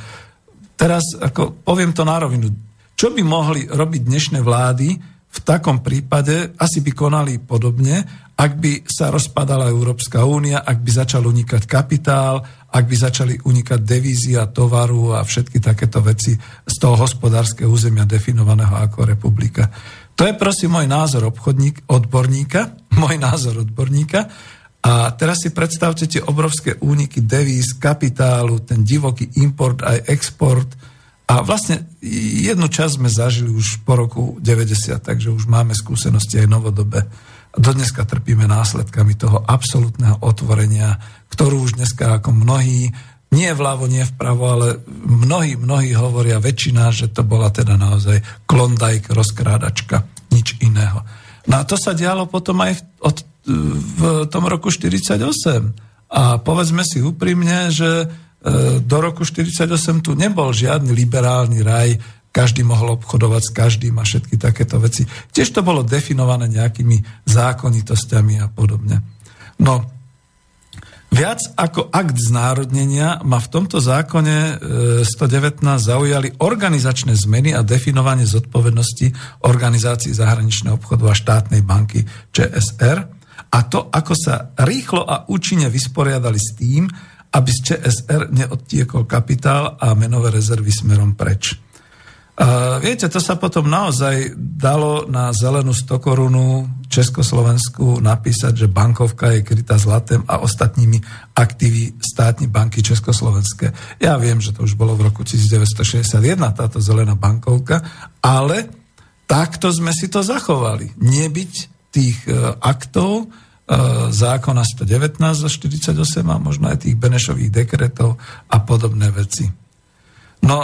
teraz, ako poviem to na rovinu, čo by mohli robiť dnešné vlády v takom prípade, asi by konali podobne ak by sa rozpadala Európska únia, ak by začal unikať kapitál, ak by začali unikať devízia, tovaru a všetky takéto veci z toho hospodárskeho územia definovaného ako republika. To je prosím môj názor obchodník, odborníka, môj názor odborníka. A teraz si predstavte tie obrovské úniky devíz, kapitálu, ten divoký import aj export. A vlastne jednu časť sme zažili už po roku 90, takže už máme skúsenosti aj novodobé dodneska trpíme následkami toho absolútneho otvorenia, ktorú už dneska ako mnohí, nie vľavo, nie vpravo, ale mnohí, mnohí hovoria, väčšina, že to bola teda naozaj klondajk, rozkrádačka, nič iného. No a to sa dialo potom aj v, od, v tom roku 48. A povedzme si úprimne, že e, do roku 48 tu nebol žiadny liberálny raj, každý mohol obchodovať s každým a všetky takéto veci. Tiež to bolo definované nejakými zákonitosťami a podobne. No, viac ako akt znárodnenia ma v tomto zákone 119 e, zaujali organizačné zmeny a definovanie zodpovednosti organizácií zahraničného obchodu a štátnej banky ČSR a to, ako sa rýchlo a účinne vysporiadali s tým, aby z ČSR neodtiekol kapitál a menové rezervy smerom preč. Viete, to sa potom naozaj dalo na zelenú stokorunu Československu napísať, že bankovka je krytá zlatem a ostatnými aktívy státni banky Československé. Ja viem, že to už bolo v roku 1961, táto zelená bankovka, ale takto sme si to zachovali. Nebyť tých uh, aktov, uh, zákona 119 zo 48 a možno aj tých Benešových dekretov a podobné veci. No,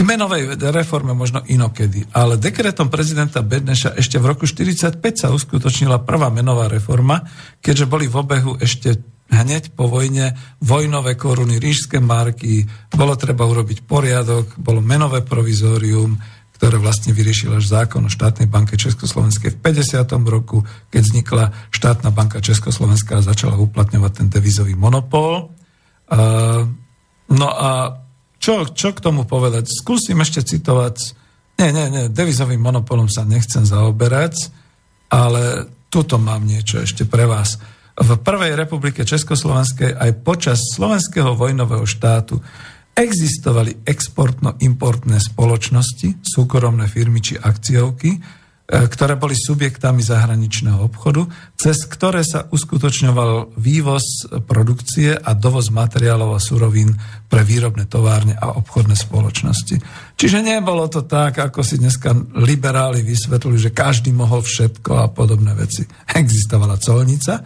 uh, k menovej reforme možno inokedy, ale dekretom prezidenta Bedneša ešte v roku 1945 sa uskutočnila prvá menová reforma, keďže boli v obehu ešte hneď po vojne vojnové koruny, rížské marky, bolo treba urobiť poriadok, bolo menové provizórium, ktoré vlastne vyriešil až zákon o štátnej banke Československej v 50. roku, keď vznikla štátna banka Československá a začala uplatňovať ten devizový monopol. Uh, no a čo, čo k tomu povedať? Skúsim ešte citovať. Nie, nie, nie, devizovým monopolom sa nechcem zaoberať, ale tuto mám niečo ešte pre vás. V Prvej republike Československej aj počas slovenského vojnového štátu existovali exportno-importné spoločnosti, súkromné firmy či akciovky, ktoré boli subjektami zahraničného obchodu, cez ktoré sa uskutočňoval vývoz produkcie a dovoz materiálov a surovín pre výrobné továrne a obchodné spoločnosti. Čiže nebolo to tak, ako si dneska liberáli vysvetlili, že každý mohol všetko a podobné veci. Existovala colnica,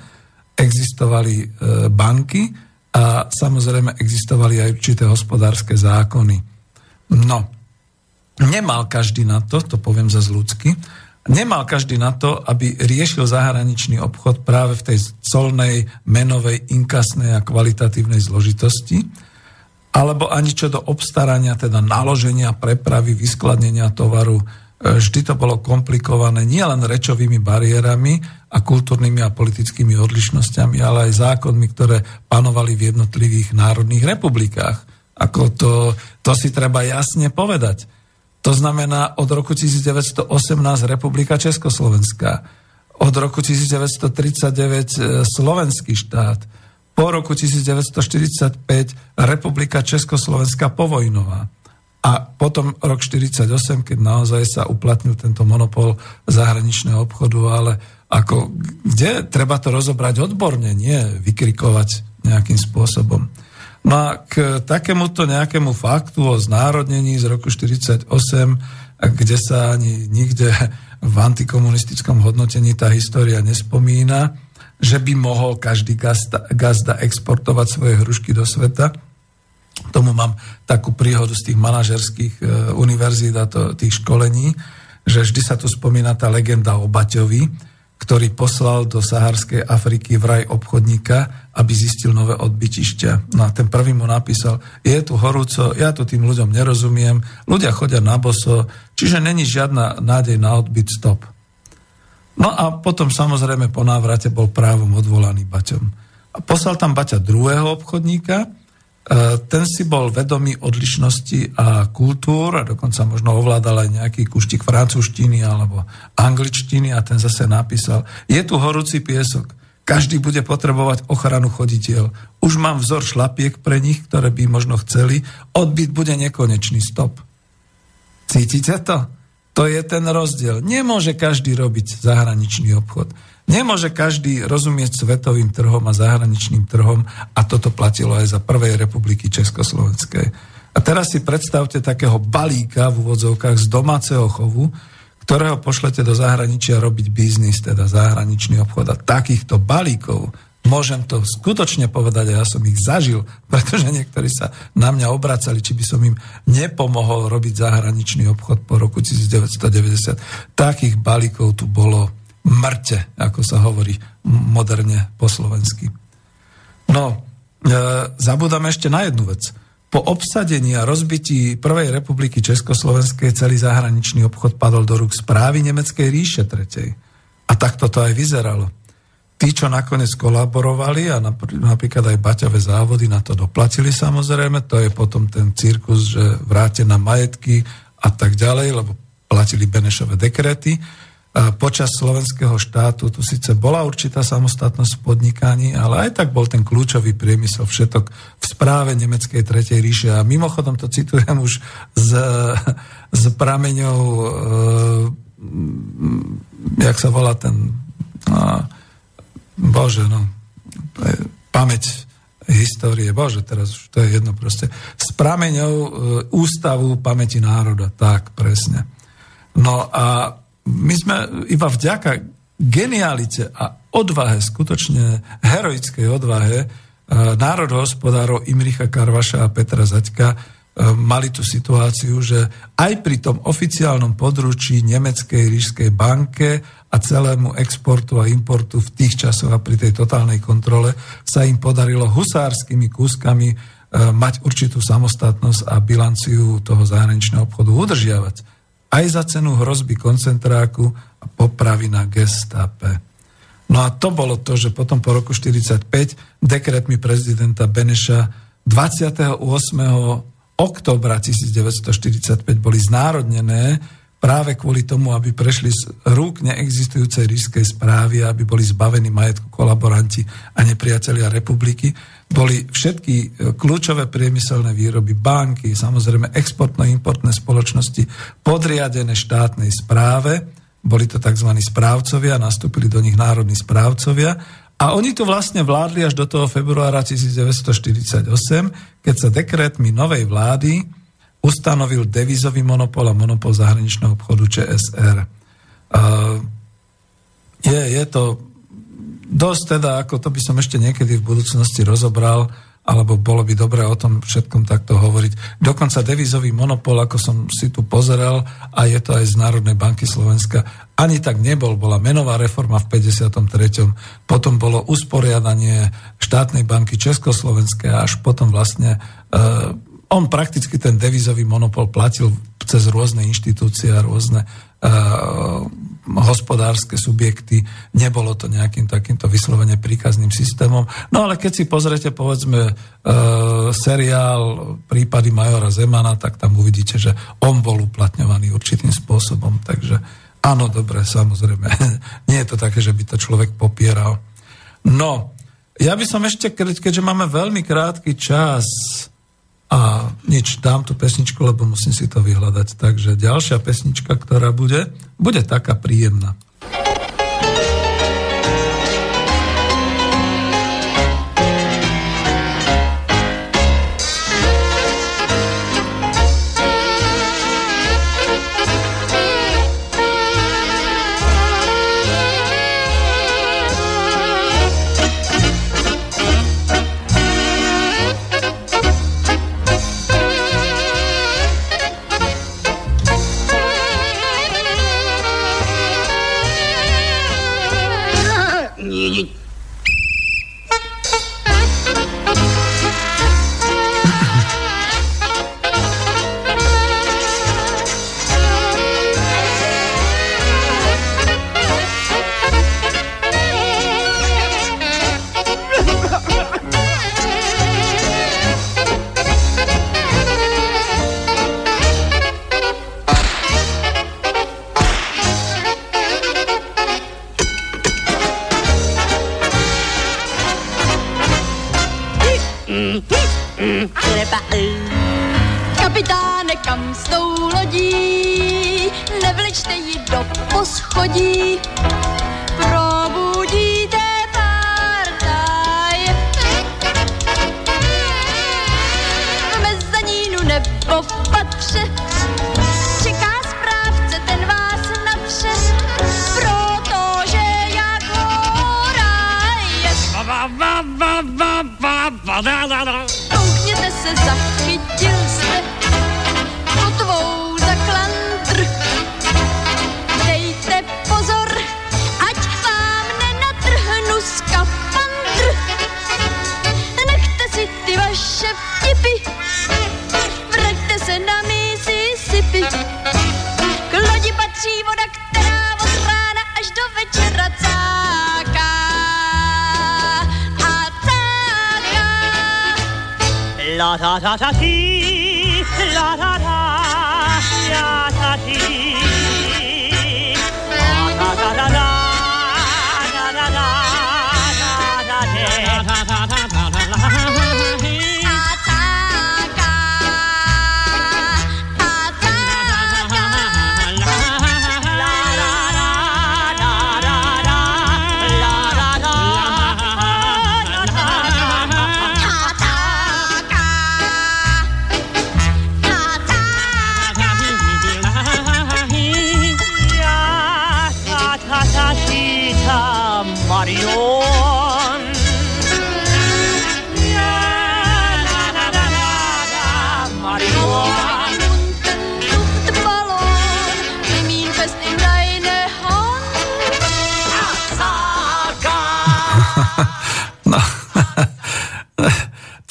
existovali e, banky a samozrejme existovali aj určité hospodárske zákony. No, nemal každý na to, to poviem za ľudsky, Nemal každý na to, aby riešil zahraničný obchod práve v tej colnej, menovej, inkasnej a kvalitatívnej zložitosti, alebo ani čo do obstarania, teda naloženia, prepravy, vyskladnenia tovaru. E, vždy to bolo komplikované nielen rečovými bariérami a kultúrnymi a politickými odlišnosťami, ale aj zákonmi, ktoré panovali v jednotlivých národných republikách. Ako to, to si treba jasne povedať. To znamená od roku 1918 Republika Československá, od roku 1939 e, Slovenský štát, po roku 1945 Republika Československá povojnová. A potom rok 1948, keď naozaj sa uplatnil tento monopol zahraničného obchodu, ale ako, kde treba to rozobrať odborne, nie vykrikovať nejakým spôsobom. No a k takémuto nejakému faktu o znárodnení z roku 1948, kde sa ani nikde v antikomunistickom hodnotení tá história nespomína, že by mohol každý gazda, gazda exportovať svoje hrušky do sveta. Tomu mám takú príhodu z tých manažerských e, univerzít a to, tých školení, že vždy sa tu spomína tá legenda o Baťovi, ktorý poslal do Saharskej Afriky vraj obchodníka, aby zistil nové odbytišťa. No a ten prvý mu napísal, je tu horúco, ja tu tým ľuďom nerozumiem, ľudia chodia na boso, čiže není žiadna nádej na odbyt, stop. No a potom samozrejme po návrate bol právom odvolaný Baťom. A poslal tam Baťa druhého obchodníka, ten si bol vedomý odlišnosti a kultúr a dokonca možno ovládal aj nejaký kuštík francúzštiny alebo angličtiny a ten zase napísal, je tu horúci piesok, každý bude potrebovať ochranu choditeľ. Už mám vzor šlapiek pre nich, ktoré by možno chceli, odbyt bude nekonečný stop. Cítite to? To je ten rozdiel. Nemôže každý robiť zahraničný obchod. Nemôže každý rozumieť svetovým trhom a zahraničným trhom a toto platilo aj za Prvej republiky Československej. A teraz si predstavte takého balíka v úvodzovkách z domáceho chovu, ktorého pošlete do zahraničia robiť biznis, teda zahraničný obchod. A takýchto balíkov, môžem to skutočne povedať, a ja som ich zažil, pretože niektorí sa na mňa obracali, či by som im nepomohol robiť zahraničný obchod po roku 1990. Takých balíkov tu bolo mŕte, ako sa hovorí moderne po slovensky. No, e, zabúdame ešte na jednu vec. Po obsadení a rozbití Prvej republiky Československej celý zahraničný obchod padol do rúk správy Nemeckej ríše tretej. A takto to aj vyzeralo. Tí, čo nakoniec kolaborovali a napríklad aj Baťové závody na to doplatili samozrejme, to je potom ten cirkus, že vráte na majetky a tak ďalej, lebo platili Benešové dekrety počas slovenského štátu tu síce bola určitá samostatnosť v podnikaní, ale aj tak bol ten kľúčový priemysel všetok v správe Nemeckej tretej ríše. A mimochodom to citujem už z, z prameňov, e, jak sa volá ten, no, bože, no, pamäť histórie, bože, teraz už to je jedno proste, z prameňov e, Ústavu pamäti národa, tak, presne. No a my sme iba vďaka genialite a odvahe, skutočne heroickej odvahe e, národohospodárov Imricha Karvaša a Petra Zaďka e, mali tú situáciu, že aj pri tom oficiálnom područí Nemeckej rížskej banke a celému exportu a importu v tých časoch a pri tej totálnej kontrole sa im podarilo husárskymi kúskami e, mať určitú samostatnosť a bilanciu toho zahraničného obchodu udržiavať aj za cenu hrozby koncentráku a popravy na gestape. No a to bolo to, že potom po roku 1945 dekretmi prezidenta Beneša 28. oktobra 1945 boli znárodnené práve kvôli tomu, aby prešli z rúk neexistujúcej rískej správy, aby boli zbavení majetku kolaboranti a nepriatelia republiky, boli všetky e, kľúčové priemyselné výroby, banky, samozrejme exportno-importné spoločnosti podriadené štátnej správe, boli to tzv. správcovia, nastúpili do nich národní správcovia a oni to vlastne vládli až do toho februára 1948, keď sa dekrétmi novej vlády ustanovil devizový monopol a monopol zahraničného obchodu ČSR. Je, je to dosť teda, ako to by som ešte niekedy v budúcnosti rozobral, alebo bolo by dobré o tom všetkom takto hovoriť. Dokonca devizový monopol, ako som si tu pozeral, a je to aj z Národnej banky Slovenska, ani tak nebol. Bola menová reforma v 53. Potom bolo usporiadanie štátnej banky Československej a až potom vlastne e, on prakticky ten devizový monopol platil cez rôzne inštitúcie a rôzne uh, hospodárske subjekty. Nebolo to nejakým takýmto vyslovene príkazným systémom. No ale keď si pozrete, povedzme, uh, seriál prípady Majora Zemana, tak tam uvidíte, že on bol uplatňovaný určitým spôsobom. Takže áno, dobre, samozrejme. Nie je to také, že by to človek popieral. No, ja by som ešte, keďže máme veľmi krátky čas, a nič, dám tú pesničku, lebo musím si to vyhľadať. Takže ďalšia pesnička, ktorá bude, bude taká príjemná.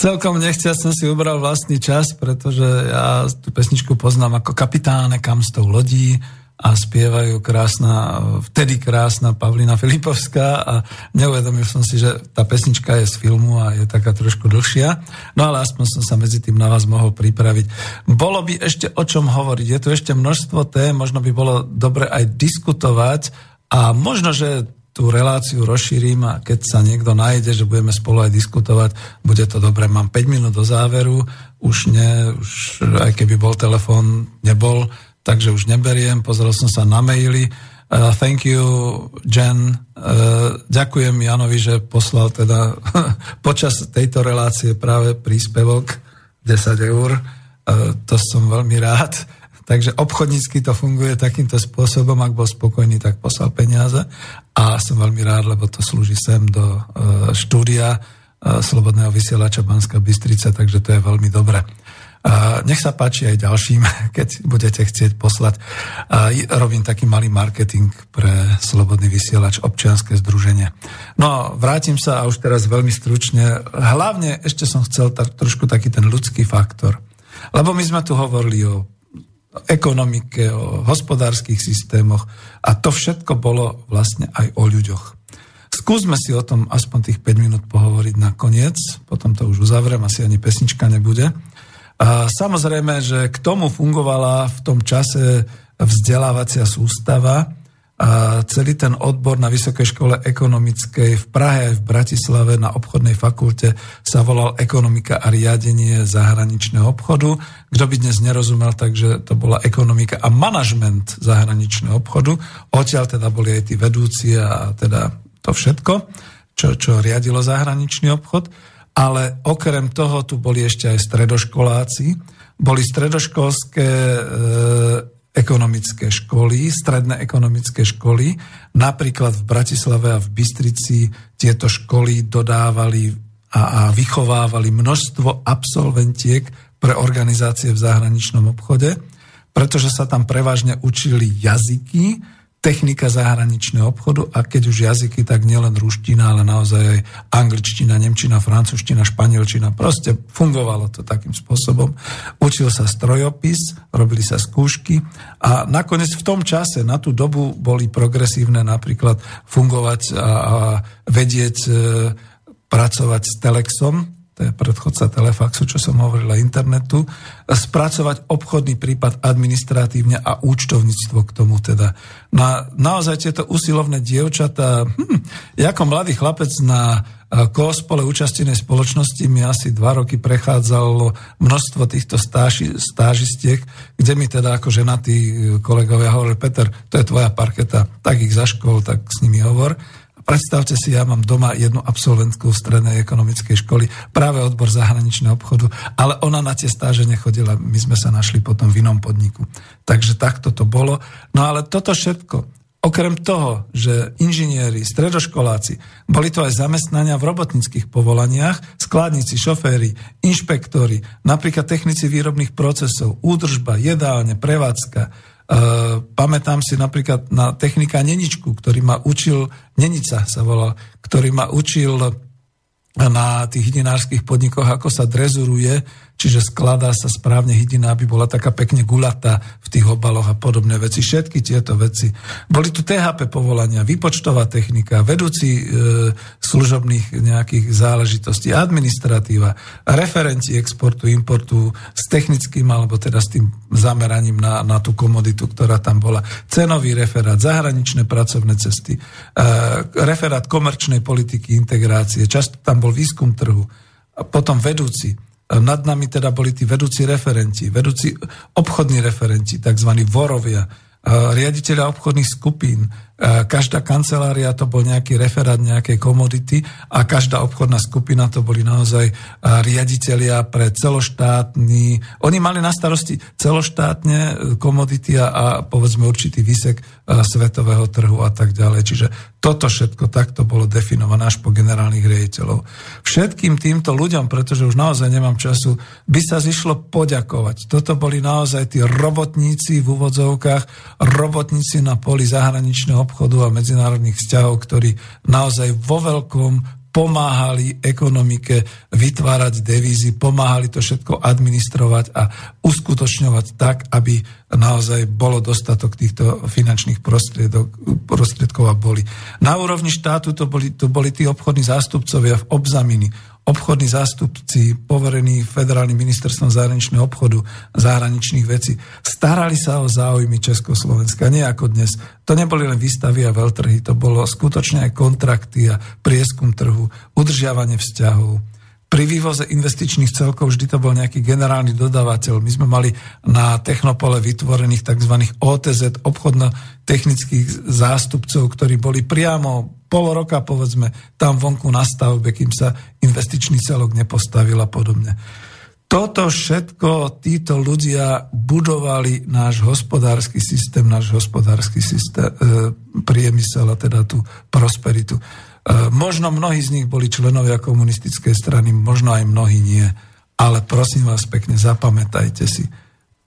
Celkom nechcia som si ubral vlastný čas, pretože ja tú pesničku poznám ako kapitáne kam s tou lodí a spievajú krásna, vtedy krásna Pavlina Filipovská a neuvedomil som si, že tá pesnička je z filmu a je taká trošku dlhšia. No ale aspoň som sa medzi tým na vás mohol pripraviť. Bolo by ešte o čom hovoriť. Je tu ešte množstvo tém, možno by bolo dobre aj diskutovať a možno, že tú reláciu rozšírim a keď sa niekto nájde, že budeme spolu aj diskutovať, bude to dobre. Mám 5 minút do záveru, už, ne, už aj keby bol telefón, nebol, takže už neberiem, pozrel som sa na maily. Uh, thank you, Jen. Uh, ďakujem Janovi, že poslal teda počas tejto relácie práve príspevok 10 eur. Uh, to som veľmi rád. Takže obchodnícky to funguje takýmto spôsobom, ak bol spokojný, tak poslal peniaze a som veľmi rád, lebo to slúži sem do uh, štúdia uh, Slobodného vysielača Banská Bystrica, takže to je veľmi dobre. Uh, nech sa páči aj ďalším, keď budete chcieť poslať. Uh, robím taký malý marketing pre Slobodný vysielač, občianske združenie. No, vrátim sa a už teraz veľmi stručne. Hlavne ešte som chcel tak, trošku taký ten ľudský faktor. Lebo my sme tu hovorili o ekonomike, o hospodárskych systémoch a to všetko bolo vlastne aj o ľuďoch. Skúsme si o tom aspoň tých 5 minút pohovoriť nakoniec, potom to už uzavriem, asi ani pesnička nebude. A samozrejme, že k tomu fungovala v tom čase vzdelávacia sústava, celý ten odbor na Vysokej škole ekonomickej v Prahe aj v Bratislave na obchodnej fakulte sa volal ekonomika a riadenie zahraničného obchodu. Kto by dnes nerozumel, takže to bola ekonomika a manažment zahraničného obchodu. Odtiaľ teda boli aj tí vedúci a teda to všetko, čo, čo riadilo zahraničný obchod. Ale okrem toho tu boli ešte aj stredoškoláci. Boli stredoškolské e, ekonomické školy, stredné ekonomické školy. Napríklad v Bratislave a v Bystrici tieto školy dodávali a, a vychovávali množstvo absolventiek pre organizácie v zahraničnom obchode, pretože sa tam prevažne učili jazyky, technika zahraničného obchodu a keď už jazyky, tak nielen ruština, ale naozaj aj angličtina, nemčina, francúzština, španielčina. Proste fungovalo to takým spôsobom. Učil sa strojopis, robili sa skúšky a nakoniec v tom čase, na tú dobu boli progresívne napríklad fungovať a, a vedieť e, pracovať s Telexom, to je predchodca Telefaxu, čo som hovoril aj internetu, spracovať obchodný prípad administratívne a účtovníctvo k tomu teda. Na, naozaj tieto usilovné dievčatá, hm, ako mladý chlapec na kospole účastenej spoločnosti mi asi dva roky prechádzalo množstvo týchto stáži, stážistiek, kde mi teda ako ženatí kolegovia hovorili, Peter, to je tvoja parketa, tak ich zaškol, tak s nimi hovor. Predstavte si, ja mám doma jednu absolventku strednej ekonomickej školy, práve odbor zahraničného obchodu, ale ona na tie stáže nechodila, my sme sa našli potom v inom podniku. Takže takto to bolo. No ale toto všetko, okrem toho, že inžinieri, stredoškoláci, boli to aj zamestnania v robotníckých povolaniach, skladníci, šoféry, inšpektori, napríklad technici výrobných procesov, údržba, jedálne, prevádzka, pamätám si napríklad na technika Neničku, ktorý ma učil, Nenica sa volal, ktorý ma učil na tých hydinárskych podnikoch, ako sa drezuruje čiže skladá sa správne hydina, aby bola taká pekne gulatá v tých obaloch a podobné veci. Všetky tieto veci. Boli tu THP povolania, výpočtová technika, vedúci e, služobných nejakých záležitostí, administratíva, referenti exportu, importu s technickým alebo teda s tým zameraním na, na tú komoditu, ktorá tam bola. Cenový referát, zahraničné pracovné cesty, e, referát komerčnej politiky, integrácie, často tam bol výskum trhu, a potom vedúci nad nami teda boli tí vedúci referenti, vedúci obchodní referenti, tzv. vorovia, riaditeľa obchodných skupín, každá kancelária to bol nejaký referát nejakej komodity a každá obchodná skupina to boli naozaj riaditeľia pre celoštátny... Oni mali na starosti celoštátne e, komodity a, a povedzme určitý výsek svetového trhu a tak ďalej. Čiže toto všetko takto bolo definované až po generálnych riaditeľov. Všetkým týmto ľuďom, pretože už naozaj nemám času, by sa zišlo poďakovať. Toto boli naozaj tí robotníci v úvodzovkách, robotníci na poli zahraničného obchodu a medzinárodných vzťahov, ktorí naozaj vo veľkom pomáhali ekonomike vytvárať devízy, pomáhali to všetko administrovať a uskutočňovať tak, aby naozaj bolo dostatok týchto finančných prostriedkov a boli. Na úrovni štátu to boli, to boli tí obchodní zástupcovia v obzaminy, obchodní zástupci poverení federálnym ministerstvom zahraničného obchodu, zahraničných vecí, starali sa o záujmy Československa, nie ako dnes. To neboli len výstavy a veľtrhy, to bolo skutočne aj kontrakty a prieskum trhu, udržiavanie vzťahov, pri vývoze investičných celkov vždy to bol nejaký generálny dodávateľ. My sme mali na Technopole vytvorených tzv. OTZ, obchodno-technických zástupcov, ktorí boli priamo pol roka, povedzme, tam vonku na stavbe, kým sa investičný celok nepostavil a podobne. Toto všetko títo ľudia budovali náš hospodársky systém, náš hospodársky systém, e, priemysel a teda tú prosperitu. E, možno mnohí z nich boli členovia komunistickej strany, možno aj mnohí nie. Ale prosím vás pekne, zapamätajte si,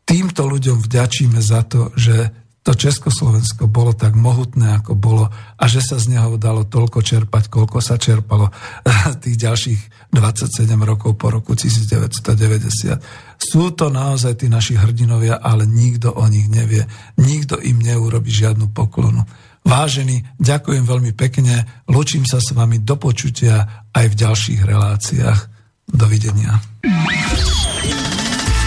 týmto ľuďom vďačíme za to, že to Československo bolo tak mohutné, ako bolo a že sa z neho dalo toľko čerpať, koľko sa čerpalo tých ďalších 27 rokov po roku 1990. Sú to naozaj tí naši hrdinovia, ale nikto o nich nevie. Nikto im neurobi žiadnu poklonu. Vážení, ďakujem veľmi pekne, lučím sa s vami do počutia aj v ďalších reláciách. Dovidenia.